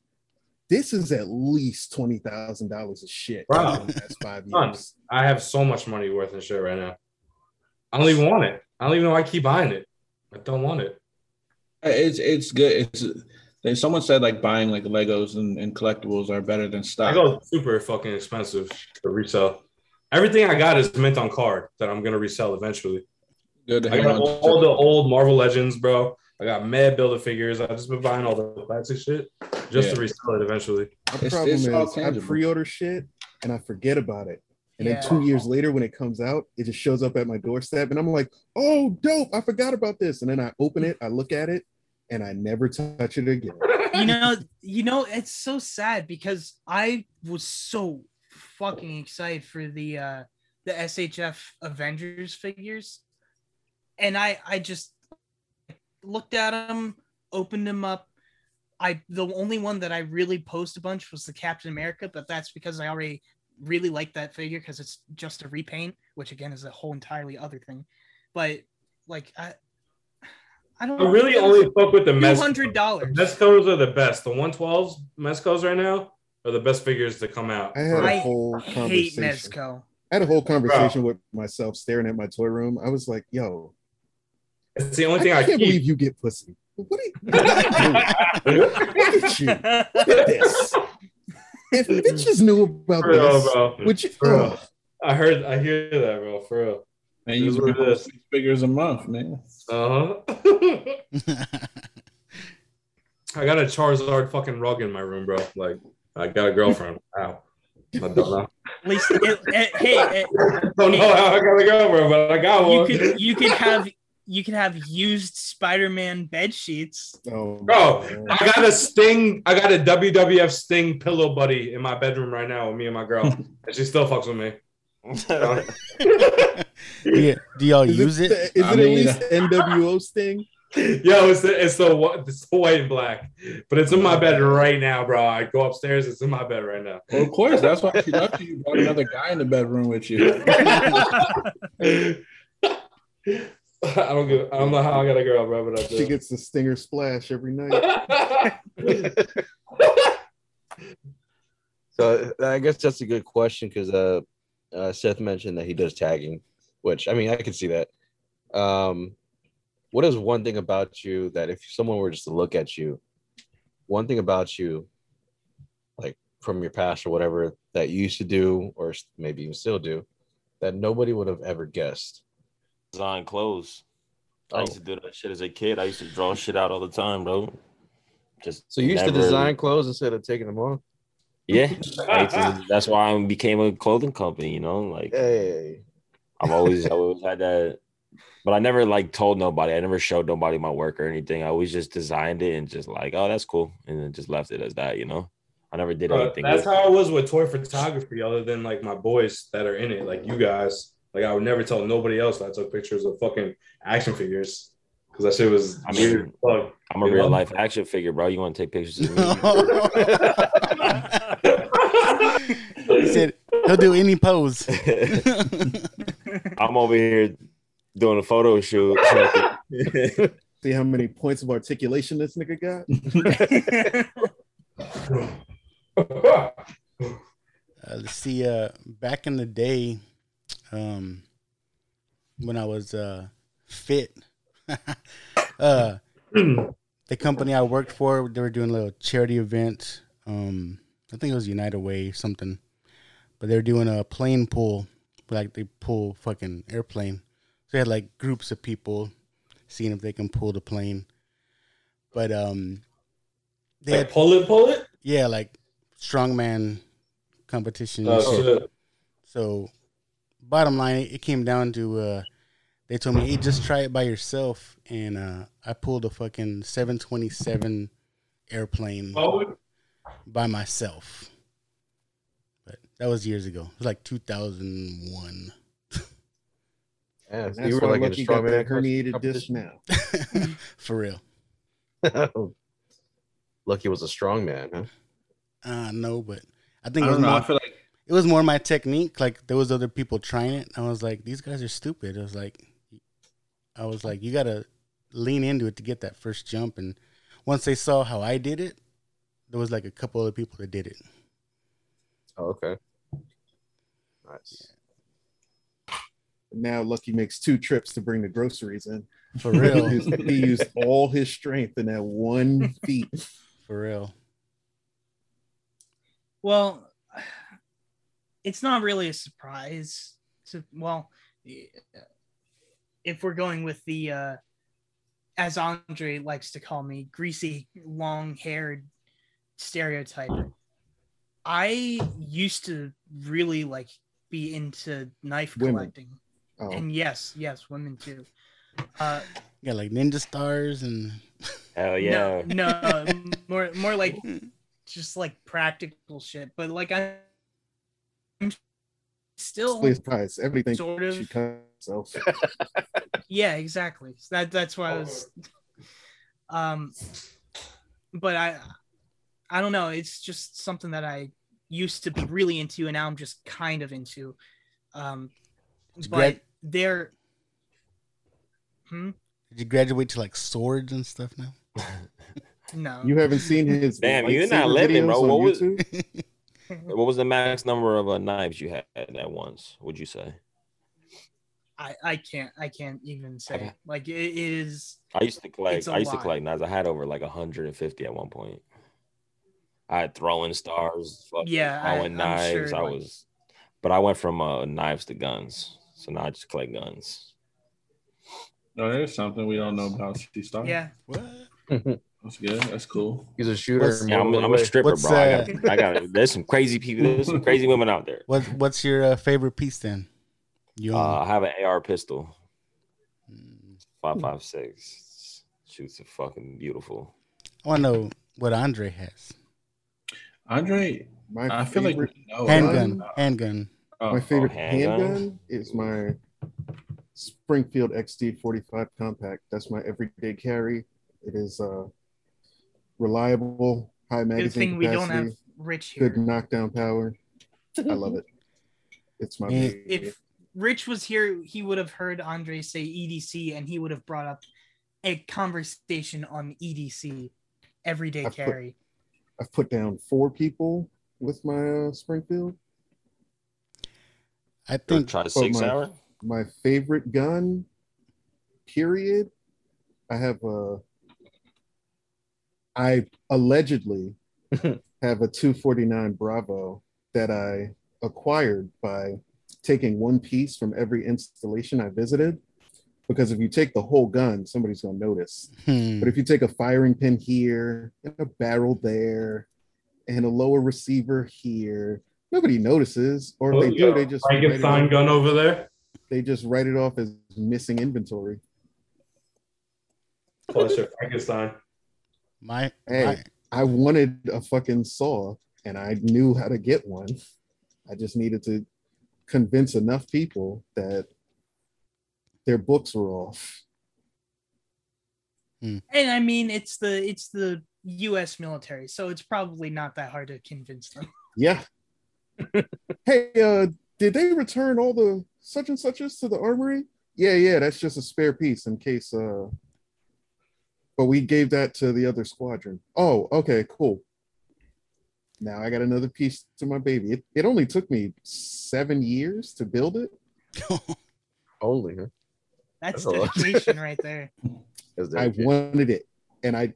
this is at least twenty thousand dollars of shit Wow. in the last five Son, years. I have so much money worth in shit right now. I don't even want it. I don't even know why I keep buying it. I don't want it. It's it's good. It's then someone said like buying like Legos and, and collectibles are better than stock. I go super fucking expensive to resell. Everything I got is mint on card that I'm gonna resell eventually. Good to I got on to. all the old Marvel Legends, bro. I got mad builder figures. I've just been buying all the classic shit just Yeah. to resell it eventually. My It's- problem it's all is I pre-order shit and I forget about it. And Yeah. then two years later, when it comes out, it just shows up at my doorstep, and I'm like, "Oh, dope! I forgot about this." And then I open it, I look at it, and I never touch it again. you know, you know, it's so sad because I was so fucking excited for the uh the SHF Avengers figures, and I I just looked at them, opened them up. I the only one that I really posed a bunch was the Captain America, but that's because I already really like that figure because it's just a repaint, which again is a whole entirely other thing. But like I, I don't I really only fuck with the two Mez. hundred dollars. Mezcos are the best. The 112s Mezcos right now are the best figures to come out. I had a I whole hate conversation. Mezco. I had a whole conversation with myself, staring at my toy room. I was like, "Yo, It's the only thing I, can't keep. believe you get pussy. What are you? What are you doing? Look at you. Look at this. If bitches knew about For real, this, bro. would you? For real. I heard, I hear that, bro. For real. Man, you is what it bring is. six figures a month, man. Uh huh. I got a Charizard fucking rug in my room, bro. Like I got a girlfriend. Ow. I don't know. At least, it, it- hey, it, don't know how I got a girlfriend, but I got you one. could you could have you could have used Spider-Man bed sheets. Oh, Bro, I got a Sting. I got a WWF Sting pillow buddy in my bedroom right now with me and my girl, and she still fucks with me. Yeah, do y'all Is use it, it? is I it mean- at least NWO Sting? Yo, it's the it's the it's the white and black, but it's in my bed right now, bro. I go upstairs. It's in my bed right now. Well, of course, that's why she left you. You brought another guy in the bedroom with you. I don't give. I don't know how I got a girl, bro, but I She gets the stinger splash every night. So I guess that's a good question because uh, uh, Seth mentioned that he does tagging, which I mean I can see that. Um, what is one thing about you that if someone were just to look at you, one thing about you, like from your past or whatever that you used to do or maybe even still do, that nobody would have ever guessed? Design clothes. I oh. used Oh. to do that shit as a kid. I used to draw shit out all the time, bro. Just So you used to design clothes instead of taking them off? Yeah, to- that's why I became a clothing company. You know, like Hey, I've always, I always had that, but I never like told nobody. I never showed nobody my work or anything. I always just designed it and just like, oh, that's cool, and then just left it as that. You know, I never did Bro, anything. that's with it. how I was with toy photography, other than like my boys that are in it, like you guys. Like I would never tell nobody else that I took pictures of fucking action figures because that shit was I mean, weird. as fuck. I'm a You real know? life action figure, bro. You want to take pictures of me? he said he'll do any pose. I'm over here doing a photo shoot. See how many points of articulation this nigga got? Uh, let's see. Uh, back in the day, um, when I was uh, fit, uh, the company I worked for, they were doing a little charity event. Um, I think it was United Way something, but they were doing a plane pull, like they pull fucking airplane. So they had like groups of people seeing if they can pull the plane. But um, they Like had pull it, pull it. yeah, like strongman competition. Oh, shit. so, bottom line, it came down to uh, they told me, "Hey, just try it by yourself," and uh, I pulled a fucking 727 airplane Oh, by myself. But that was years ago. It was like 2001. yeah, so you were like a Lucky got strongman that herniated disc now. For real. Lucky was a strong man, huh? Uh, no, but I I think it was don't know. more, I feel like it was more my technique. Like there was other people trying it. I was like, these guys are stupid. I was like, I was like, you gotta lean into it to get that first jump. And once they saw how I did it, there was like a couple other people that did it. Oh, okay. Nice. Now Lucky makes two trips to bring the groceries in. For real. he, used, he used all his strength in that one feat. For real. Well, it's not really a surprise. To well, if we're going with the, uh, as Andre likes to call me, greasy, long-haired stereotype. I used to really like be into knife Women. collecting, Oh, and yes, yes, women too. Uh, You got like ninja stars and Hell yeah. No, no, more more like just like practical shit. But like I- I'm still please price everything sort of she cut herself. yeah, exactly. That that's why I was um but I I don't know, it's just something that I used to be really into and now I'm just kind of into. Um but grad- they're hmm? did you graduate to like swords and stuff now? No. You haven't seen his Damn, you're not lightsaber living, bro. videos on What was- YouTube? What was the max number of uh, knives you had at once? Would you say? I, I can't I can't even say. Okay. Like it is I used to collect. It's a I used lot. to collect knives. I had over like 150 at one point. I had throwing stars. Yeah, I- throwing I'm knives. sure, I like- was, but I went from uh, knives to guns. So now I just collect guns. no, there's something we don't know about. She started. yeah. What? That's good. That's cool. He's a shooter. What's- Yeah, I'm, I'm a stripper, What's, bro. I uh, got, I got. There's some crazy people. There's some crazy women out there. What What's your uh, favorite piece then? You Uh. I have an AR pistol, Mm. five five six. Shoots a fucking beautiful. I want to know what Andre has. Andre, My I feel like favorite, we know. Handgun. Handgun. Oh, my favorite handgun? handgun is my Springfield XD 45 compact. That's my everyday carry. It is uh, reliable, high Good magazine thing we don't capacity, have Rich good knockdown power. I love it. It's my Yeah. baby. If Rich was here, he would have heard Andre say EDC, and he would have brought up a conversation on EDC, everyday I've put- carry. I've put down four people with my uh, Springfield. I think try six my- hour. My favorite gun, period. I have a. I allegedly have a 249 Bravo that I acquired by taking one piece from every installation I visited. Because if you take the whole gun, somebody's gonna notice. hmm, But if you take a firing pin here, and a barrel there, and a lower receiver here, nobody notices. Or if Oh, they you do, they just write it Frankenstein off- gun over there. they just write it off as missing inventory. Call that shit Frankenstein. My, Hey. my I wanted a fucking saw and I knew how to get one. I just needed to convince enough people that their books were off. And I mean, it's the it's the U.S. military, so it's probably not that hard to convince them. Yeah. hey, uh, did they return all the such and suches to the armory? Yeah, yeah, that's just a spare piece in case uh but we gave that to the other squadron. Oh, okay, cool. Now I got another piece to my baby. It, it only took me seven years to build it. Only, huh? That's That's a lot. dedication right there. That's I wanted it. And I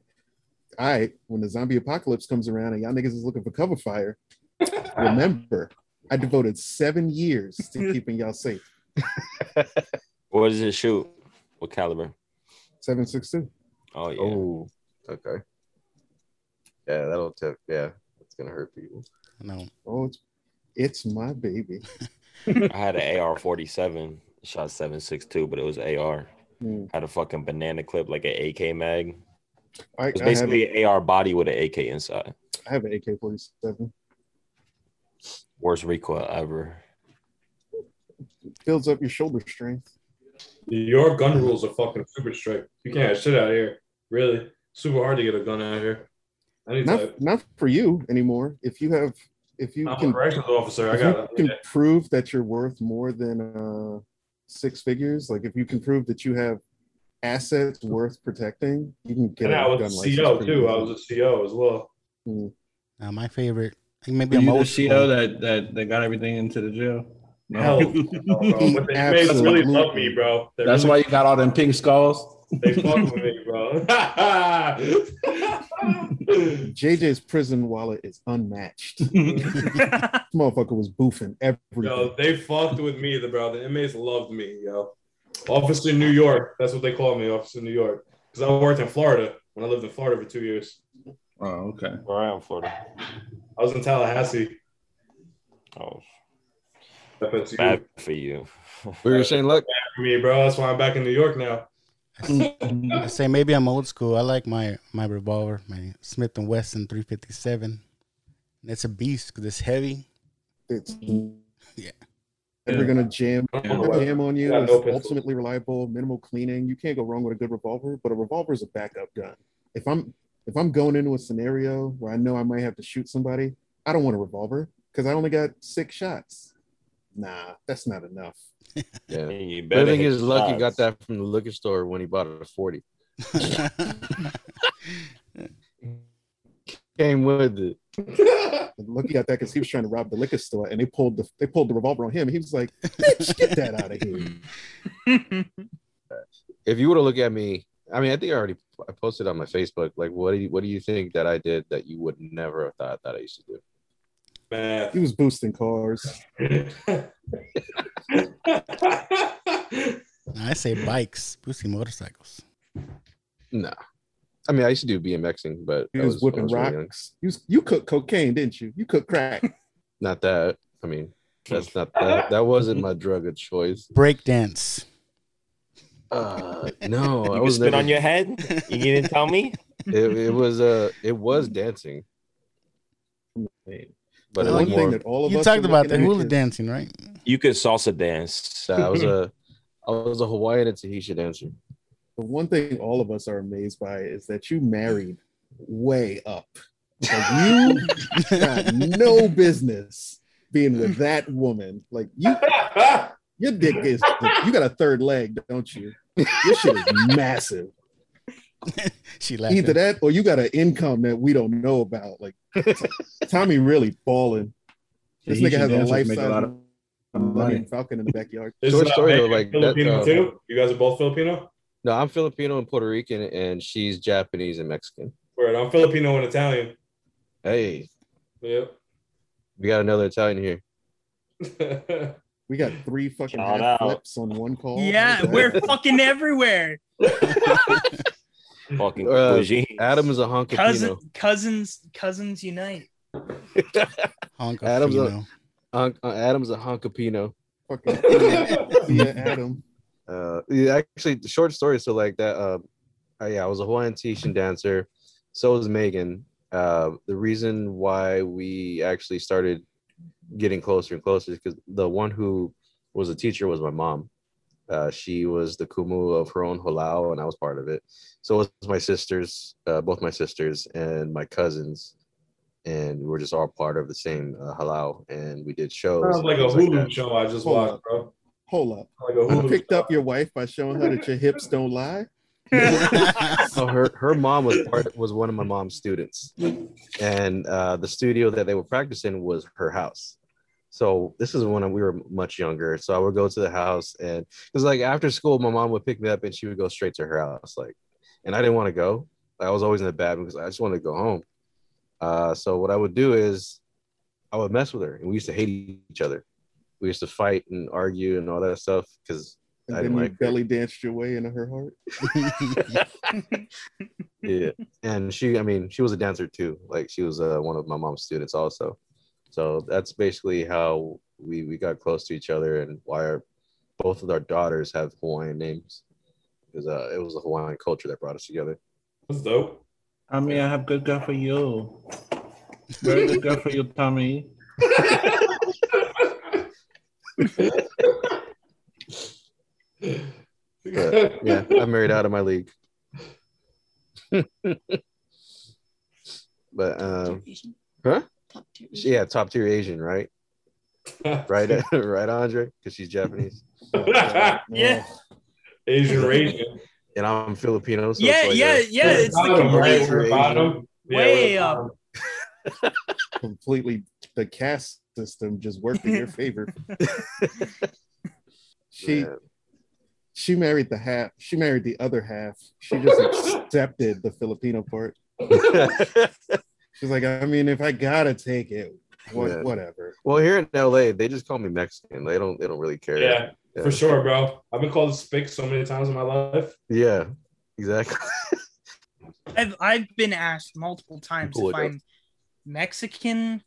I when the zombie apocalypse comes around and y'all niggas is looking for cover fire, remember I devoted seven years to keeping y'all safe. What does it shoot? What caliber? 762. Oh yeah. Oh, okay. Yeah, that'll tip. Yeah, it's gonna hurt people. no. Oh, it's it's my baby. I had an AR forty seven, shot seven six two, but it was AR. Hmm. Had a fucking banana clip like an AK mag. I, It's I basically an AR body with an AK inside. I have an AK 47. Worst recoil ever. Builds up your shoulder strength. Your gun rules are fucking super strict. You can't have shit out here. Really, super hard to get a gun out here. Anytime. Not not for you anymore. If you have if you I'm can corrections officer. I got you can prove that you're worth more than uh six figures, like if you can prove that you have assets worth protecting, you can get And a I gun was a license CO pretty too. I was a CO as well. Hmm. Uh, my favorite. Maybe Were I'm you the old CO that, that that got everything into the jail? No. Hell, no, bro. He But they inmates really love me, bro. They That's really, why you got all them pink skulls. They fuck with me, bro. JJ's prison wallet is unmatched. This motherfucker was boofing everything. Yo, they fucked with me, the bro. The inmates loved me, yo. Officer New York. That's what they call me, Officer New York. Because I worked in Florida when I lived in Florida for two years. Oh, okay. Where I am, Florida. I was in Tallahassee. Oh, FSU. bad for you. What were you saying? Look, For me, bro. That's why I'm back in New York now. I say maybe I'm old school. I like my my revolver, my Smith and Wesson 357. And it's a beast because it's heavy. It's mm-hmm. Yeah. never gonna jam Yeah. jam on you. Yeah, It's no ultimately reliable, minimal cleaning. You can't go wrong with a good revolver, but a revolver is a backup gun. If I'm if I'm going into a scenario where I know I might have to shoot somebody, I don't want a revolver because I only got six shots. Nah, that's not enough. yeah. You But I think hit he's lucky shots. got that from the liquor store when he bought a 40. Came with it. Lucky got that because he was trying to rob the liquor store and they pulled the they pulled the revolver on him. He was like, "Bitch, get that out of here." If you were to look at me, I mean, I think I already I posted on my Facebook. Like, what do you what do you think that I did that you would never have thought that I used to do? Man. He was boosting cars. I say bikes, boosting motorcycles. Nah, I mean, I used to do BMXing, but You was was whipping was really rocks. You you cooked cocaine, didn't you? You cooked crack. Not that. I mean, that's not that. That wasn't my drug of choice. Break dance. Uh, no, You I was spit never, on your head. You didn't tell me. It, it was uh, it was dancing, but one thing more. that all of You us talked about the looking at hula dancing, right? You could salsa dance. Uh, I was a, I was a Hawaiian and Tahitian dancer. The one thing all of us are amazed by is that you married way up. Like you got no business being with that woman. Like you, your dick is you got a third leg, don't you? Your shit is massive. She laughing. Either that or you got an income that we don't know about. Like Tommy really balling. This Tahitian nigga has a dancers life make a size lot of money. Falcon in the backyard. Is Short uh, story, though, Megan like, that, Filipino um, too. You guys are both Filipino. No, I'm Filipino and Puerto Rican, and she's Japanese and Mexican. Word, I'm Filipino and Italian. Hey, Yep. we got another Italian here. We got three fucking Shout flips on one call. Yeah, we're fucking everywhere. Fucking Uh. Adam is a hunk of Cousin, cousins, cousins unite. Honk of Adam's a- Fino. Hunk, uh, Adam's a hunk of Pino. fucking yeah, Adam. Uh, yeah, actually, the short story. So like that. Uh, uh, yeah, I was a Hawaiian Tahitian dancer. So was Megan. Uh, the reason why we actually started getting closer and closer is because the one who was a teacher was my mom. Uh, she was the kumu of her own halau, and I was part of it. So it was my sisters, uh, both my sisters and my cousins, and we were just all part of the same uh, halau, and we did shows. Sounds like a Hulu that. show I just Hold watched, up. bro. Hold up. Like a You Hulu picked show. up your wife by showing her that your hips don't lie. So her her mom was part was one of my mom's students, and uh, the studio that they were practicing was her house. So this is when we were much younger. So I would go to the house, and it was like after school, my mom would pick me up, and she would go straight to her house. Like, and I didn't want to go. I was always in the bad because I just wanted to go home. Uh, so what I would do is I would mess with her, and we used to hate each other. We used to fight and argue and all that stuff because I didn't like her. belly danced your way into her heart. yeah and she i mean she was a dancer too like she was uh, one of my mom's students also so that's basically how we we got close to each other and why our, both of our daughters have hawaiian names because uh, it was the hawaiian culture that brought us together That's dope. Tommy, I have good girl for you. Very good girl for you, Tommy. but yeah I'm married out of my league but um huh Top tier. yeah top tier asian right right right andre because she's japanese Yeah. Asian Rasian. and i'm filipino so Yeah, like yeah, a- yeah. It's the Bottom, right? bottom. Yeah, way we're up. Completely, the caste system just worked in your favor. she Yeah. she married the half. She married the other half. She just accepted the Filipino part. She's like, I mean, if I gotta take it, what, Yeah. whatever. Well, here in LA, they just call me Mexican. They don't. They don't really care. Yeah, Yeah. for sure, bro. I've been called spick so many times in my life. Yeah. Exactly. I've I've been asked multiple times Pull if. I'm Mexican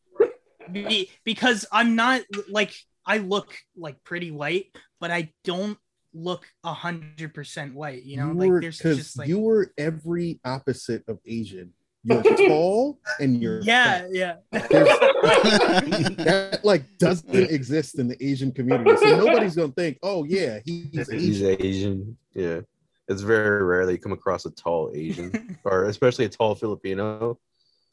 be, because I'm not like I look like pretty white, but I don't look a hundred percent white. You know, you like were there's because just like you were every opposite of Asian. You're tall and you're yeah, fat. yeah. that like doesn't exist in the Asian community. So nobody's gonna think, oh yeah, he's He's Asian. Asian. Yeah. It's very rare that you come across a tall Asian, or especially a tall Filipino.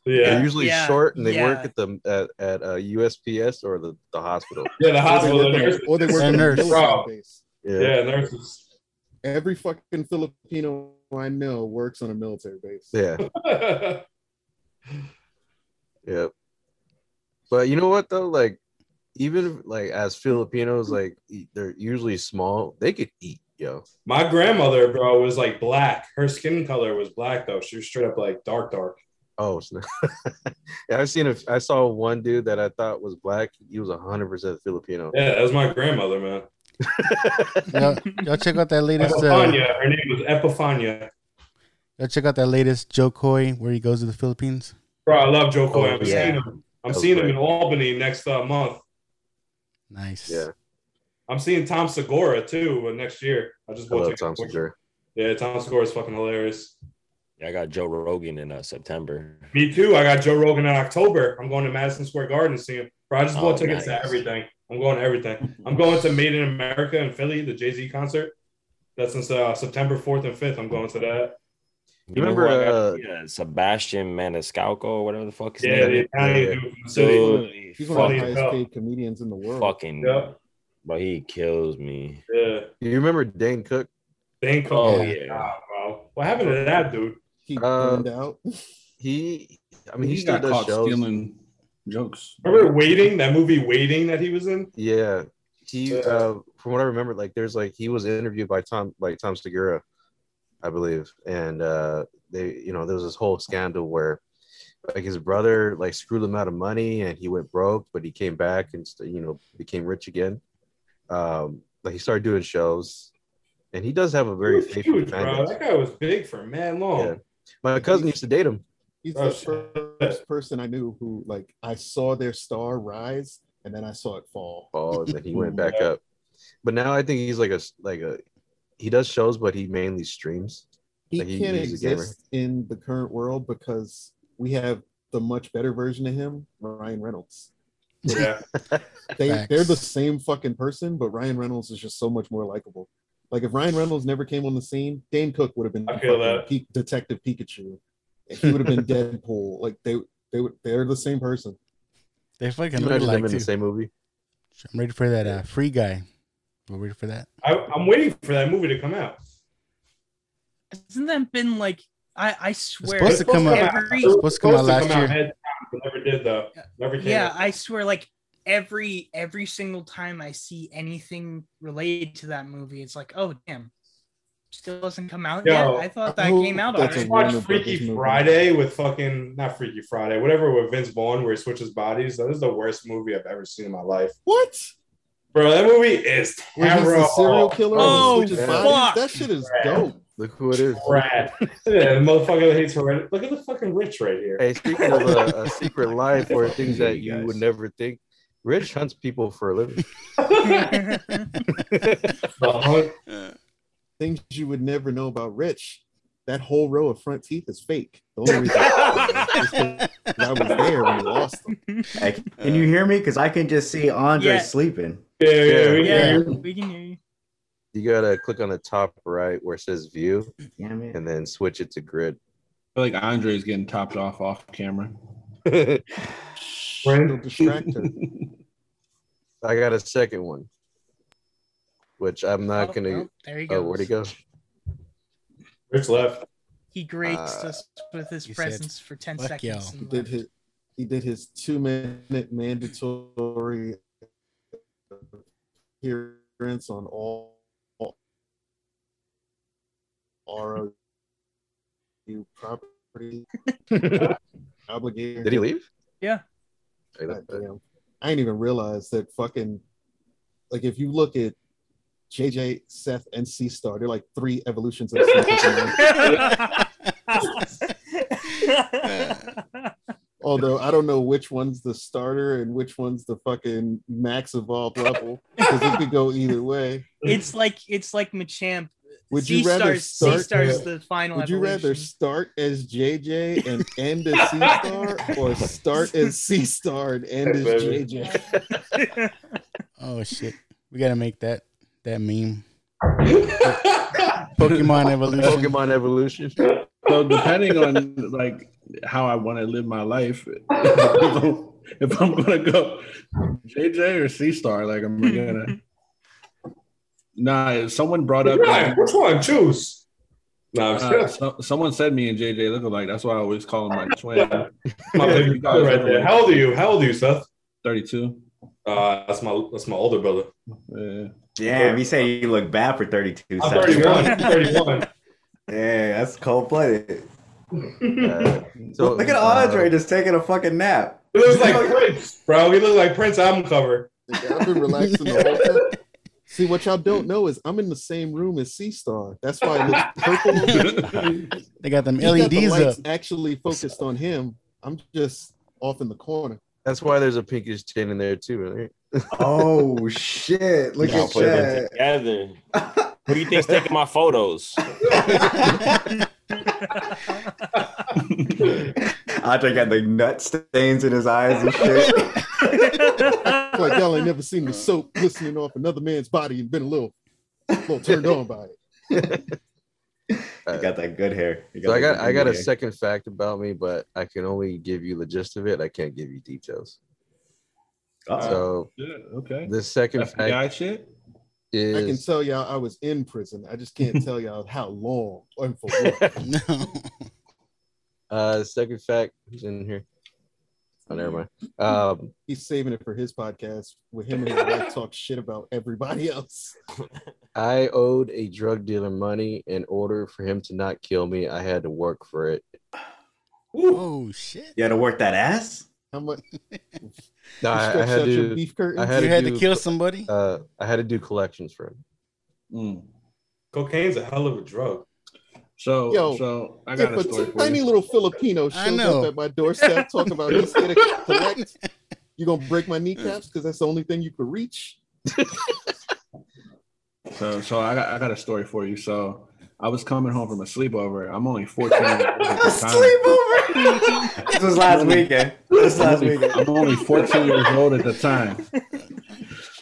Yeah. They're usually Yeah, short, and they work at the at, at uh, USPS or the, the hospital. yeah. The Or they hospital, work the or they work A on a nurse. base. Yeah. Yeah, nurses. Every fucking Filipino I know works on a military base. Yeah. Yeah. But you know what though? Like, even like as Filipinos, hmm. like e- they're usually small. They could eat, yo. My grandmother, bro, was like black. Her skin color was black though. She was straight up like dark, dark. Oh, snap. yeah, I've seen. A, I saw one dude that I thought was black. He was hundred percent Filipino. Yeah, that was my grandmother, man. Y'all, y'all check out that latest. Uh, Epifania. Her name was Epifania. Go check out that latest Jo Koy where he goes to the Philippines. Bro, I love Jo Koy. Oh, I'm yeah. seeing him. I'm That was seeing him in Albany next uh, month. Nice. Yeah, I'm seeing Tom Segura too uh, next year. I just I bought love. Tom Segura. Yeah, Tom Segura is fucking hilarious. Yeah, I got Joe Rogan in uh, September. Me too. I got Joe Rogan in October. I'm going to Madison Square Garden to see him. Bro, I just bought Oh, tickets nice. to everything. I'm going to everything. I'm going to Made in America in Philly, the Jay Z concert. That's since uh, September 4th and 5th. I'm going to that. You remember, who I uh, to see? Uh, Sebastian Maniscalco or whatever the fuck his Yeah, name the is? Italian yeah. dude from the city. Dude, He's one of the Funny highest hell. paid comedians in the world. fucking, Yeah, but he kills me. yeah. You remember Dane Cook? Dane Cook. Oh, yeah. yeah. bro. What happened to that dude? He Uh, burned out. He, I mean, he, he still got does caught shows. stealing jokes. Remember Waiting? That movie Waiting that he was in? Yeah, he. Uh, from what I remember, like there's like he was interviewed by Tom, like Tom Segura, I believe, and uh, they, you know, there was this whole scandal where like his brother like screwed him out of money and he went broke, but he came back and you know became rich again. Um, like he started doing shows, and he does have a very was faithful huge, fan bro. That guy was big for man long. Yeah. My cousin used to date him. He's Oh, the shit. first person I knew who like I saw their star rise and then I saw it fall. fall and then he went back up. But now I think he's like a like a he does shows, but he mainly streams. He Like, he- can't he's exist in the current world because we have the much better version of him, Ryan Reynolds. Yeah. They Facts. they're the same fucking person, but Ryan Reynolds is just so much more likable. Like if Ryan Reynolds never came on the scene, Dane Cook would have been I feel that. Pe- Detective Pikachu. He would have been Deadpool. Like they they would they're the same person. They fucking Can you look imagine like them in too. the same movie? I'm ready for that uh, free guy. We're ready for that. I, I'm waiting for that movie to come out. Hasn't that been like I I swear supposed to come out- every It supposed to come out last year. head down, but never did though. Never came yeah out. I swear like every every single time I see anything related to that movie, it's like oh damn, still doesn't come out Yo, yet. I thought that who- came out I that's already. a just watched Freaky Brothers movie. Friday with fucking not Freaky Friday, whatever with Vince Vaughn where he switches bodies. That is the worst movie I've ever seen in my life. What? Bro, that movie is Where he's terrible. serial killer Oh, fuck. That shit is dope. Look who it is. Brad. yeah, the motherfucker that hates heredity. Look at the fucking rich right here. Hey, speaking of a, a secret life or things that you you would never think, Rich hunts people for a living. The hunt- Things you would never know about Rich. That whole row of front teeth is fake. The only reason I I was there when he lost them. Hey, can you hear me? Because I can just see Andre Yeah. sleeping. yeah, yeah, we yeah, can hear you. we can hear you. You gotta click on the top right where it says view Yeah, man. and then switch it to grid. I feel like Andre's getting topped off off camera. It'll Friend. distract her. I got a second one, which I'm not Oh, gonna. well, there he goes. Oh, where'd he go? Rich left. He graced Uh, us with his he said, presence for ten seconds. y'all." and He did his he did his two minute mandatory appearance on all, all ROU property obligated. Did he leave? Yeah. Hey, God damn. I didn't even realize that fucking like if you look at JJ, Seth, and C Star, they're like three evolutions of Seth. Although I don't know which one's the starter and which one's the fucking max evolved level because it could go either way. it's like it's like Machamp. Would you rather start? C start? stars the final. Would you rather start as JJ and end as C Star, or start as C Star and end as Hey, JJ? Oh shit, we gotta make that that meme. Pokemon evolution. Pokemon evolution. So depending on like how I want to live my life, if I'm, if I'm gonna go JJ or C Star, like I'm gonna. Nah, someone brought up. Which one? Which one? Choose. No, Uh, so, someone said me and JJ look alike. That's why I always call him my twin. My baby brother right there. How old are you? How old are you, Seth? Thirty-two. Uh, that's my that's my older brother. Yeah. Damn, you say you look bad for 32 I'm seconds. 31. I'm 31. Yeah, that's cold blooded. Uh, so Look at uh, Andre just taking a fucking nap. He looks like Prince, bro. He looks like Prince album cover. I've been relaxing the whole time. See what y'all don't know is I'm in the same room as C Star. That's why it looks purple. They got them He's got the LEDs lights up. actually focused on him. I'm just off in the corner. That's why there's a pinkish chain in there too, right? Oh shit! Look Y'all at put them that. together. Who do you think's taking my photos? Andre got the nut stains in his eyes and shit. like y'all ain't never seen the soap glistening off another man's body and been a little, little turned on by it. You got that good hair. You So I got I got a second fact about me, but I can only give you the gist of it. I can't give you details. Uh-oh. So Yeah, okay. the second FBI fact shit. I can tell y'all I was in prison. I just can't tell y'all how long and for what. No. uh second fact who's in here. Oh, never mind. Um, He's saving it for his podcast with him and his wife talk shit about everybody else. I owed a drug dealer money. In order for him to not kill me, I had to work for it. Oh shit! You had to work that ass. How much? No, I, I had to. beef curtains? I had You to had to kill somebody. Uh, I had to do collections for him. Mm. Cocaine's a hell of a drug. So, Yo, so I got if a a story for tiny you. little Filipino shows up at my doorstep talking about he's gonna collect, you gonna break my kneecaps because that's the only thing you could reach. So, so I got I got a story for you. So, I was coming home from a sleepover. I'm only 14 years old at the time. Sleepover. this was last weekend. This I'm last only, weekend. I'm only 14 years old at the time.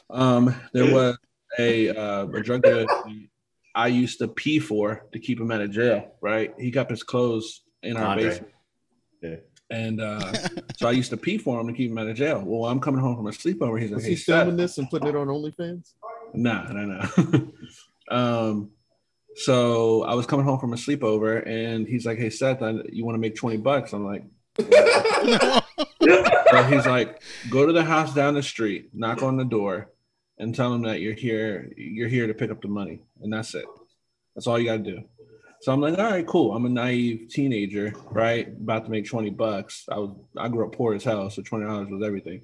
Um, there was a uh, a drug dealer I used to pee for to keep him out of jail. Right, he kept his clothes in our Andre. basement, Yeah. and uh, so I used to pee for him to keep him out of jail. Well, I'm coming home from a sleepover. He's like, Was "Hey, he Seth." filming this and putting it on OnlyFans? No, no, no. um, so I was coming home from a sleepover, and he's like, "Hey, Seth, I, you want to make twenty bucks?" I'm like, so he's like, "Go to the house down the street, knock on the door, and tell them that you're here. You're here to pick up the money, and that's it. That's all you got to do." So I'm like, "All right, cool. I'm a naive teenager, right? About to make twenty bucks. I was I grew up poor as hell, so twenty dollars was everything."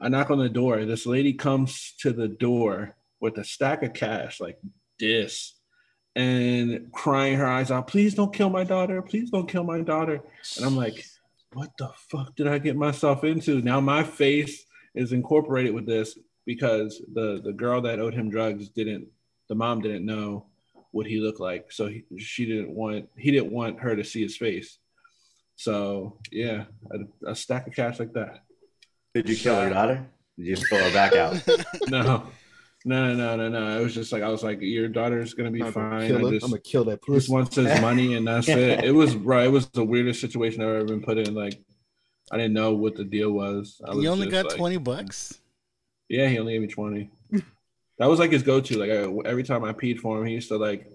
I knock on the door. This lady comes to the door with a stack of cash, like this, and crying her eyes out. Please don't kill my daughter. Please don't kill my daughter. And I'm like, what the fuck did I get myself into? Now my face is incorporated with this because the the girl that owed him drugs didn't. The mom didn't know what he looked like, so he, she didn't want. He didn't want her to see his face. So yeah, a, a stack of cash like that. Did you kill your daughter? Did you just throw her back out? no, no, no, no, no. No. It was just like I was like, your daughter's gonna be I'm gonna fine. I just, I'm gonna kill that he just pussy. wants his money and that's it. It was bro. It was the weirdest situation I've ever been put in. Like, I didn't know what the deal was. I was You only just got like- twenty bucks. Yeah, he only gave me twenty. that was like his go-to. Like I, every time I peed for him, he used to like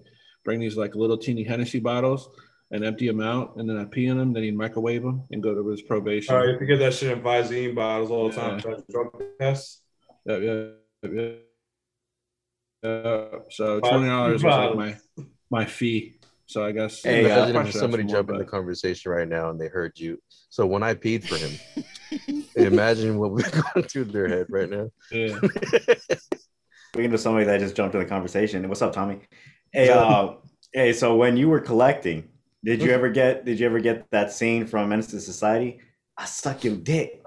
bring these like little teeny Hennessy bottles and empty them out, and then I pee in them. Then he'd microwave them and go to his probation. All right, you have to get that shit in Visine bottles all the time. Drug tests. Yeah, yeah, yeah. Uh, so twenty dollars was like my my fee. So I guess Hey, uh, the Imagine if somebody that's more, in the conversation right now and they heard you. So when I peed for him, imagine what we're going through their head right now. Yeah. Speaking of somebody that just jumped in the conversation, what's up, Tommy? Hey, uh, hey. So when you were collecting, did you ever get? Did you ever get that scene from Menace to Society? I suck your dick.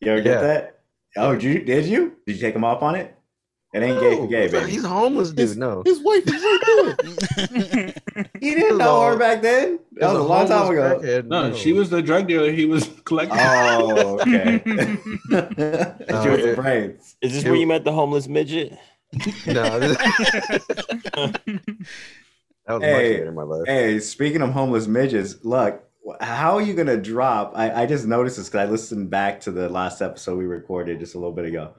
You ever get Yeah. that? Oh, did you? Did you? Did you take him off on it? It ain't gay for gay, No, baby. He's a homeless dude. No. His wife is right there. You didn't know her back then. That was a long time ago. No, she was the drug dealer. He was collecting. Oh, okay. she was the uh, it- brains. Is this where you met the homeless midget? No. this- that was much Hey, later in my life. hey, speaking of homeless midgets, look, how are you gonna drop? I, I just noticed this because I listened back to the last episode we recorded just a little bit ago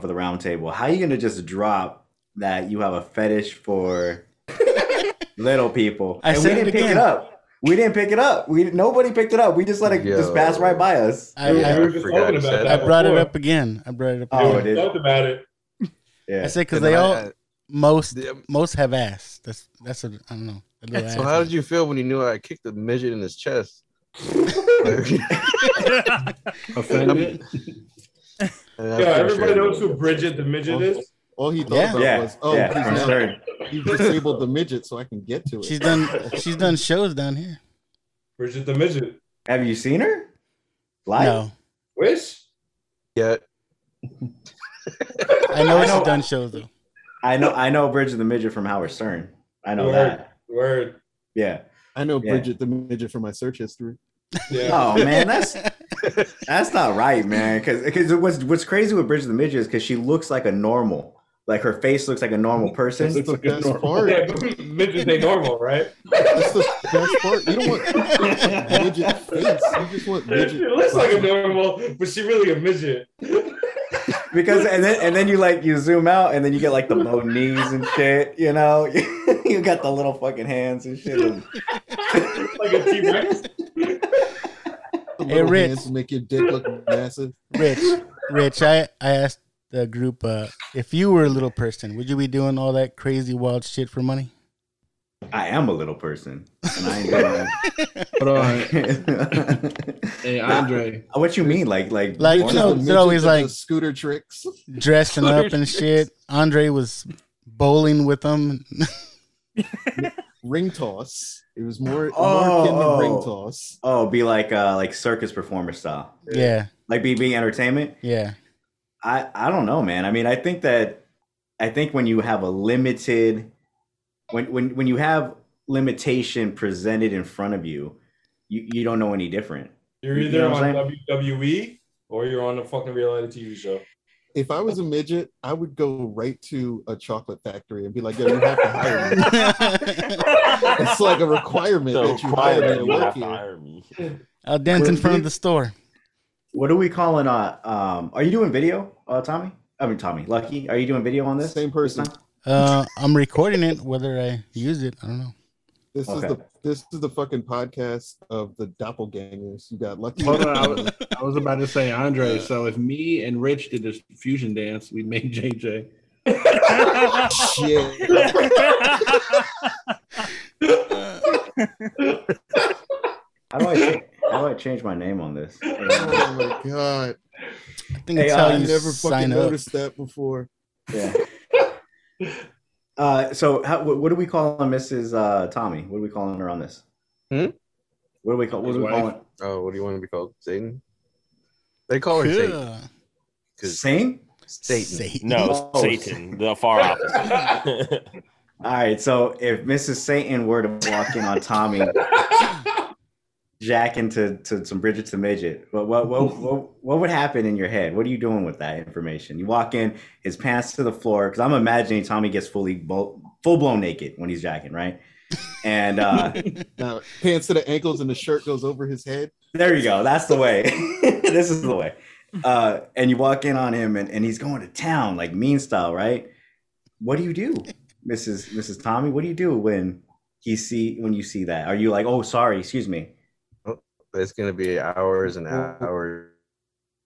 for the round table. How are you gonna just drop that you have a fetish for little people? I and said we didn't pick again. it up. We didn't pick it up. We nobody picked it up. We just let it just pass right by us. I, Yeah, I- we were just forgot talking about that. I brought it up again. I brought it up. Oh, again. it is. Talked about it. Yeah. I said because they all I- most Yeah. most have ass. That's that's what I don't know. A So how did you feel when you knew I kicked the midget in his chest? Offended. Yeah, everybody sure- knows who Bridget the midget is. All he thought Yeah. about Yeah, was, oh, yeah, he's from now- Stern. you disabled the midget so I can get to it. She's done. She's done shows down here. Bridget the midget. Have you seen her? Live? No, Wish. Yeah, I know I she's know- done shows though. I know I know Bridget the Midget from Howard Stern. I know Word. that. Word. Yeah. I know Yeah. Bridget the midget from my search history. Yeah. Oh man, that's that's not right, man. Because because what's what's crazy with Bridget the Midget is because she looks like a normal. Like her face looks like a normal person. That's the like a best normal- part. Yeah, midgets ain't normal, right? That's the best part. You don't want midget face. You just want midget. She looks like a normal, but she really a midget. because and then and then you like you zoom out and then you get like the low knees and shit. You know, you got the little fucking hands and shit. And- like a T Rex. Hey, little Rich. hands make your dick look massive. Rich, Rich, I I asked the group uh, if you were a little person, would you be doing all that crazy wild shit for money? I am a little person, and I ain't doing Hold on. Hey, Andre. what you mean? Like like Like, porn? you know, The they're always like does scooter tricks. dressing up and shit. Andre was bowling with them. Ring toss. It was more, Oh, more akin to oh. ring toss. Oh, be like uh like circus performer style. Yeah, Like be being entertainment. yeah. I I don't know, man. I mean, I think that I think when you have a limited when when when you have limitation presented in front of you, you you don't know any different. You're You either know on WWE or you're on a fucking reality TV show. If I was a midget, I would go right to a chocolate factory and be like, "Yo, you have to hire me." it's like a requirement The that you hire me to requirement, you work have to here. hire me. I'll dance in front of the store. What are we calling uh um are you doing video, uh Tommy? I mean Tommy, Lucky, are you doing video on this? Same person. This time? Uh, I'm recording it. Whether I use it, I don't know. This Okay. is the this is the fucking podcast of the doppelgangers. You got lucky. Hold on. I was, I was about to say Andre. So if me and Rich did this fusion dance, we'd make JJ. Shit. How do I cha- how do I change my name on this? Oh my god! I think Hey, it's uh, how I you never fucking up. noticed that before. Yeah. Uh, so how, what, what do we call Mrs. Uh, Tommy? What are we calling her on this? Hmm? What do we call? What do we His call wife. it? Oh, what do you want to be called? Satan? They call her Satan. Yeah. Because Saint. Satan. Satan. No, Oh. Satan, the far opposite. All right. So if Mrs. Satan were to walk in on Tommy, jack into to some Bridget to midget, what what, what what what would happen in your head? What are you doing with that information? You walk in, his pants to the floor, because I'm imagining Tommy gets fully bo- full blown naked when he's jacking, right? And uh, Now pants to the ankles and the shirt goes over his head. There you go. That's the way. this is the way. Uh, and you walk in on him, and, and he's going to town like mean style, right? What do you do, Mrs. Mrs. Tommy? What do you do when he see when you see that? Are you like, oh, sorry, excuse me? It's gonna be hours and hours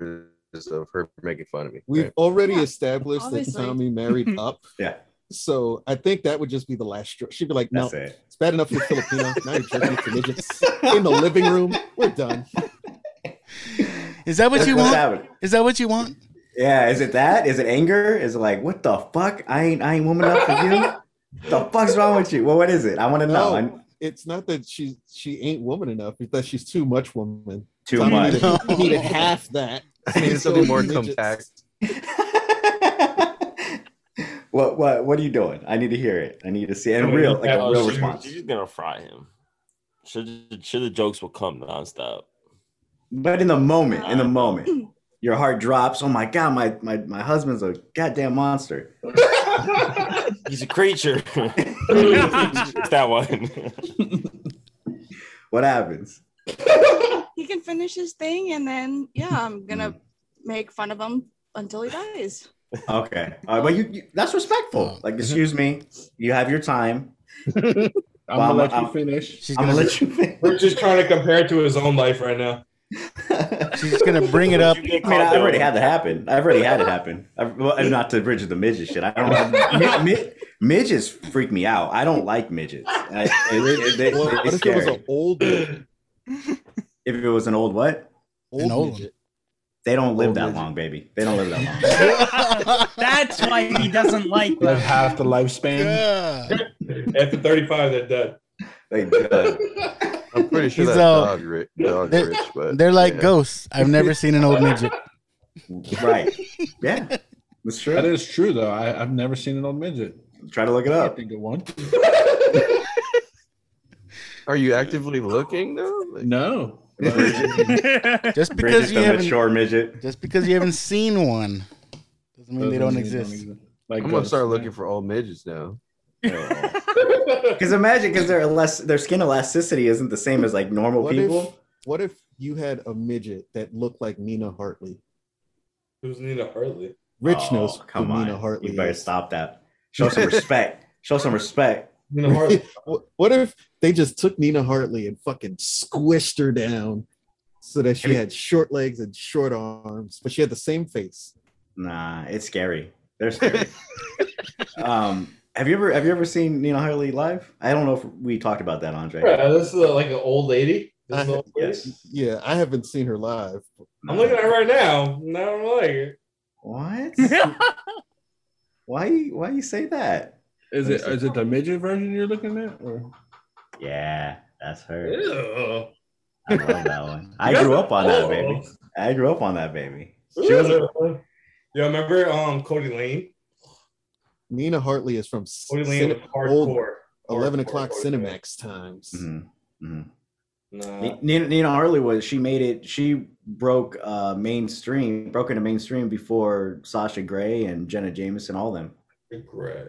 of her making fun of me. We've right? already established that Tommy married up. Yeah, So I think that would just be the last straw. She'd be like, "No, it. it's bad enough you're Filipino. Now you're jerking to midgets in the living room. We're done." Is that what you want? happening? Is that what you want? Yeah, is it that? Is it anger? Is it like, what the fuck? I ain't I ain't woman enough for you. the fuck's wrong with you? Well, what is it? I want to know. No, I'm- it's not that she she ain't woman enough. It's that she's too much woman. too Tommy much. Needed, he needed half that. I needed something more Midgets. compact. what what what are you doing? I need to hear it. I need to see it. And real you like a got- real oh, response. She's gonna fry him. Should should the jokes will come nonstop. But in the moment, in the moment, your heart drops. Oh my god, my my, my husband's a goddamn monster. He's a creature. it's that one. What happens? he can finish his thing, and then yeah, I'm gonna make fun of him until he dies. Okay, uh, but you, you that's respectful. Like, excuse me, you have your time. I'm Well, gonna I'm- let you I'm- finish. She's I'm gonna, gonna let you finish. We're just trying to compare it to his own life right now. She's gonna bring it up. I mean, I've already had that happen. I've already had it happen. I've, well, and not to Bridget the midget shit. I don't. mid, mid, midgets freak me out. I don't like midgets. I, it, it, they, Well, they're what if it was an old midget? if it was an old what? Old, An old midget. They don't live Old that midget. long, baby. They don't live that long. That's why he doesn't like Like them. half the lifespan. Yeah. After 35, they're dead. They good. I'm pretty sure He's that all- dog, ri- dog they're- rich, but They're like yeah. ghosts. I've never seen an old midget. right. Yeah. That's true. That is true though. I, I've never seen an old midget. Try to look it up. I up. think of one. Are you actively looking though? Like, No. Just because Bridget's you haven't mature midget. just because you haven't seen one doesn't mean they don't exist. Like I'm gonna ghosts, start yeah. looking for old midgets now. Because imagine, because their less their skin elasticity isn't the same as like normal What people. if what if you had a midget that looked like Nina Hartley? Who's Nina Hartley? Rich Oh, knows come who on. Nina Hartley you better is. stop that. Show some respect. Show some respect. Nina Hartley. What- what if they just took Nina Hartley and fucking squished her down so that she had short legs and short arms, but she had the same face? Nah, it's scary. They're scary. um, have you ever have you ever seen Nina Hartley live? I don't know if we talked about that, Andre. Yeah, this is uh, like an old lady. This I- an old lady. Yeah, I haven't seen her live. I'm looking at her right now. and I don't like it. What? why? Why you say that? Is it is it the midget version you're looking at? Or Yeah, that's her. Ew. I love that one. I grew up on that baby. I grew up on that baby. She was a, Ew. You remember um Cody Lane? Nina Hartley is from Cine- was old hardcore. 11 Hardcore o'clock Cody Lane. Cinemax times. Mhm, mhm. Nah. Nina, Nina Hartley was she made it she broke uh mainstream broke into mainstream before Sasha Grey and Jenna Jameson all them Grey.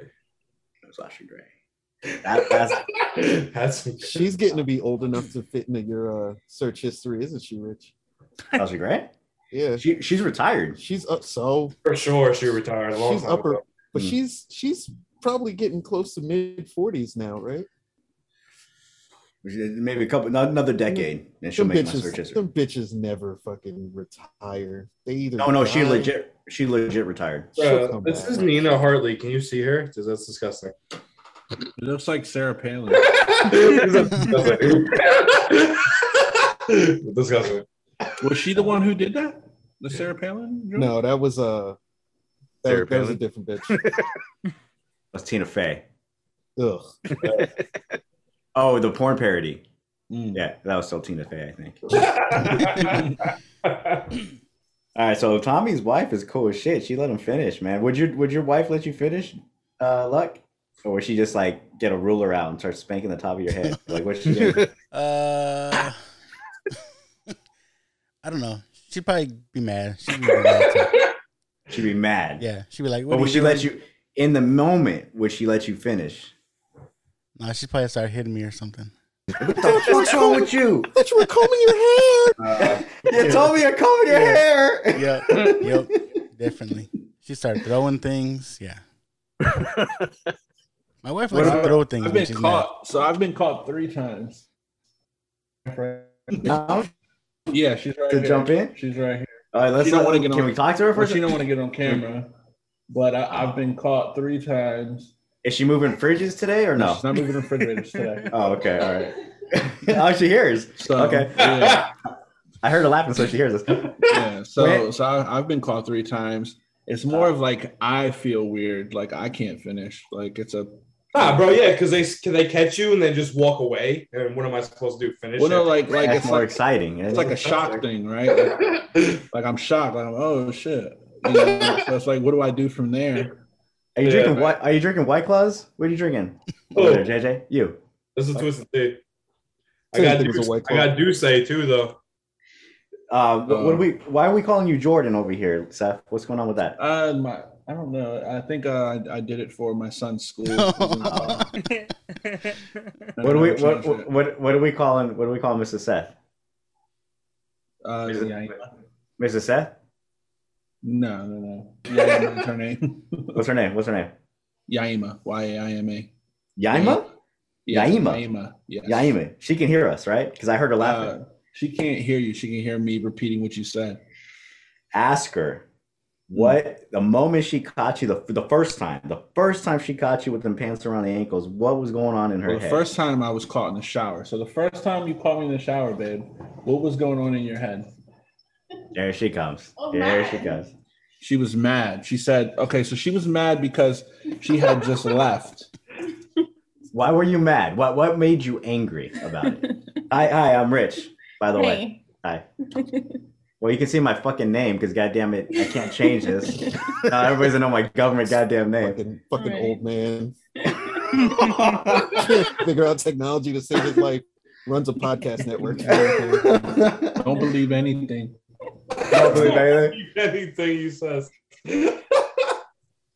Sasha Grey that, that's That's She's getting to be old enough to fit into your uh, search history, isn't she, Rich? Sasha Grey Yeah, she she's retired she's up. So for sure. She retired a long she's time upper, ago. But Hmm. she's she's probably getting close to mid forties now, right? maybe a couple another decade and she'll Them make my search bitches, history bitches never fucking retire. They either no no she legit she legit retired She'll Bro, this back. is Nina Hartley. Can you see her? Because that's disgusting. it looks like Sarah Palin. disgusting. Was she the one who did that? The Sarah Palin? joke? No, that was uh, that, Sarah that was a different bitch. that's Tina Fey Ugh. oh the porn parody Mm. yeah that was still Tina Fey I think All right, so Tommy's wife is cool as shit. She let him finish, man. Would your would your wife let you finish, uh, Luck, or would she just like get a ruler out and start spanking the top of your head? Like what's she doing? Uh, I don't know. She'd probably be mad. She'd be mad too. She'd be mad. Yeah, she'd be like, "What But are would you she let you in the moment? Would she let you finish? Nah, she'd probably start hitting me or something. What the fuck's wrong with you? That you were combing your hair. Uh, you told me you're combing your hair. Yep, yep, definitely. She started throwing things. Yeah. My wife likes to throw things I've been she's caught. So I've been caught three times. No, Yeah, she's right To here. jump in? She's right here. All right, let's. She don't uh, wanna get can on- we talk to her first? she don't want to get on camera, but I, I've been caught three times. Is she moving fridges today or no? She's not moving refrigerators today. Oh, okay, all right. oh, she hears. So Okay. yeah, I heard her laughing, so she hears us. yeah. So so I, I've been caught three times. It's more of like I feel weird, like I can't finish. Like it's a Nah, bro, yeah, because they can they catch you and then just walk away. And what am I supposed to do? Finish? well, no, it? like like That's it's more like exciting. it's like a shock thing, right? Like, like I'm shocked. Like oh shit. You know, so it's like, what do I do from there? Are you Yeah, drinking man. white? Are you drinking White Claws? What are you drinking? Oh. Over there, JJ. You. this is twisted tea. I Same got thing as a Duce, White I got Duce too though. Uh, what, what Uh, are we? Why are we calling you Jordan over here, Seth? What's going on with that? Uh, my I don't know. I think uh, I, I did it for my son's school. What do we? What, what what what are we calling? What do we call Mrs. Seth? Uh, Is it- yeah, Mrs. Seth? no, no, no. Yaima is her name. What's her name? What's her name? Yaima. Y A I M A. Yaima. Yeah, Yaima? Yaima. Yes. Yaima. She can hear us, right? Because I heard her laughing. Uh, she can't hear you. She can hear me repeating what you said. Ask her Hmm. what the moment she caught you the the first time, the first time she caught you with them pants around the ankles. What was going on in her Well, the head? first time I was caught in the shower. So the first time you caught me in the shower, babe, what was going on in your head? There she comes. Oh, there man. she comes. She was mad. She said, okay, so she was mad because she had just left. Why were you mad? What what made you angry about it? hi, hi, I'm Rich. By the way, hi. Well, you can see my fucking name because goddamn it, I can't change this. Now everybody's gonna know my government goddamn name. Fucking, fucking Right. old man. Figure out technology to save his life. Runs a podcast network. Don't believe anything. Don't believe anything. Anything he says.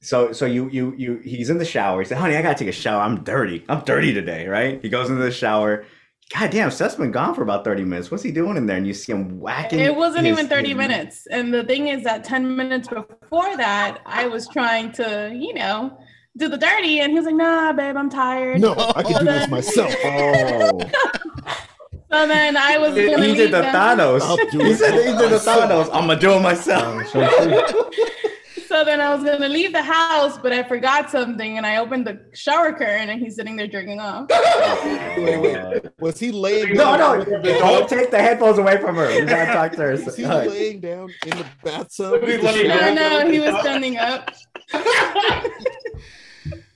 So so you you you he's in the shower. He said, "Honey, I gotta take a shower. I'm dirty. I'm dirty today." Right? He goes into the shower. God damn, Seth's been gone for about thirty minutes. What's he doing in there? And you see him whacking. It wasn't his- even 30 his- minutes. And the thing is that 10 minutes before that, I was trying to, you know, do the dirty. And he was like, nah, babe, I'm tired. No, I can So do this myself. Oh, So then I was he, gonna he leave did the them. Thanos. He said he did the. Thanos. I'm gonna do it myself. So then I was gonna leave the house, but I forgot something, and I opened the shower curtain, and he's sitting there jerking off. Wait, wait. Was he laying No, down no, the don't take the headphones away from her. We gotta talk to her. Was he All right. laying down in the bathtub? Let me- let me- No, no, he was standing up.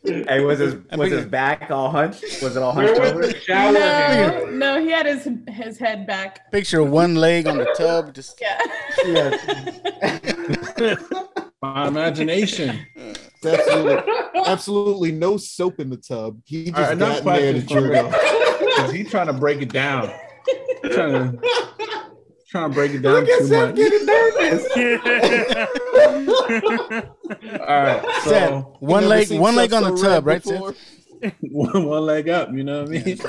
Hey, was his was his back all hunched? Was it all hunched was over? the shower? No, no, he had his his head back. Picture one leg on the tub, just Yeah. Yes. My imagination. Absolutely, absolutely no soap in the tub. He just All right, enough got in there to questions jerk off. Because he's trying to break it down. He's trying to trying to break it down Look at too Seth much. getting nervous. All right, so Seth, one leg, one leg on the so red tub, right? before. Seth? one, one leg up. You know what I mean?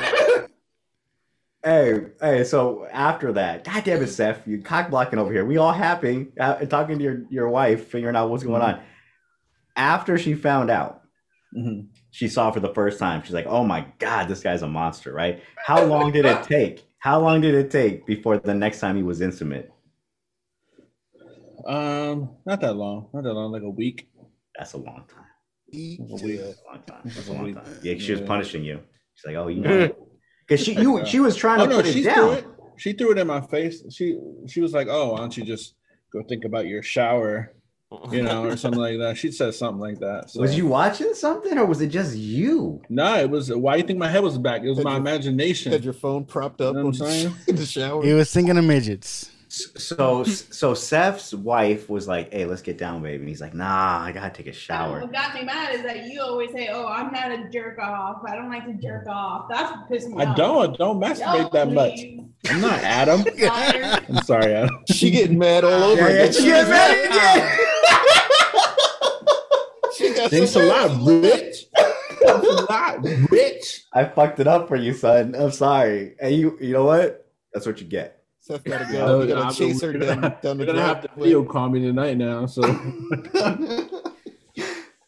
Hey, hey, so after that, God damn it, Seth, you cock blocking over here. We all happy, uh, talking to your, your wife, figuring out what's going on. After she found out, Mhm. she saw for the first time, she's like, oh my God, this guy's a monster, right? How long did it take? How long did it take before the next time he was intimate? Um, not that long. Not that long. Like a week. That's a long time. Eat A week. That's a long time. That's a A long time. Yeah, she was punishing you. She's like, oh, you know. Because she, you, she was trying to Oh no, put she it threw down. it. She threw it in my face. She she was like, "Oh, why don't you just go think about your shower?" You know, or something like that. She said something like that. So. Was you watching something or was it just you? No, it was. Why do you think my head was back? It was Had my your- imagination. Had your phone propped up You know on what I'm saying? in the shower. He was thinking of midgets. So, so Seth's wife was like, "Hey, let's get down, baby," and he's like, "Nah, I gotta take a shower." What got me mad is that you always say, "Oh, I'm not a jerk off. I don't like to jerk off." That's what pissed me off. I off. don't. I don't masturbate that much. please. I'm not Adam. I'm sorry, Adam. She getting mad all over Yeah, yeah, she get mad again. She got Thanks a lot, mad. Rich. Thanks a lot, Rich. I fucked it up for you, son. I'm sorry. And you, you know what? That's what you get. Seth gotta No, go. You I'm- gotta chase her down, gonna- down the We're gonna have to video call me tonight now. So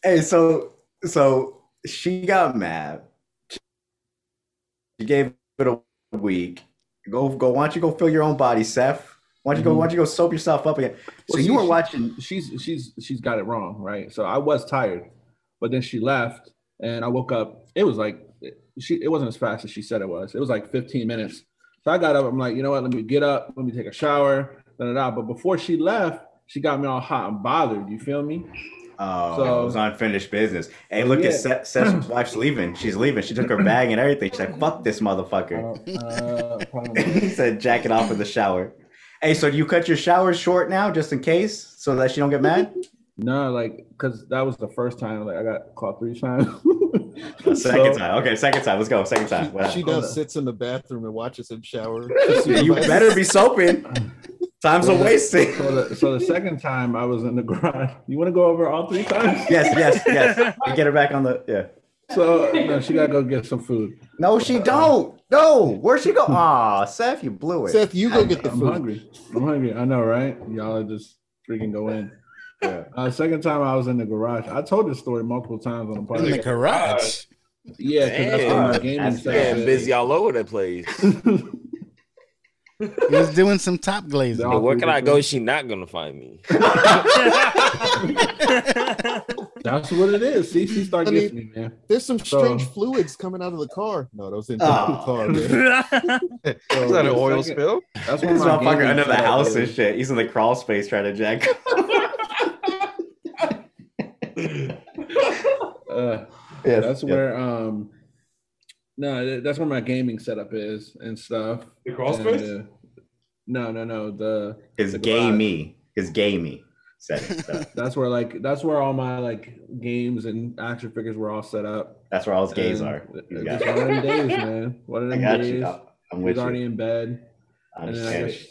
Hey, so, so she got mad. She gave it a week. Go, go. Why don't you go fill your own body, Seth? Why don't you go? Mm-hmm. Why don't you go soap yourself up again? So Well, you were watching. she's she's she's got it wrong, right? So I was tired, but then she left, and I woke up. It was like she. It wasn't as fast as she said it was. It was like 15 minutes. So I got up. I'm like, you know what? Let me get up. Let me take a shower. Da, da, da. But before she left, she got me all hot and bothered. You feel me? Oh, So- it was unfinished business. Hey, look Yeah. at Seth, Seth's wife's leaving. She's leaving. She took her bag and everything. She's like, "Fuck this motherfucker." Uh, probably not. he said, "Jack it off in the shower." Hey, so do you cut your shower short now, just in case, so that she don't get mad? no, like, cause that was the first time. Like, I got caught three times. Second So- time. Okay, second time. Let's go. Second time. What She happened? now sits in the bathroom and watches him shower. you better be soaping. Time's a wasting. So the, so the second time I was in the garage. You want to go over all three times? Yes, yes, yes. And get her back on the yeah. So no, she gotta go get some food. No, she don't. No, where'd she go? Aw, Seth, you blew it. Seth, you go get the I'm food. hungry. I'm hungry. I know, right? Y'all just freaking go in. Yeah. Uh, second time I was in the garage. I told this story multiple times on the podcast. In the podcast. garage. Yeah, because that's where my gaming That's stuff getting is. busy all over the place. He was doing some top glazing. All But where can I go? different- She not gonna find me. That's what it is. See, she started I mean, getting me, man. There's some So- strange fluids coming out of the car. No, those into Oh. the car. Man. Is that an oil spill? That's This what my motherfucker gaming under the setup house and is. shit. He's in the crawl space trying to jack. Uh, Yes, that's yeah. where um no that's where my gaming setup is and stuff The crawl And, space? uh, no no no the His the gay me. His gay me setting. So that's where like that's where all my like games and action figures were all set up that's where all his gays And are. You it's got just it. one of them days man one of I them got days you. I'm she with was already you. in bed I and then I guess,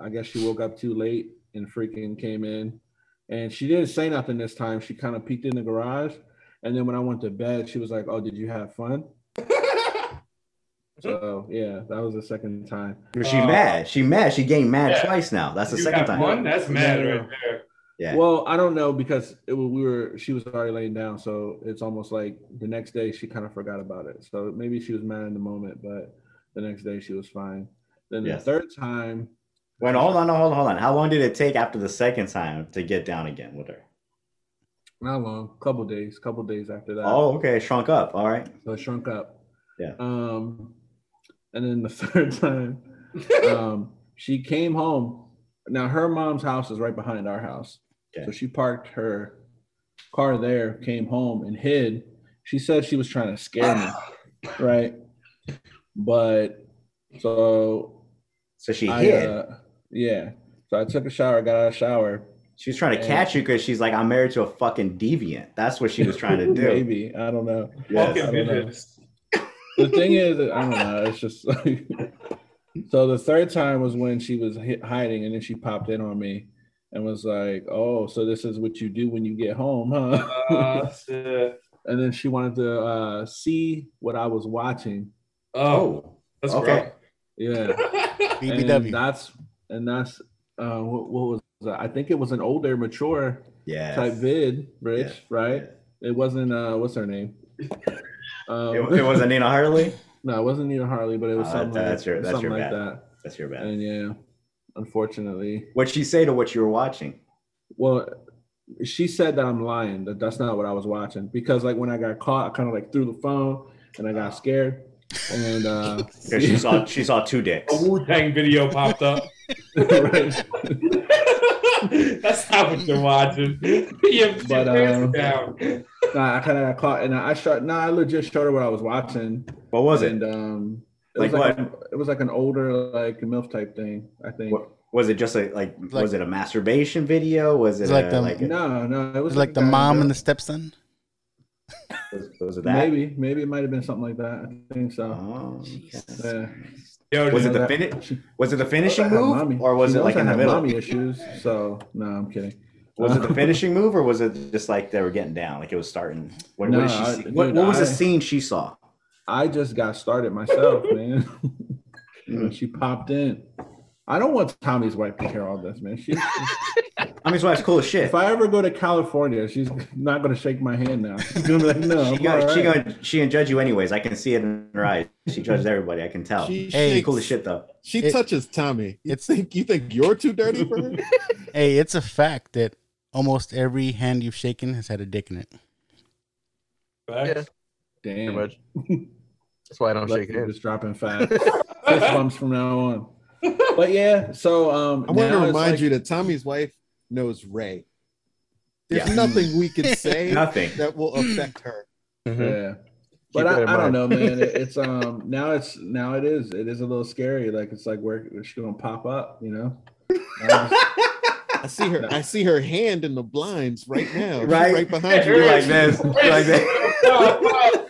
I guess she woke up too late and freaking came in and she didn't say nothing this time she kind of peeked in the garage and then when I went to bed she was like oh did you have fun so yeah that was the second time she Uh, mad? She mad. She gained mad yeah. twice now. That's the You second time. one? That's mad No, no, right there. Yeah. Well, I don't know because it, we were she was already laying down, so it's almost like the next day she kind of forgot about it. So maybe she was mad in the moment, but the next day she was fine. Then Yes. the third time, Wait, hold on, hold on, hold on. How long did it take after the second time to get down again with her? not long, couple days, couple days after that. Oh, okay, shrunk up. All right. so shrunk up. Yeah. Um, and then the third time, um, she came home. Now her mom's house is right behind our house, Okay. so she parked her car there, came home and hid. She said she was trying to scare me, right? But so So she I, hid. uh, yeah. So I took a shower, got out of the shower. she was trying to and- catch you because she's like, I'm married to a fucking deviant. That's what she was trying to do. Maybe I don't know. Yes. Fucking I don't know. the thing is, I don't know. It's just like. so the third time was when she was hi- hiding, and then she popped in on me, and was like, "Oh, so this is what you do when you get home, huh?" Uh, and then she wanted to uh, see what I was watching. Oh, that's okay. Yeah, BBW. and that's and that's uh, what, what was that? I think it was an older, mature Yeah. type vid, Rich, Yeah. right? It wasn't uh, what's her name? Um, It, it wasn't Nina Hartley. No, it wasn't Nina Hartley, but it was Oh, something that- like, that's your- that's something your like bad. that. That's your bad. And yeah, unfortunately, What'd she say to what you were watching? well, she said that I'm lying. That that's not what I was watching because like when I got caught, I kind of like threw the phone and I got scared. And uh, 'Cause she saw she saw two dicks. A Wu Tang video popped up. Right. That's not what you're watching. You But, but, um, down. nah, I kind of got caught, and I shot. Nah, I legit showed her what I was watching. What was it? Um, it Like was like what? it was like an older like milf type thing. I think. What, was it just a like, Like- was it a masturbation video? Was it It's like a, the- like a- No, no, it was It's like the a guy mom and the stepson. was, was it that? Maybe, maybe it might have been something like that. I think so. Oh, okay. Yeah. Yo, Was it the finish? Was it the finishing I move, mommy- or was she it like in the middle? Mommy issues. So no, I'm kidding. Was it the finishing move, or was it just like they were getting down, like it was starting? What, No, what did she I- see? What, dude, what was the scene she saw? I just got started myself, man. She popped in. I don't want Tommy's wife to hear all this, man. She, I mean, wife's cool as shit. if I ever go to California, she's not gonna shake my hand now. She's gonna be like, no, She got, all she right." gonna she gonna judge you anyways. I can see it in her eyes. She judges everybody. I can tell. She Hey, shakes- cool as shit though. She It- touches Tommy. You it's- think you think you're too dirty for her? Hey, it's a fact that almost every hand you've shaken has had a dick in it. Facts. Pretty Damn. much. That's why I don't Lucky shake hands. Just dropping fast. Fist bumps from now on. But yeah, so um, I want to remind like- you that Tommy's wife knows Ray. There's Yeah. nothing we can say Nothing. that will affect her. Mhm. Yeah. But I, I don't know, man. It- it's um now it's now it is it is a little scary. Like it's like where she's gonna pop up, you know. I see her. I see her hand in the blinds right now. Right. right behind you. You're like this. Like this.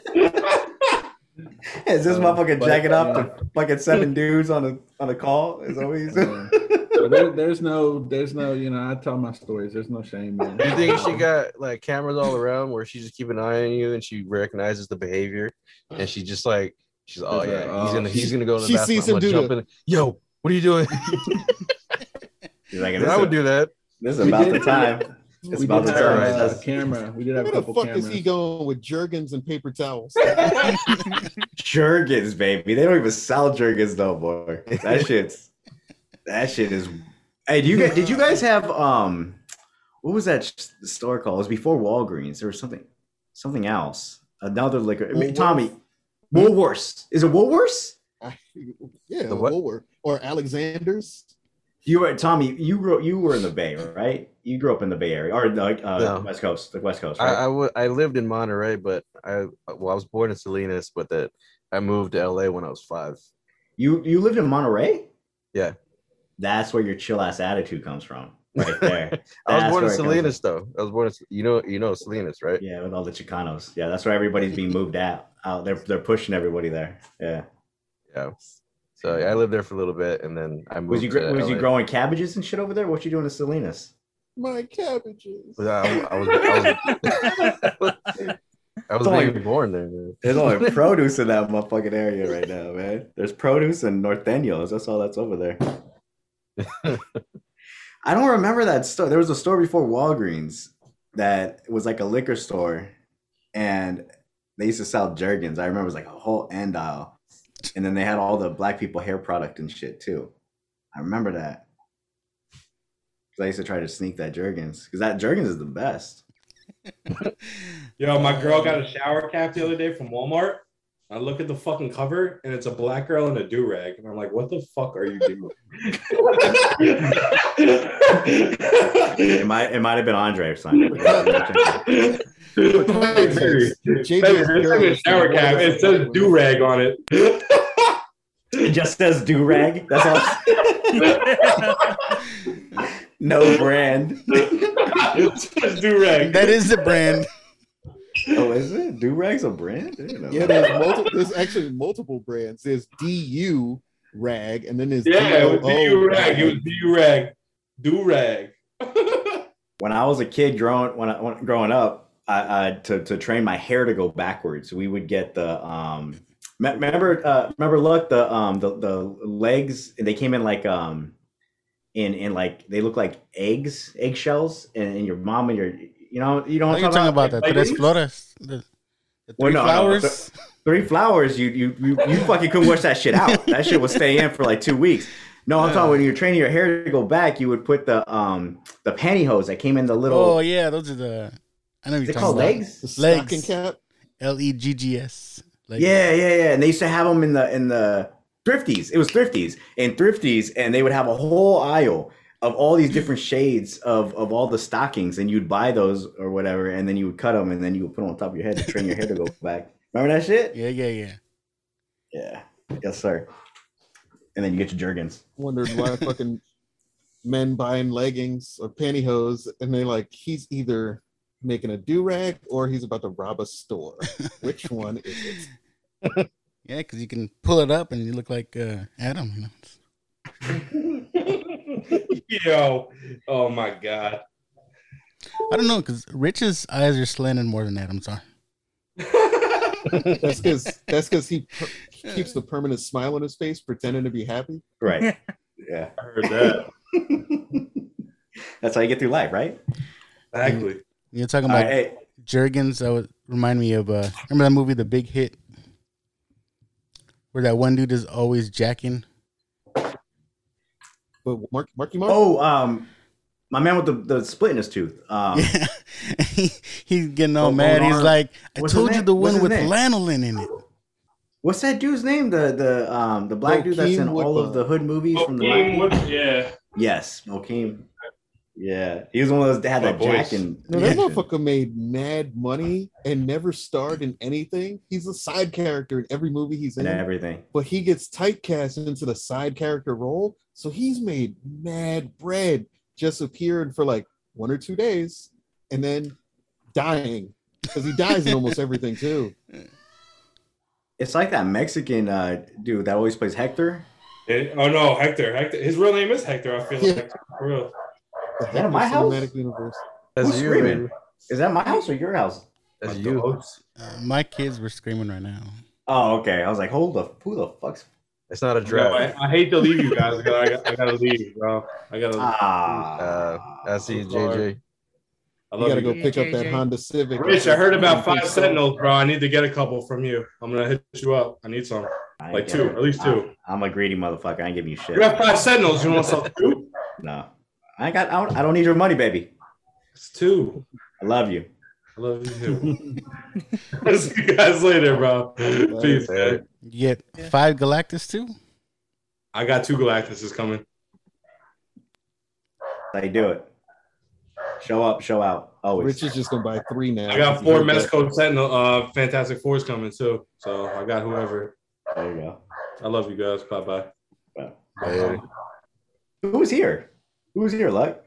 Is this Um, motherfucker but, jacking off uh, to fucking seven dudes on a on a call? Is always Yeah. But there, there's no there's no you know I tell my stories. There's no shame, man. You think she got like cameras all around where she just keep an eye on you and she recognizes the behavior and she just like she's oh yeah like, he's gonna he's gonna go in the she bathroom. sees I'm him do jump in. Yo, what are you doing? Like, I would this, do that. this is about the time. It's we about did the have time. A that's- camera. We did have a Where the couple fuck cameras. is he going with Jergens and paper towels? Jergens, baby. They don't even sell Jergens no more. That shit's that shit is. Hey, do you guys, did you guys have um what was that sh- store called? It was before Walgreens. There was something something else. Another liquor. I mean, Tommy, Woolworths. Is it Woolworths? Yeah, what? Woolworth or Alexander's. You were Tommy. You grew. You were in the Bay, right? You grew up in the Bay Area or like uh, No. West Coast, the West Coast, I, right? I, w- I lived in Monterey, but I well I was born in Salinas, but that I moved to LA when I was five. you you lived in Monterey. Yeah, That's where your chill ass attitude comes from, right there. I was born in where it comes Salinas though. I was born in you know you know Salinas, right? Yeah, with all the Chicanos. Yeah, that's where everybody's being moved out. Out they're they're pushing everybody there. Yeah. Yeah. So yeah, I lived there for a little bit, and then I moved. Was you was you growing cabbages and shit over there? What you doing in Salinas? My cabbages. I, I was, I was, I was only- born there. Man. There's only produce in that motherfucking area right now, man. There's produce and Norteños. That's all that's over there. I don't remember that store. There was a store before Walgreens that was like a liquor store, and they used to sell Jergens. I remember it was like a whole end aisle, and then they had all the black people hair product and shit too. I remember that. 'Cause I used to try to sneak that Jergens because that Jergens is the best. Yo, my girl got a shower cap the other day from Walmart. I look at the fucking cover and it's a black girl in a do rag, and I'm like, "What the fuck are you doing?" It might it might have been Andre or something. Baby, this shower cap. It says do rag on it. It just says do rag. That's all. No brand. it says do rag. That is the brand. Oh, is it? Do rag's a brand? I didn't know Yeah, there's multiple. There's actually multiple brands. There's DU rag, and then there's Yeah, it was DOO do rag. It was DU rag. Do rag. when I was a kid growing when I when, growing up, I, I to to train my hair to go backwards, we would get the um. Remember, uh, remember, look the um the the legs. They came in like um, in in like they look like eggs, eggshells, and, and your mom and your you know you know What what are you talking about? The Like tres flores. The, the Well, three no, no, flowers. th- three flowers. You you you you fucking couldn't wash that shit out. That shit would stay in for like two weeks. No, I'm talking when you're training your hair to go back, you would put the um the pantyhose that came in the little. Oh yeah, those are the. I know what Is you're talking called about. legs? The stocking Legs. cap? L e g g s. Legs. Yeah, yeah, yeah. And they used to have them in the in the thrifties. It was thrifties and thrifties, and they would have a whole aisle of all these different shades of of all the stockings, and you'd buy those or whatever, and then you would cut them, and then you would put them on top of your head to train your hair to go back. Remember that shit? Yeah, yeah, yeah. Yeah. Yes, sir. And then you get your Jergens. Wondered why fucking men buying leggings or pantyhose, and they like he's either making a do rag or he's about to rob a store. Which one is it? Yeah, because you can pull it up and you look like uh, Adam. You know. Yo, oh my god. I don't know because Rich's eyes are slanted more than Adam's are. That's because that's because he, per- he keeps the permanent smile on his face, pretending to be happy. Right. Yeah. I heard that. That's how you get through life, right? Exactly. You're talking about right, hey. Jergens. That would remind me of uh, remember that movie, The Big Hit, where that one dude is always jacking. But Mark, Marky Mark. Oh, um, my man with the, the split in his tooth. Um, Yeah, he's getting all Oh, mad. He's like, "I what's told you name? the one with name? lanolin in it." What's that dude's name? The the um the black dude that's in Joaquin all of the hood movies from the Joaquin 90s? Yeah. Yes, Bokeem. Yeah, he was one of those that had that boys. jack and No, that motherfucker made mad money and never starred in anything. He's a side character in every movie he's in. and everything. but he gets typecast into the side character role. So he's made mad bread just appearing for like one or two days and then dying because he dies in almost everything too. It's like that Mexican uh dude that always plays Hector. Eh, oh no, Hector. Hector. His real name is Hector. I feel Yeah. like for real. The that my Hector house? Cinematic Universe. That's Who's you, screaming? baby. Is that my house or your house? That's My you. Uh, my kids were screaming right now. Oh, okay. I was like, hold the who the fuck's It's not a Yo, draft. I, I hate to leave you guys. I gotta, I gotta leave, bro. I gotta. ah? Uh, I see I'm sorry. JJ. I You gotta you. go pick up that Honda Civic. Rich, I heard about five Sentinels, bro. I need to get a couple from you. I'm gonna hit you up. I need some. I Like two, it. at least two. I'm, I'm a greedy motherfucker. I ain't giving you shit. You have five Sentinels. You want some two? No, I got. I don't, I don't need your money, baby. It's two. I love you. I love you too. I'll see you guys later, bro. Peace. man. You get five Galactus too? I got two Galactuses coming. They do it? Show up, show out. Always. Rich is just gonna buy three now. I got four heard that? Mezco Sentinel uh Fantastic Fours coming too. So I got whoever. There you go. I love you guys. Bye bye. Who was here? Who was here, Luck?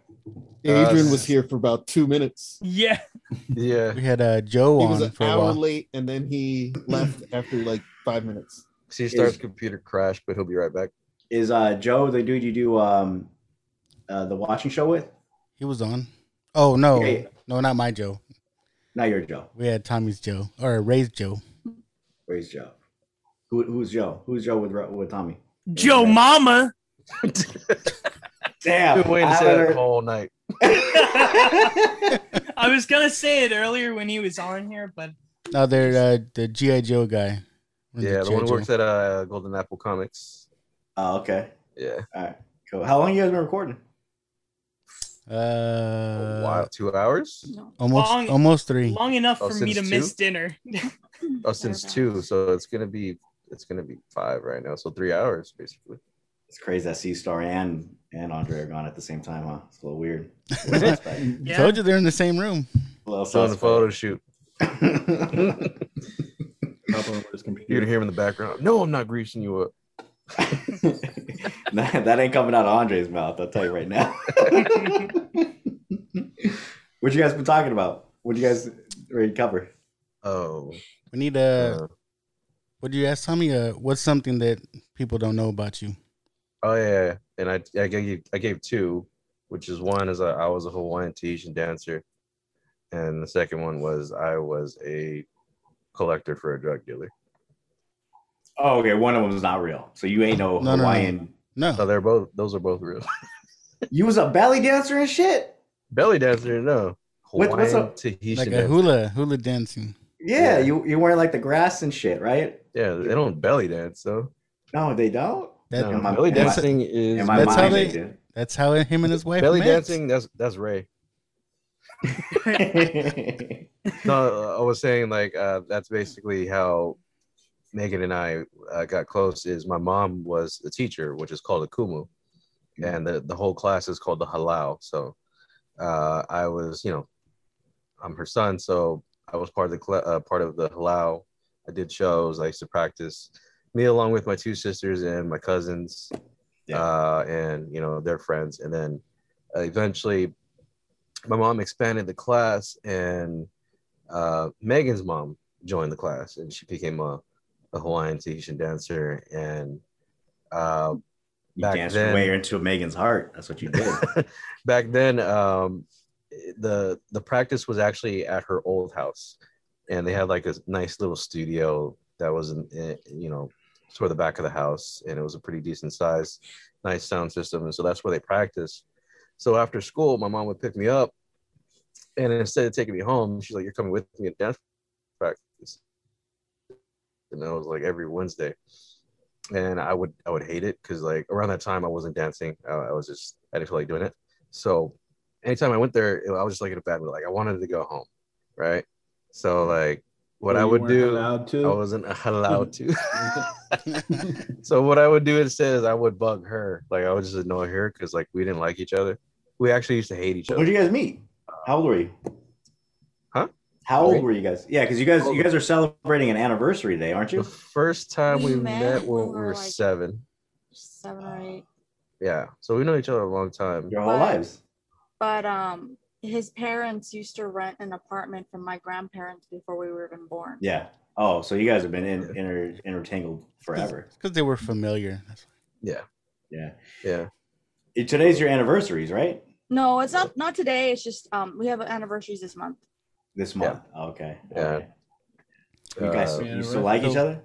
Adrian Uh, was here for about two minutes. Yeah. Yeah. We had uh, Joe He on was an for a hour while. late, and then he left after like five minutes. See, starts computer crash, but he'll be right back. Is uh Joe the dude you do um uh the watching show with? He was on. Oh no, Yeah. no, not my Joe. Not your Joe. We had Tommy's Joe or Ray's Joe. Where's Joe? Who, who's Joe? Who's Joe with with Tommy? Joe Mama. Damn. Been waiting to I say haven't that all night. I was gonna say it earlier when he was on here, but No, they're uh, the GI Joe guy. Runs Yeah, the G.I. one who works at uh, Golden Apple Comics. Oh, okay. Yeah. All right. Cool. How long you guys been recording? Uh, wow, two hours? almost Long- almost three. long enough Oh, for me to since miss dinner. Oh, since two, so it's gonna be it's gonna be five right now. So three hours basically. It's crazy that C Star and and Andre are gone at the same time, huh? It's a little weird. Yeah. Told you they're in the same room. A little Doing the photo shoot. Hop on his You computer. can hear him in the background. No, I'm not greasing you up. that, that ain't coming out of Andre's mouth. I'll tell you right now. what you guys been talking about? What you guys ready to cover? Oh, We need uh, what do you ask Tommy? Uh, what's something that people don't know about you? Oh yeah, and I I gave I gave two, which is one is I, I was a Hawaiian Tahitian dancer, and the second one was I was a collector for a drug dealer. Oh, okay. One of them is not real. So you ain't no, No, no, no. Hawaiian. No, So they're both those are both real. You was a belly dancer and shit. Belly dancer, no. What- Hawaiian what's up? Tahitian like a dancer. hula hula dancing. Yeah, Yeah. you you wearing like the grass and shit, right? Yeah, they don't belly dance though. No, they don't. That, No, Am belly am I- dancing is my That's how they- they. That's how him and his wife belly met. dancing. That's that's Ray. No, I was saying like uh, that's basically how Megan and I uh, got close. Is my mom was a teacher, which is called a kumu, and the the whole class is called the halau. So uh, I was, you know, I'm her son, so I was part of the cl- uh, part of the halau. I did shows. I used to practice. Me along with my two sisters and my cousins, Yeah. uh, and you know their friends, and then uh, eventually my mom expanded the class and uh, Megan's mom joined the class and she became a, a Hawaiian Tahitian dancer and uh, You Back danced then- way into Megan's heart. That's what you did. back then um, the the practice was actually at her old house and they had like a nice little studio that was in, in you know toward the back of the house and it was a pretty decent size nice sound system and so that's where they practiced so after school my mom would pick me up and instead of taking me home she's like you're coming with me to dance practice. And that was like every wednesday. And i would i would hate it because like around that time i wasn't dancing. I, I was just i didn't feel like doing it. So anytime i went there I was just like in a bad mood. Like i wanted to go home right? So like what i would do to? i wasn't allowed to so what I would do instead is I would bug her. Like I would just annoy her because like we didn't like each other. We actually used to hate each Where'd other. you guys meet? How old were you? Huh? How old were you guys? Yeah, because you guys you guys are celebrating an anniversary today, aren't you? The first time we, We met, met when when we we were were, like- seven. seven or eight. Yeah. So we know each other a long time. Your whole But- lives. But um, his parents used to rent an apartment from my grandparents before we were even born. Yeah. Oh, so you guys have been in, inter, intertangled forever. because they were familiar. Yeah. Yeah. Yeah. Eh, Today's your anniversaries, right? No, it's not. Not today. It's just um, we have anniversaries this month. This month. Okay. Yeah. Okay. You guys, Uh, you still like each other?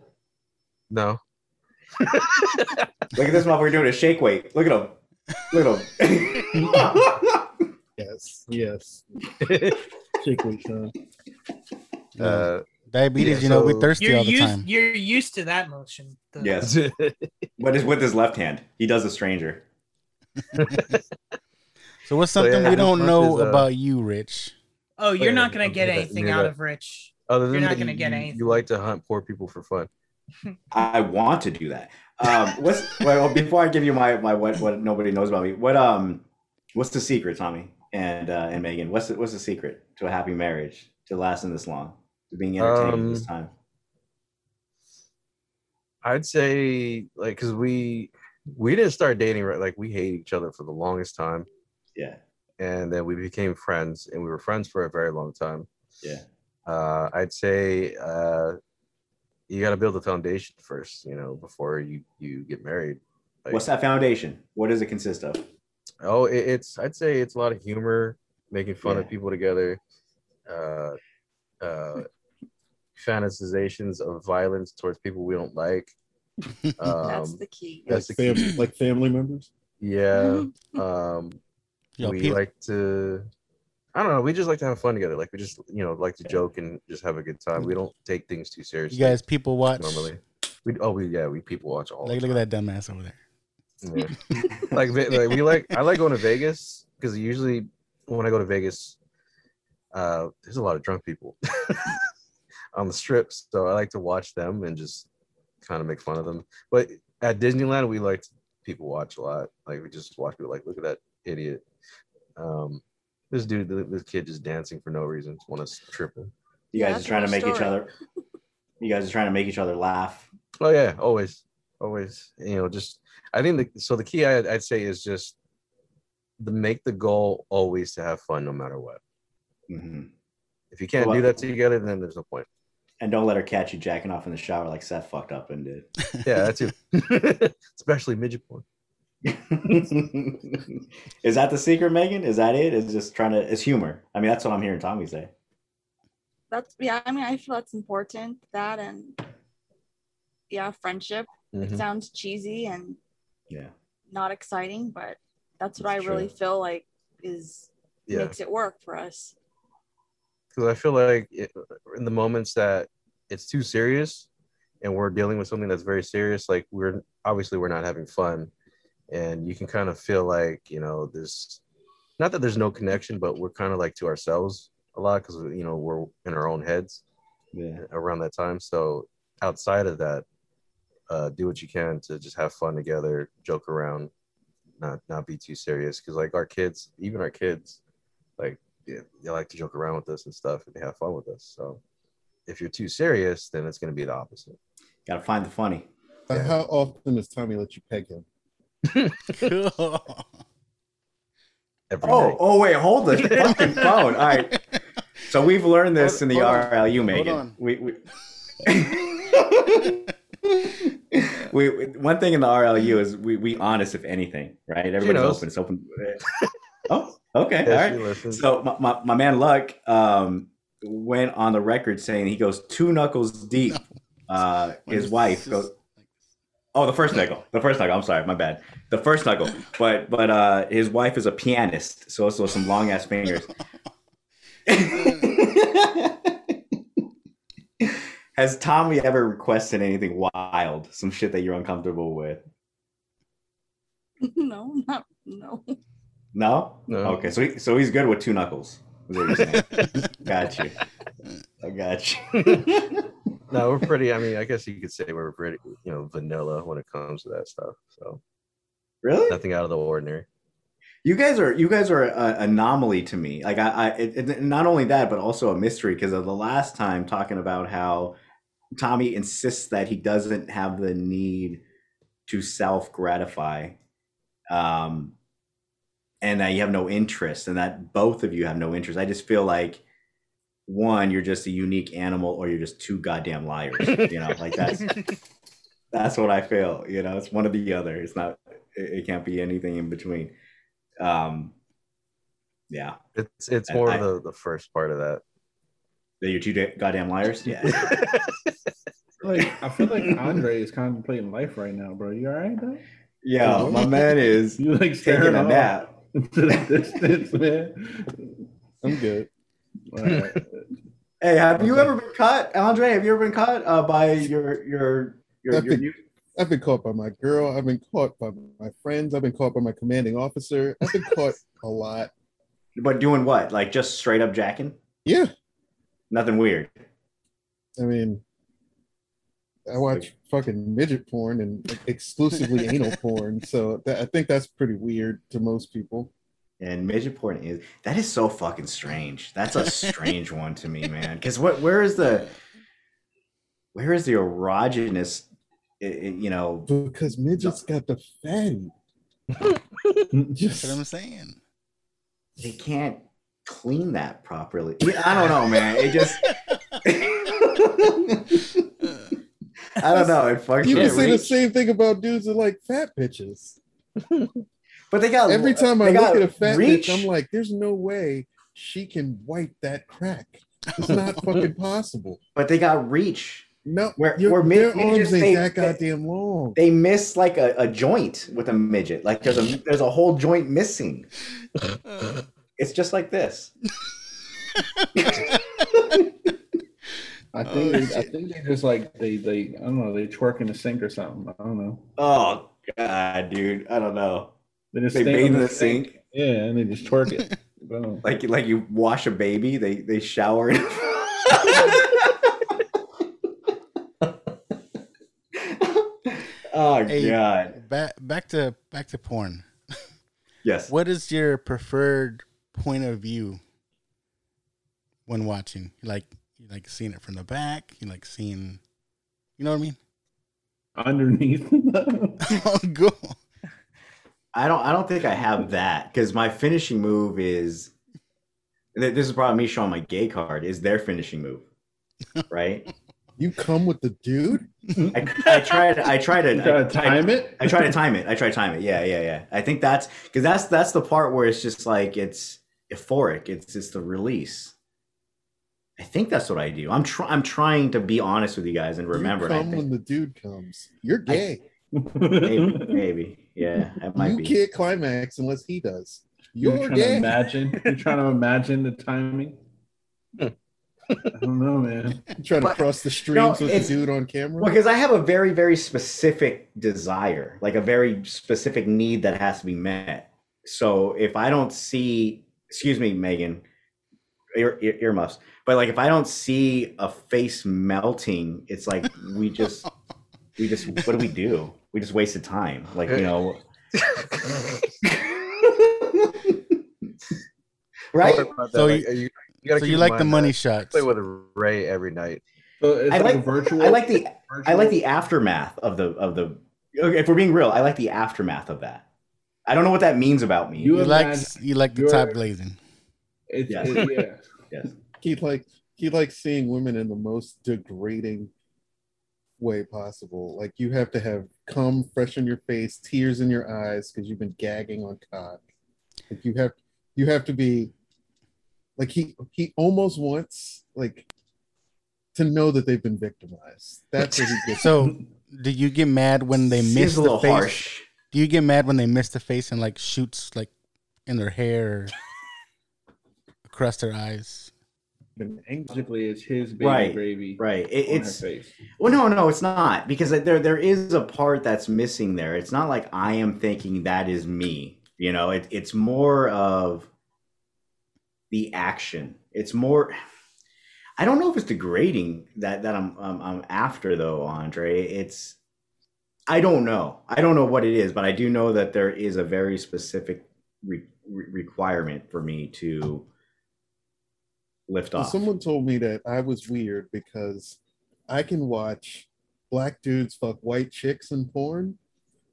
No. Look at this motherfucker doing a shake weight. Look at him. Look at him. Yes, yes. Shake weight, Sean. Uh, Diabetes, Yeah, you know, we're thirsty You're all the used time. you're used to that motion. The- yes. But it's with his left hand. He does a stranger. So what's So, something yeah, we don't know is, uh, about you, Rich? Oh, you're yeah, not gonna get do that. anything out that- of Rich. Other than You're not gonna you- get anything. You like to hunt poor people for fun. I want to do that. Um, what's well before I give you my my what what nobody knows about me? What um what's the secret, Tommy and uh, and Megan? What's the, what's the secret to a happy marriage to lasting this long, to being entertained this Um, time? I'd say like because we we didn't start dating right like we hate each other for the longest time. Yeah. And then we became friends and we were friends for a very long time. Yeah. Uh I'd say uh you gotta build a foundation first, you know, before you you get married. Like, What's that foundation? What does it consist of? Oh, it, it's I'd say it's a lot of humor, making fun Yeah. of people together, uh, uh, fantasizations of violence towards people we don't like. Um, That's the key. That's the Like, key. like family members. Yeah. Um, Yo, we peop- like to. I don't know. We just like to have fun together. Like we just, you know, like to joke and just have a good time. We don't take things too seriously. You guys people watch. normally. We oh we yeah we people watch all. Like, look at that dumbass over there. Yeah. like, like we like I like going to Vegas because usually when I go to Vegas, uh, there's a lot of drunk people on the strip, so I like to watch them and just kind of make fun of them. But at Disneyland, we like people watch a lot. Like we just watch people like, look at that idiot. Um, this dude, this kid, just dancing for no reason. Want to trip him? You guys are trying to make each other. You guys are trying to make each other laugh. Oh yeah, always, always. You know, just I think the so the key I'd, I'd say is just the make the goal always to have fun no matter what. Mhm. If you can't Well, do that together, then there's no point. And don't let her catch you jacking off in the shower like Seth fucked up and did. Yeah, that's it. Especially midget porn. Is that the secret, Megan? Is that it? it? Is just trying to? It's humor. I mean, that's what I'm hearing Tommy say. That's yeah. I mean, I feel that's important. That and yeah, friendship. It Mhm. sounds cheesy and Yeah. not exciting, but that's what It's I really feel like is Yeah. makes it work for us. Because I feel like it, in the moments that it's too serious and we're dealing with something that's very serious, like we're obviously we're not having fun, and you can kind of feel like you know this. Not that there's no connection, but we're kind of like to ourselves a lot because you know we're in our own heads. Yeah. around that time. So outside of that, uh, do what you can to just have fun together, joke around, not not be too serious. Because like our kids, even our kids, like they, they like to joke around with us and stuff, and they have fun with us. So if you're too serious, then it's going to be the opposite. Got to find the funny. Uh, How often does Tommy let you peg him? Every Oh, night. oh wait, hold the fucking phone. All right. So we've learned this Hold- in the hold on. RLU, Hold Megan. on. We, we... we we- one thing in the RLU is we we honest if anything, right? Everybody's open. It's open. oh, okay, Yeah, all she right. listens. So my, my, my man Luck um went on the record saying he goes two knuckles deep. Uh, his wife goes. Oh, the first knuckle. The first knuckle. I'm sorry, my bad. The first knuckle. But but uh his wife is a pianist, so also some long ass fingers. Has Tommy ever requested anything wild? Some shit that you're uncomfortable with? no, not no. No? No. Okay, so he, so he's good with two knuckles. is what you're saying. got you. I got you. no, we're pretty. I mean, I guess you could say we're pretty, you know, vanilla when it comes to that stuff. So really? nothing out of the ordinary. You guys are you guys are an anomaly to me. Like I, I it, it- not only that, but also a mystery because of the last time talking about how Tommy insists that he doesn't have the need to self gratify, um, and that you have no interest, and that both of you have no interest. I just feel like one, you're just a unique animal, or you're just two goddamn liars. You know, like that's that's what I feel. You know, it's one or the other. It's not. It, it can't be anything in between. Um, yeah, It's it's I- more I- the the first part of that. That you're two da- goddamn liars. Yeah, Like I feel like Andre is contemplating life right now, bro. You all right, though? yeah. My man is You like taking staring a off nap. into the distance, man. I'm good. All right. Hey, have you ever been caught, Andre? Have you ever been caught uh, by your your your, I your think- new I've been caught by my girl. I've been caught by my friends. I've been caught by my commanding officer. I've been caught a lot. But doing what? Like just straight up jacking? Yeah. Nothing weird. I mean, I watch fucking midget porn and exclusively anal porn, so that, I think that's pretty weird to most people. And midget porn is that is so fucking strange. That's a strange one to me, man. Because what? Where is the? Where is the erogenous? i- i- You know, Because midgets got the fatty. That's what I'm saying. they can't clean that properly. I don't know, man. It just. I don't know. It fucks You with can say the same thing about dudes that like fat bitches. But they got Every time I look at a fat reach. bitch, I'm like, there's no way she can wipe that crack. It's not fucking possible. But they got reach. No, where your- where mid- their midgets, arms ain't they- that goddamn long. They miss like a, a joint with a midget. Like there's a there's a whole joint missing. It's just like this. I oh, think they, I think they just like they they I don't know they twerk in the sink or something. I don't know. Oh god, dude, I don't know. They just They stay bathe in the sink. Yeah, and they just twerk it. Boom. Like like you wash a baby, they they shower. in- oh Hey, god. Back back to back to porn. Yes. What is your preferred point of view when watching? You like you like seeing it from the back? You like seeing you know what I mean? Underneath. oh, go. I don't I don't think I have that because my finishing move is this is probably me showing my gay card is their finishing move. Right? You come with the dude? I, I try to I try to gotta I- time I- it? I try to time it. I try to time it. Yeah, yeah, yeah. I think that's because that's that's the part where it's just like it's euphoric. It's just the release. I think that's what I do. I'm trying. I'm trying to be honest with you guys and remember. you and I come think when the dude comes. You're gay. maybe, maybe, yeah, it might you be. can't climax unless he does. You're, You're, trying to gay. imagine. You're trying to imagine the timing. I don't know, man. You trying to cross the No, with the dude on camera? Well, because I have a very, very specific desire, like a very specific need that has to be met. So if I don't see, excuse me, Megan, ear, ear, earmuffs, but like if I don't see a face melting, it's like we just, we just, what do we do? We just wasted time. Like, you know, right? So Like, you- you, you so you like the money that shots. Play with Ray every night. So I like, like virtual. I like the I like the aftermath of the of the. okay, If we're being real, I like the aftermath of that. I don't know what that means about me. You You like you like the you're- top glazing. It's, Yes. it- yeah. Yes. he like he likes seeing women in the most degrading way possible. Like you have to have cum fresh in your face, tears in your eyes because you've been gagging on cock. Like you have you have to be like he he almost wants like to know that they've been victimized. That's what he gets. So do you get mad when they miss the little face? harsh. Do you get mad when they miss the face and like shoots like in their hair or across their eyes? Basically, it's his baby Right, gravy. right. It- on her it's face. well, no, no, it's not because there there is a part that's missing there. It's not like I am thinking that is me. You know, it, it's more of the action. It's more. I don't know if it's degrading that that I'm I'm, I'm after though, Andre. It's I don't know. I don't know what it is, but I do know that there is a very specific re- re- requirement for me to lift off. someone told me that I was weird because I can watch black dudes fuck white chicks in porn,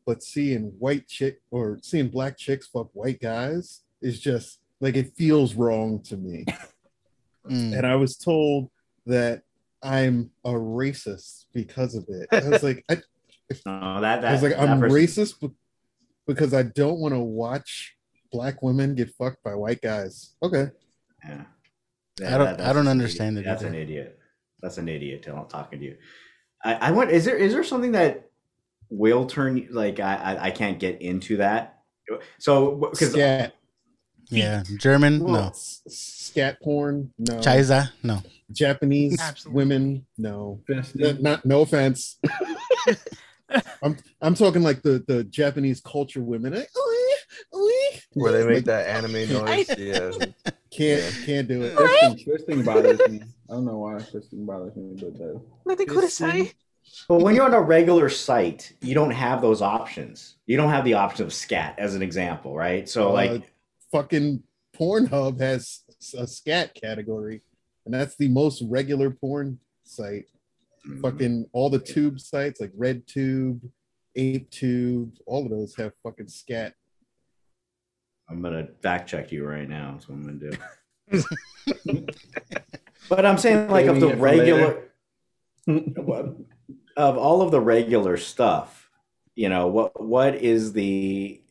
but seeing white chick or seeing black chicks fuck white guys is just like it feels wrong to me. Mm. And I was told that I'm a racist because of it. I was like, I, No, that, that I was like, that I'm person- racist because I don't want to watch black women get fucked by white guys. Okay. Yeah. I don't- that's I don't understand idiot. it That's either. an idiot. That's an idiot. till I'm talking to you. I, I want. Is there is there something that will turn like I I, I can't get into that? So because Scat. Yeah, German, Well, no. Scat porn, no. Chaiza, no. Japanese Absolutely. women, no. Best Not no offense. I'm I'm talking like the the Japanese culture women. Like, "Ooh, ooh." Where they make Like, that anime noise. Yeah. Can't can't do it. Twisting, twisting bothers me. I don't know why twisting bothers me, but they could have that. But when you're on a regular site, you don't have those options. You don't have the option of scat, as an example, right? So, Uh, like, fucking Pornhub has a scat category, and that's the most regular porn site. Mm-hmm. Fucking all the tube sites like RedTube, ApeTube, all of those have fucking scat. I'm gonna fact check you right now. That's what I'm gonna do. but I'm saying, like, of the it for regular, of all of the regular stuff, you know, what what is the?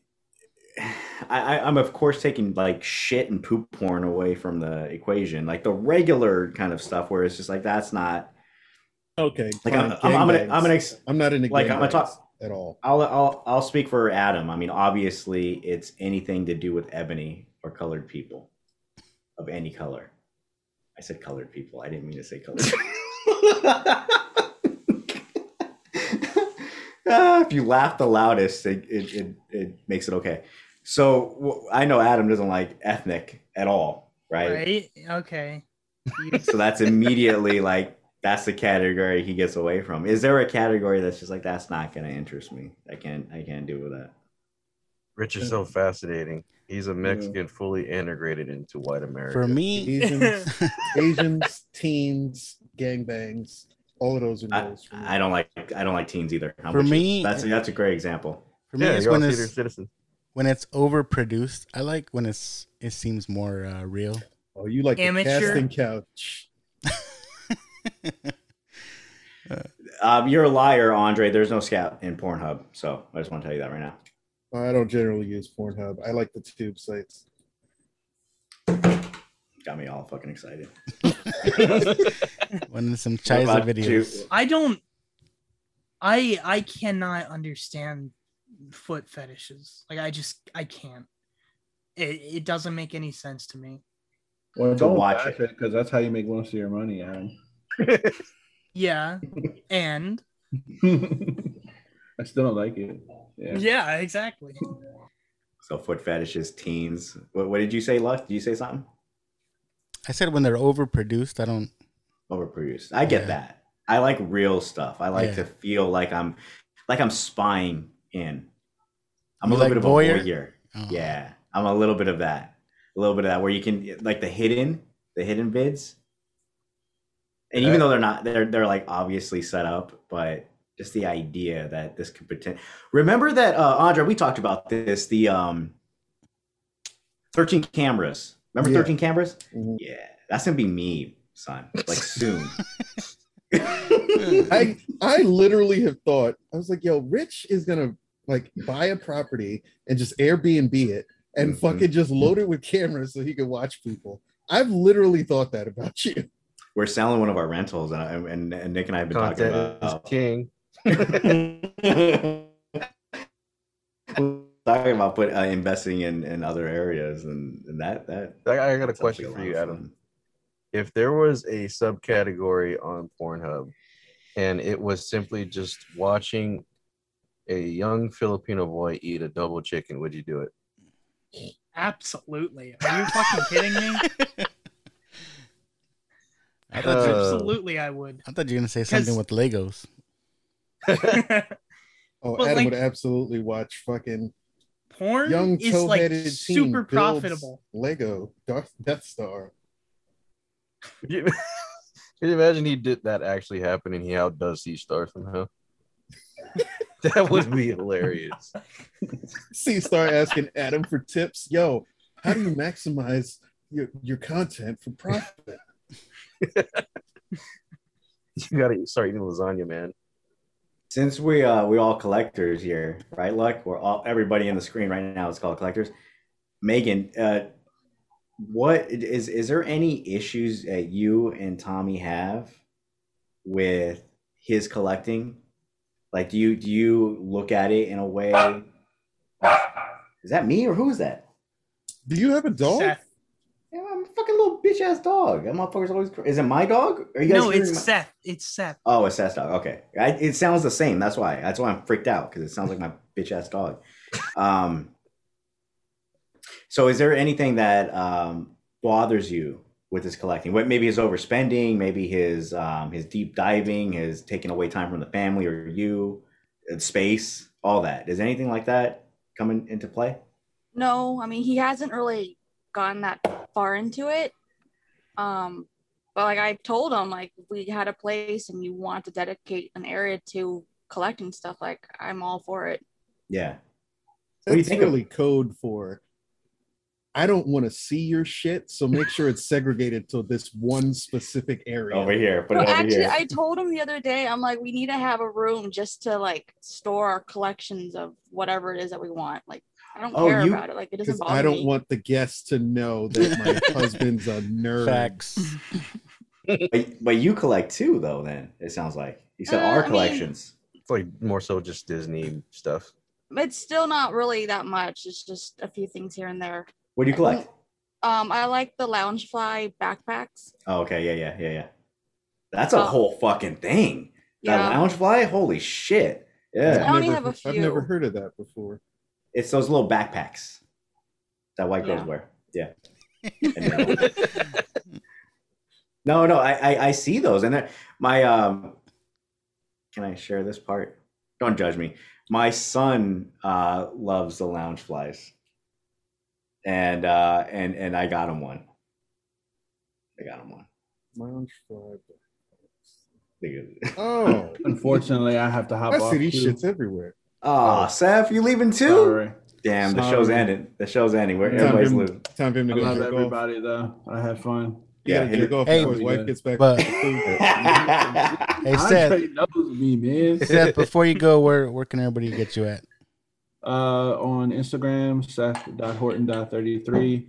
I, I- I'm of course taking like shit and poop porn away from the equation, like the regular kind of stuff, where it's just like that's not Okay, Like fine, I'm, I'm, I'm gonna, gangbangs. I'm gonna, I'm not into like I'm gonna talk at all. I'll, I'll, I'll speak for Adam. I mean, obviously, it's anything to do with ebony or colored people of any color. I said colored people. I didn't mean to say colored. Ah, if you laugh the loudest, it, it, it, it makes it okay. So I know Adam doesn't like ethnic at all, right? Right? Okay. So that's immediately like that's the category he gets away from. Is there a category that's just like that's not going to interest me? I can't I can't deal with that. Rich is so fascinating. He's a Mexican fully integrated into white America. For me, Asians, Asians, teens, gangbangs, all of those are I, no's for me. I don't like I don't like teens either. I'm For with you. me- that's that's a great example. For me, Yeah, it's you're when it's theater citizens. when it's overproduced. I like when it's it seems more uh, real. Oh, you like Amateur? the casting couch? Um, you're a liar, Andre. There's no scout in Pornhub, so I just want to tell you that right now. I don't generally use Pornhub. I like the tube sites. Got me all fucking excited. when some Chiza about you? videos. I don't. I I cannot understand foot fetishes. Like I just I can't. It it doesn't make any sense to me. Well, don't watch watch it because that's how you make most of your money, Adam. Yeah, and I still don't like it. Yeah. yeah, exactly. So foot fetishes, teens. What, what did you say, Luck? Did you say something? I said when they're overproduced, I don't. Overproduced. I get Yeah. that. I like real stuff. I like Yeah. to feel like I'm like I'm spying in. I'm You a little like bit of voyeur? a voyeur. Oh. Yeah, I'm a little bit of that. A little bit of that where you can like the hidden, the hidden vids. And even though they're not, they're they're like obviously set up, but just the idea that this could pretend. Remember that, uh, Andre? We talked about this. The um, thirteen cameras. Remember Yeah. thirteen cameras? Mhm. Yeah, that's gonna be me, son. Like soon. I I literally have thought I was like, yo, Rich is gonna like buy a property and just Airbnb it and Mhm. fucking just load it with cameras so he can watch people. I've literally thought that about you. We're selling one of our rentals, and, I- and, and Nick and I have been Content talking is about king. talking about put uh, investing in, in other areas, and, and that that. I, I got a question for you, Adam. fun. If there was a subcategory on Pornhub and it was simply just watching a young Filipino boy eat a double chicken, would you do it? Absolutely. Are you fucking kidding me? I thought, Uh, Absolutely, I would. I thought you were gonna say something with Legos. Oh, But, Adam like- would absolutely watch fucking Porn young is like toe-headed super profitable. Lego Darth Death Star. Could you, could you imagine he did that actually happen and he outdoes C Star somehow? that would be hilarious. C Star asking Adam for tips. Yo, how do you maximize your, your content for profit? You gotta start eating lasagna, man. Since we uh we all collectors here, right? Luck, we're all everybody in the screen right now is called collectors. Megan, uh, what is is there any issues that you and Tommy have with his collecting? Like, do you do you look at it in a way? Is that me or who is that? Do you have a dog? Seth. Yeah, I'm, fucking little bitch ass dog. That motherfucker's always. cr- Is it my dog? Are you guys No, it's my- Seth. It's Seth. Oh, it's Seth's dog. Okay, I, it sounds the same. That's why. That's why I'm freaked out because it sounds like my bitch ass dog. Um. So, is there anything that um, bothers you with his collecting? What maybe his overspending, maybe his um, his deep diving, his taking away time from the family or you, space, all that. Is anything like that coming into play? No, I mean he hasn't really gone that far into it. Um, but like I told him, like we had a place and you want to dedicate an area to collecting stuff, like I'm all for it. Yeah. What do you That's think of- code for. I don't want to see your shit, so make sure it's segregated to this one specific area. Over here, but No, actually, here. I told him the other day, I'm like, we need to have a room just to like store our collections of whatever it is that we want. Like, I don't Oh, care you- about it. Like, it doesn't Because bother I don't me. want the guests to know that my husband's a nerd. Facts. but, but you collect too, though. Then it sounds like you said Uh, our I mean- collections. It's like more so just Disney stuff. It's still not really that much. It's just a few things here and there. What do you collect? Um, I like the Loungefly backpacks. Oh, okay, yeah, yeah, yeah, yeah. That's a Uh, whole fucking thing. That yeah. Loungefly, holy shit! Yeah, I only Never- have a I've never heard of that before. It's those little backpacks that white girls Yeah. wear. Yeah. No, no, I, I I see those, and they're- my um. Can I share this part? Don't judge me. My son uh loves the Loungeflies, and uh and and I got him one. I got him one. Lounge fly. Nigga. Oh, Unfortunately, I have to hop I off. see these too. shits everywhere. Oh, Seth, you leaving too? Sorry. Damn, the Sorry. show's ended. The show's ending. Where Time everybody's for him- losing. Time for him I to go love jerk off. everybody though. I had fun. You Yeah, gotta hit jerk it. off Hey, before his wife but- gets back. but- to the food. Hey, Seth. knows me, man. Seth, before you go, where where can everybody get you at? Uh, on Instagram, Seth.Horton.33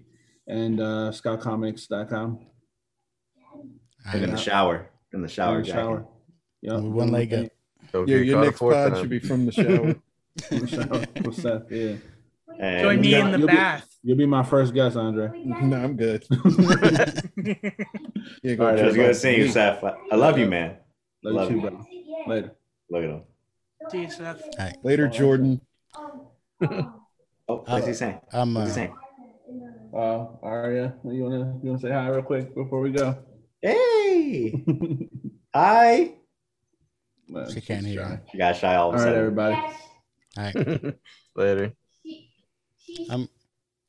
and uh, ScoutComics.com. in the shower. In the shower. In the shower. Jackie. Yep. One leg up. So Yeah, your next fourth pod should be from the shower. In the shower with yeah. And- Join me in the You'll be- bath. You'll be my first guest, Andre. no, I'm good. Yeah, go All right, it was jerk good off seeing you. Seth. I- I love you, man. Love, Love you you. too, brother. Later. Look at him. See you, Seth. Later, Jordan. Oh, what's he saying? I'm What's uh, he saying? Uh, Aria, you wanna you wanna say hi real quick before we go? Hey, hi. Man, She can't hear. shy. You got shy all All of a right, sudden. everybody. All right. Later. I'm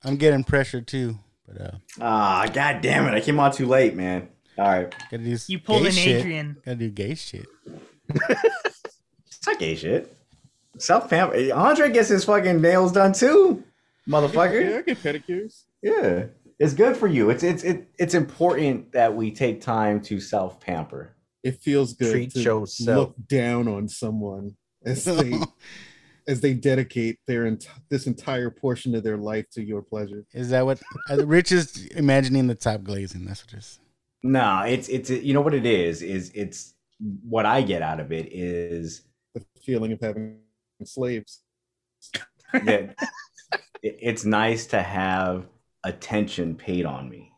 I'm getting pressure too, but uh, Ah, god damn it! I came on too late, man. All right, gotta do You pulled gay an shit. Adrian. Gotta do gay shit. it's not gay shit. Self pamper. Andre gets his fucking nails done too, motherfucker. Yeah, I get pedicures. Yeah, it's good for you. It's it's it, it's important that we take time to self pamper. It feels good Treat to yourself. look down on someone as they as they dedicate their ent- this entire portion of their life to your pleasure. Is that what uh, Rich is imagining the top glazing? That's what it is. No, it's it's you know what it is is it's what I get out of it is The feeling of having slaves. that it- it's nice to have attention paid on me,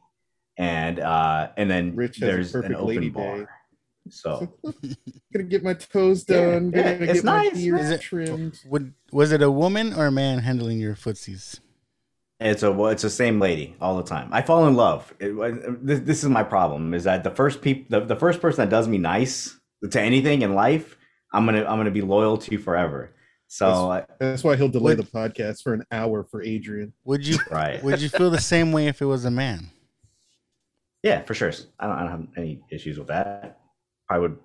and uh and then Rich there's an open bar. day. So Gonna get my toes done. yeah, gonna it's get my nice, ears Is it- trimmed. Would was it a woman or a man handling your footsies? It's a well, it's the same lady all the time. I fall in love. It, uh, this, this is my problem: is that the first peop, the, the first person that does me nice to anything in life, I'm gonna I'm gonna be loyal to forever. So I- That's why he'll delay Would- the podcast for an hour for Adrian. Would you right, would you feel the same way if it was a man? yeah, for sure. I don't I don't have any issues with that. I would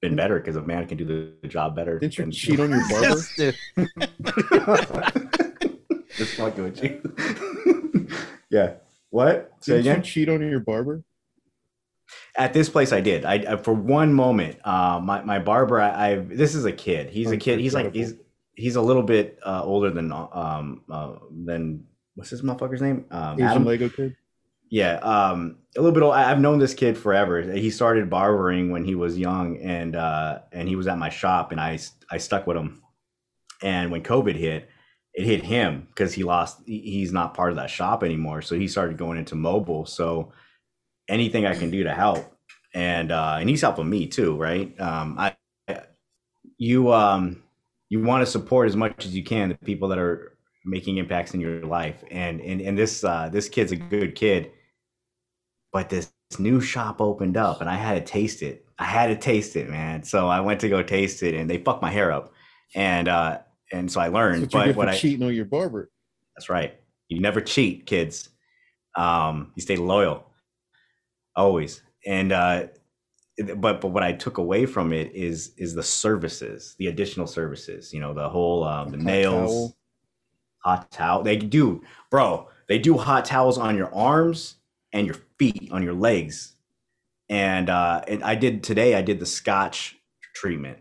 been better because a man can do the, the job better. Didn't you than- cheat on your barber? Just fucking with you. yeah. What? Say Didn't you again? cheat on your barber? At this place, I did. I, I for one moment, uh, my my barber. I, I this is a kid. He's a kid. He's like he's he's a little bit uh, older than um uh, than what's this motherfucker's name? Um, Asian Adam. Lego kid. Yeah, um, a little bit. Old. I've known this kid forever. He started barbering when he was young, and uh, and he was at my shop, and I I stuck with him. And when COVID hit, it hit him because he lost. He's not part of that shop anymore, so he started going into mobile. So anything I can do to help, and uh, and he's helping me too, right? Um, I you um you want to support as much as you can the people that are making impacts in your life, and and and this uh, this kid's a good kid, but this new shop opened up, and I had to taste it. I had to taste it, man. So I went to go taste it, and they fucked my hair up, and uh, and so I learned. That's what you but what I cheating on your barber. that's right. You never cheat, kids. Um, you stay loyal, always. And uh, but but what I took away from it is is the services, the additional services. You know, the whole um, the Hot nails, towel. hot towel. They do, bro. They do hot towels on your arms and your feet, on your legs. And uh, and I did today. I did the Scotch treatment,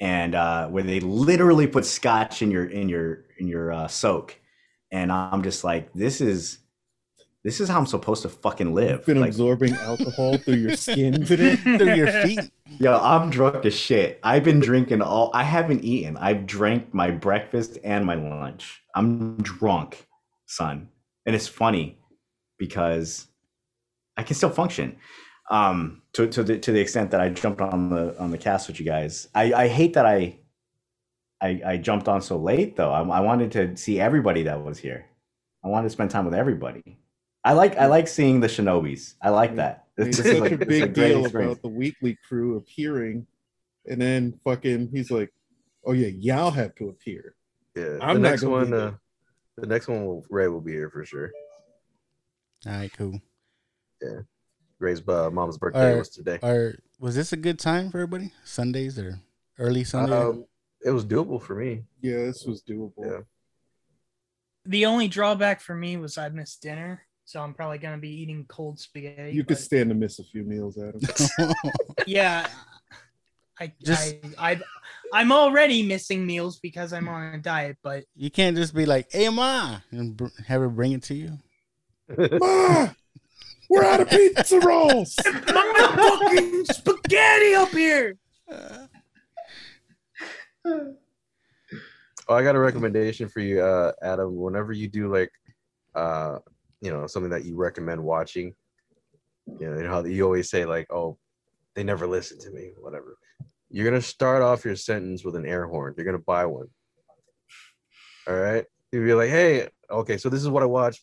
and uh, where they literally put Scotch in your in your in your uh, soak and I'm just like, this is this is how I'm supposed to fucking live. You've been Like, absorbing alcohol through your skin today. Through your feet. yo, I'm drunk as shit. I've been drinking all. I haven't eaten. I've drank my breakfast and my lunch. I'm drunk, son, and it's funny because I can still function. Um, to to the to the extent that I jumped on the on the cast with you guys. I I hate that I. I, I jumped on so late though. I, I wanted to see everybody that was here. I wanted to spend time with everybody. I like I like seeing the Shinobis. I like that. Made This, this such like a big great deal experience. about the weekly crew appearing, and then fucking he's like, "Oh yeah, y'all have to appear." Yeah, I'm the next one. Uh, the next one, will, Ray will be here for sure. All right, cool. Yeah, Ray's uh, mom's birthday Or, was today. or was this a good time for everybody? Sundays or early Sunday? Um, it was doable for me. Yeah, this was doable. Yeah. The only drawback for me was I missed dinner, so I'm probably gonna be eating cold spaghetti. You could stand to miss a few meals, Adam. yeah. I, Just- I, I, I'm already missing meals because I'm on a diet, but you can't just be like, "Hey, ma," and br- have her bring it to you. Ma, we're out of pizza rolls. my fucking spaghetti up here. Oh, I got a recommendation for you, uh, Adam. Whenever you do like, uh, you know, something that you recommend watching, you know, you know how you always say like, "Oh, they never listen to me," whatever. You're gonna start off your sentence with an air horn. You're gonna buy one. All right. You'll be like, "Hey, okay, so this is what I watched."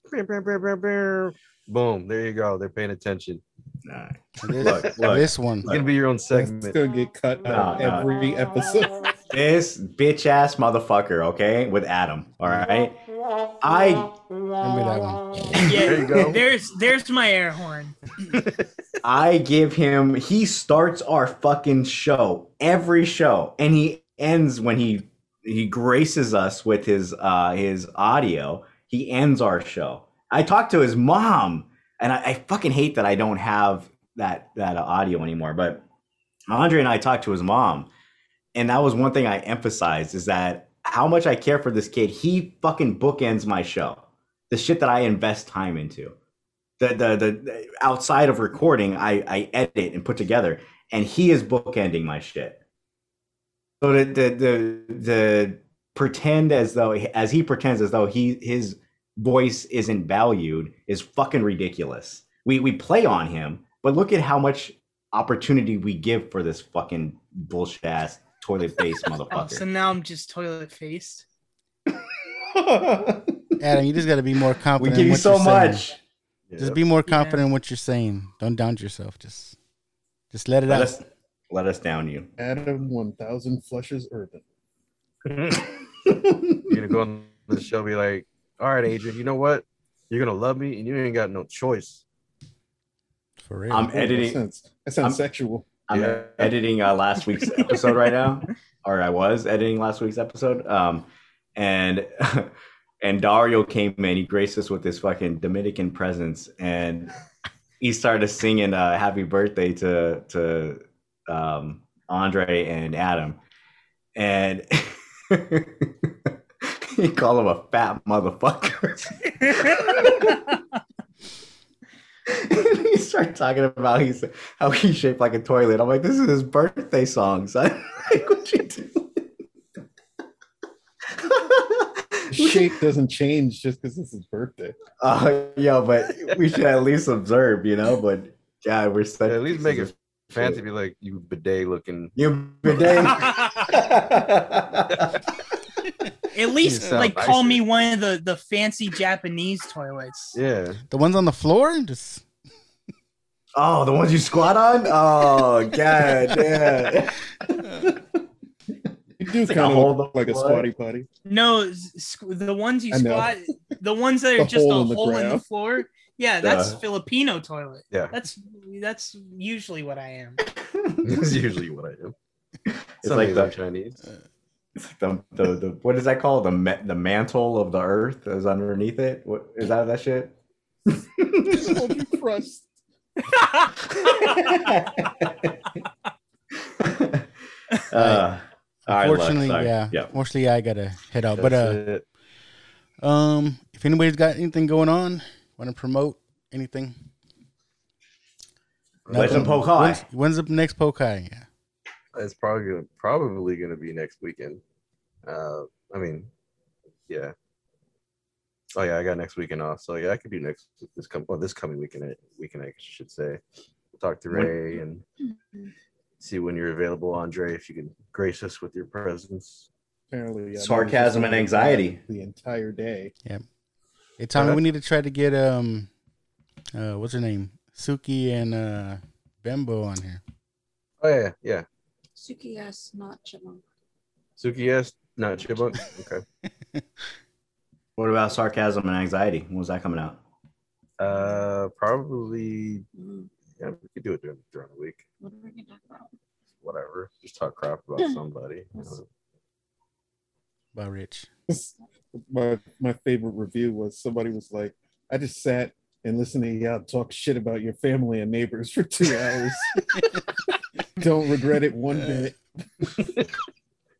Boom. There you go. They're paying attention. Nah. This, Look, look. this one. It's gonna be your own That's segment. gonna get cut out No, no. every episode. This bitch ass motherfucker, okay, with Adam. All right. I Remember that one. Yeah, There you go. there's there's my air horn. I give him he starts our fucking show every show and he ends when he he graces us with his uh his audio. He ends our show. I talked to his mom and I, I fucking hate that I don't have that that uh, audio anymore, but Andre and I talked to his mom and that was one thing I emphasized is that how much I care for this kid. He fucking bookends my show. The shit that I invest time into the the the outside of recording, I I edit and put together, and he is bookending my shit. So the the the, the pretend as though as he pretends as though he his voice isn't valued is fucking ridiculous. We we play on him, but look at how much opportunity we give for this fucking bullshit ass toilet face motherfucker. so now I'm just toilet faced. Adam, you just got to be more confident. we confident. give you so you're saying. much. Just be more confident in what you're saying. Don't down yourself. Just, just let it Let out. us let us down you. Adam, one thousand flushes urban. You're gonna go on the show, be like, "All right, Adrian, you know what? You're gonna love me, and you ain't got no choice." For real. I'm Oh, that editing. sounds, that sounds I'm- sexual. I'm Yeah. editing uh, last week's episode right now, or I was editing last week's episode. Um, and and Dario came in. He graced us with his fucking Dominican presence, and he started singing uh, "Happy Birthday" to to um, Andre and Adam, and he called him a fat motherfucker. he started talking about he's how he's shaped like a toilet. I'm like, this is his birthday song, son. like, what you do? shape doesn't change just because it's his birthday. Uh, yeah, but we should at least observe, you know. But God, we're such at least make it fancy. shit. Be like you bidet looking. You bidet. At least sound like call me one of the the fancy Japanese toilets. Yeah. The ones on the floor, just oh, the ones you squat on. Oh, God, yeah. You do like kind hole of in look like a squatty potty. No, s- the ones you squat, the ones that are just hole a in the hole in the floor. Yeah, that's Yeah. Filipino toilet. Yeah. That's that's usually what I am. That's usually what I do. It's Some like days the, Chinese. it's like the, the the what is that called? The ma- the mantle of the earth is underneath it. What is that? That shit. crust. Uh, all right, look, Unfortunately, sorry. yeah. yeah. Unfortunately, I gotta head out. but uh, it. um, if anybody's got anything going on, want to promote anything? Legend Nothing? Pokai. When's, when's the next Pokai? Yeah. It's probably gonna, probably going to be next weekend. Uh, I mean, yeah. Oh yeah, I got next weekend off, so yeah, I could do next this come well this coming weekend. uh, Weekend I should say. Talk to Ray and see when you're available, Andre. If you can grace us with your presence. Apparently, yeah, Sarcasm and anxiety. the entire day. Yeah. Hey Tommy, Uh-huh. we need to try to get um, uh, what's her name, Suki and uh, Bembo on here. Oh yeah, yeah. Suki yes, not chipmunk. Suki, yes, not Chipmunk. Okay. What about sarcasm and anxiety? When was that coming out? Uh, probably. Mm, Yeah, we could do it during, during the week. What are we gonna talk about? Whatever. Just talk crap about somebody. you know. About Rich. My my favorite review was somebody was like, I just sat and listened to y'all talk shit about your family and neighbors for two hours. Don't regret it one bit. I think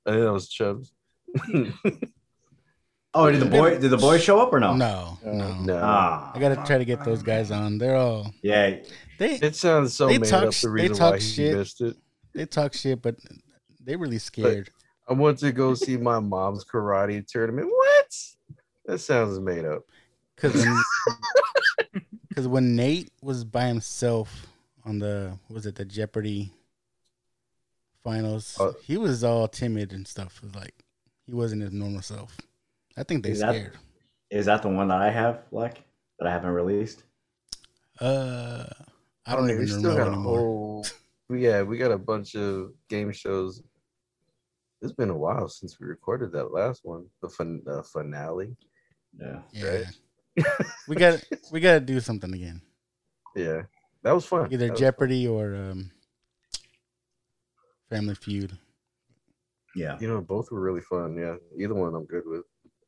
that was Chubbs. Oh, did the boy did the boy show up or no? No, Uh, no. no. Ah, I gotta try to get those guys on. They're all yeah. they It sounds so They made talk up. sh- The they reason talk why he shit. missed it. they talk shit, but they really scared. I want to go see my mom's karate tournament. What? That sounds made up. Because when, 'cause when Nate was by himself on the was it the Jeopardy finals, Uh, he was all timid and stuff. It was like he wasn't his normal self. I think they Is scared. Is that the one that I have, like, that I haven't released? Uh, I don't mean, even we still know got a anymore. whole. Yeah, we got a bunch of game shows. It's been a while since we recorded that last one, the fin- the finale. Yeah. Yeah, we got we got to do something again. Yeah, that was fun. Either That was Jeopardy or um, Family Feud. Yeah. You know, both were really fun. Yeah, either one I'm good with.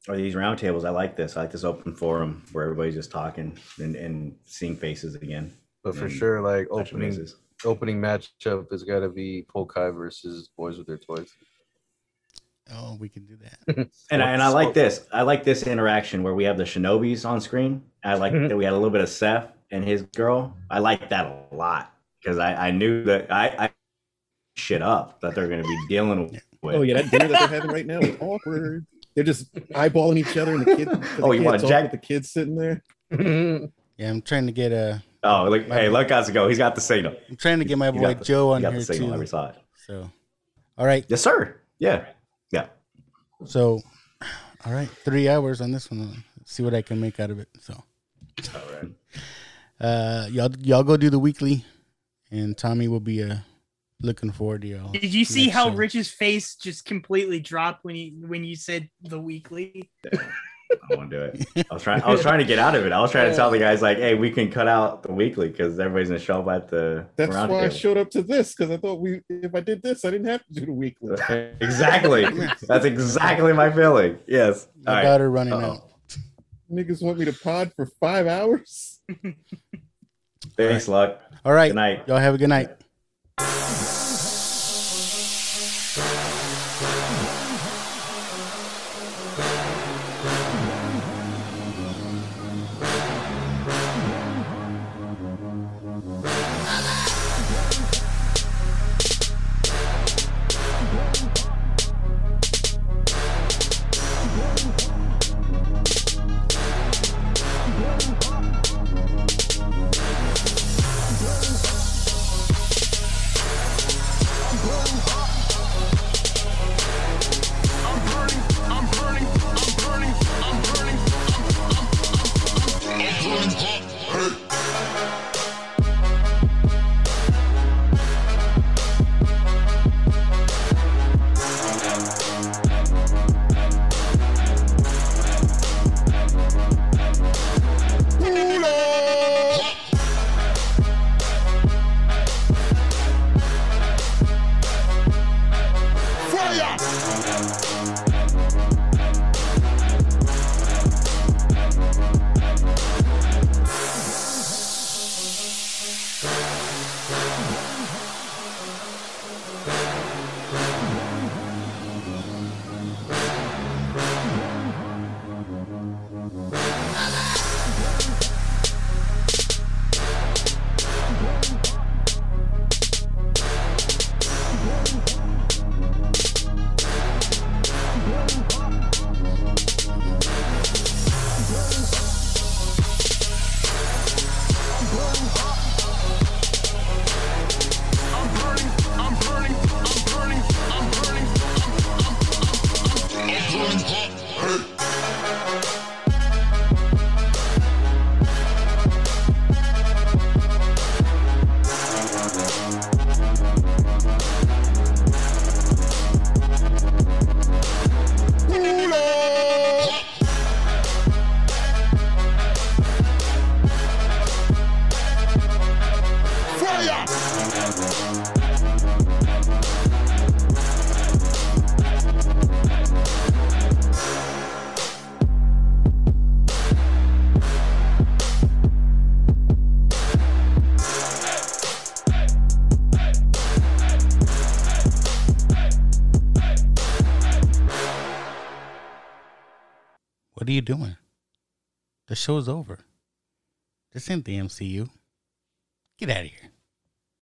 Or these roundtables, I like this. I like this open forum where everybody's just talking and, and seeing faces again. But for sure, like opening bases. opening matchup has got to be Pokai versus Boys with Their Toys. Oh, we can do that. And I, and I like this. I like this interaction where we have the Shinobis on screen. I like mm-hmm. that we had a little bit of Seth and his girl. I like that a lot because I, I knew that I, I shit up that they're going to be dealing with. Oh yeah, that dinner that they're having right now is awkward. They're just eyeballing each other, and the kid. Oh, you want talk Jack- with the kids sitting there? Yeah, I'm trying to get a. Oh, look! Hey, look, guys, go. He's got the signal. I'm trying to get my boy got the- Joe you on got here the signal too. every side. So, all right. Yes, sir. Yeah, yeah. So, all right, three hours on this one. See what I can make out of it. So, all right. Uh, y'all, y'all go do the weekly, and Tommy will be uh looking forward to y'all. Did you see how show. Rich's face just completely dropped when you when you said the weekly? I won't do it. I was trying. I was trying to get out of it. I was trying to tell the guys like, "Hey, we can cut out the weekly because everybody's gonna show up at the That's round why I showed up to this because I thought we, if I did this, I didn't have to do the weekly. exactly. That's exactly my feeling. Yes. My All right. daughter running Uh-oh. out. Niggas want me to pod for five hours. Thanks, luck. All right, Good night. y'all have a good night. Show's over. This ain't the MCU. Get out of here.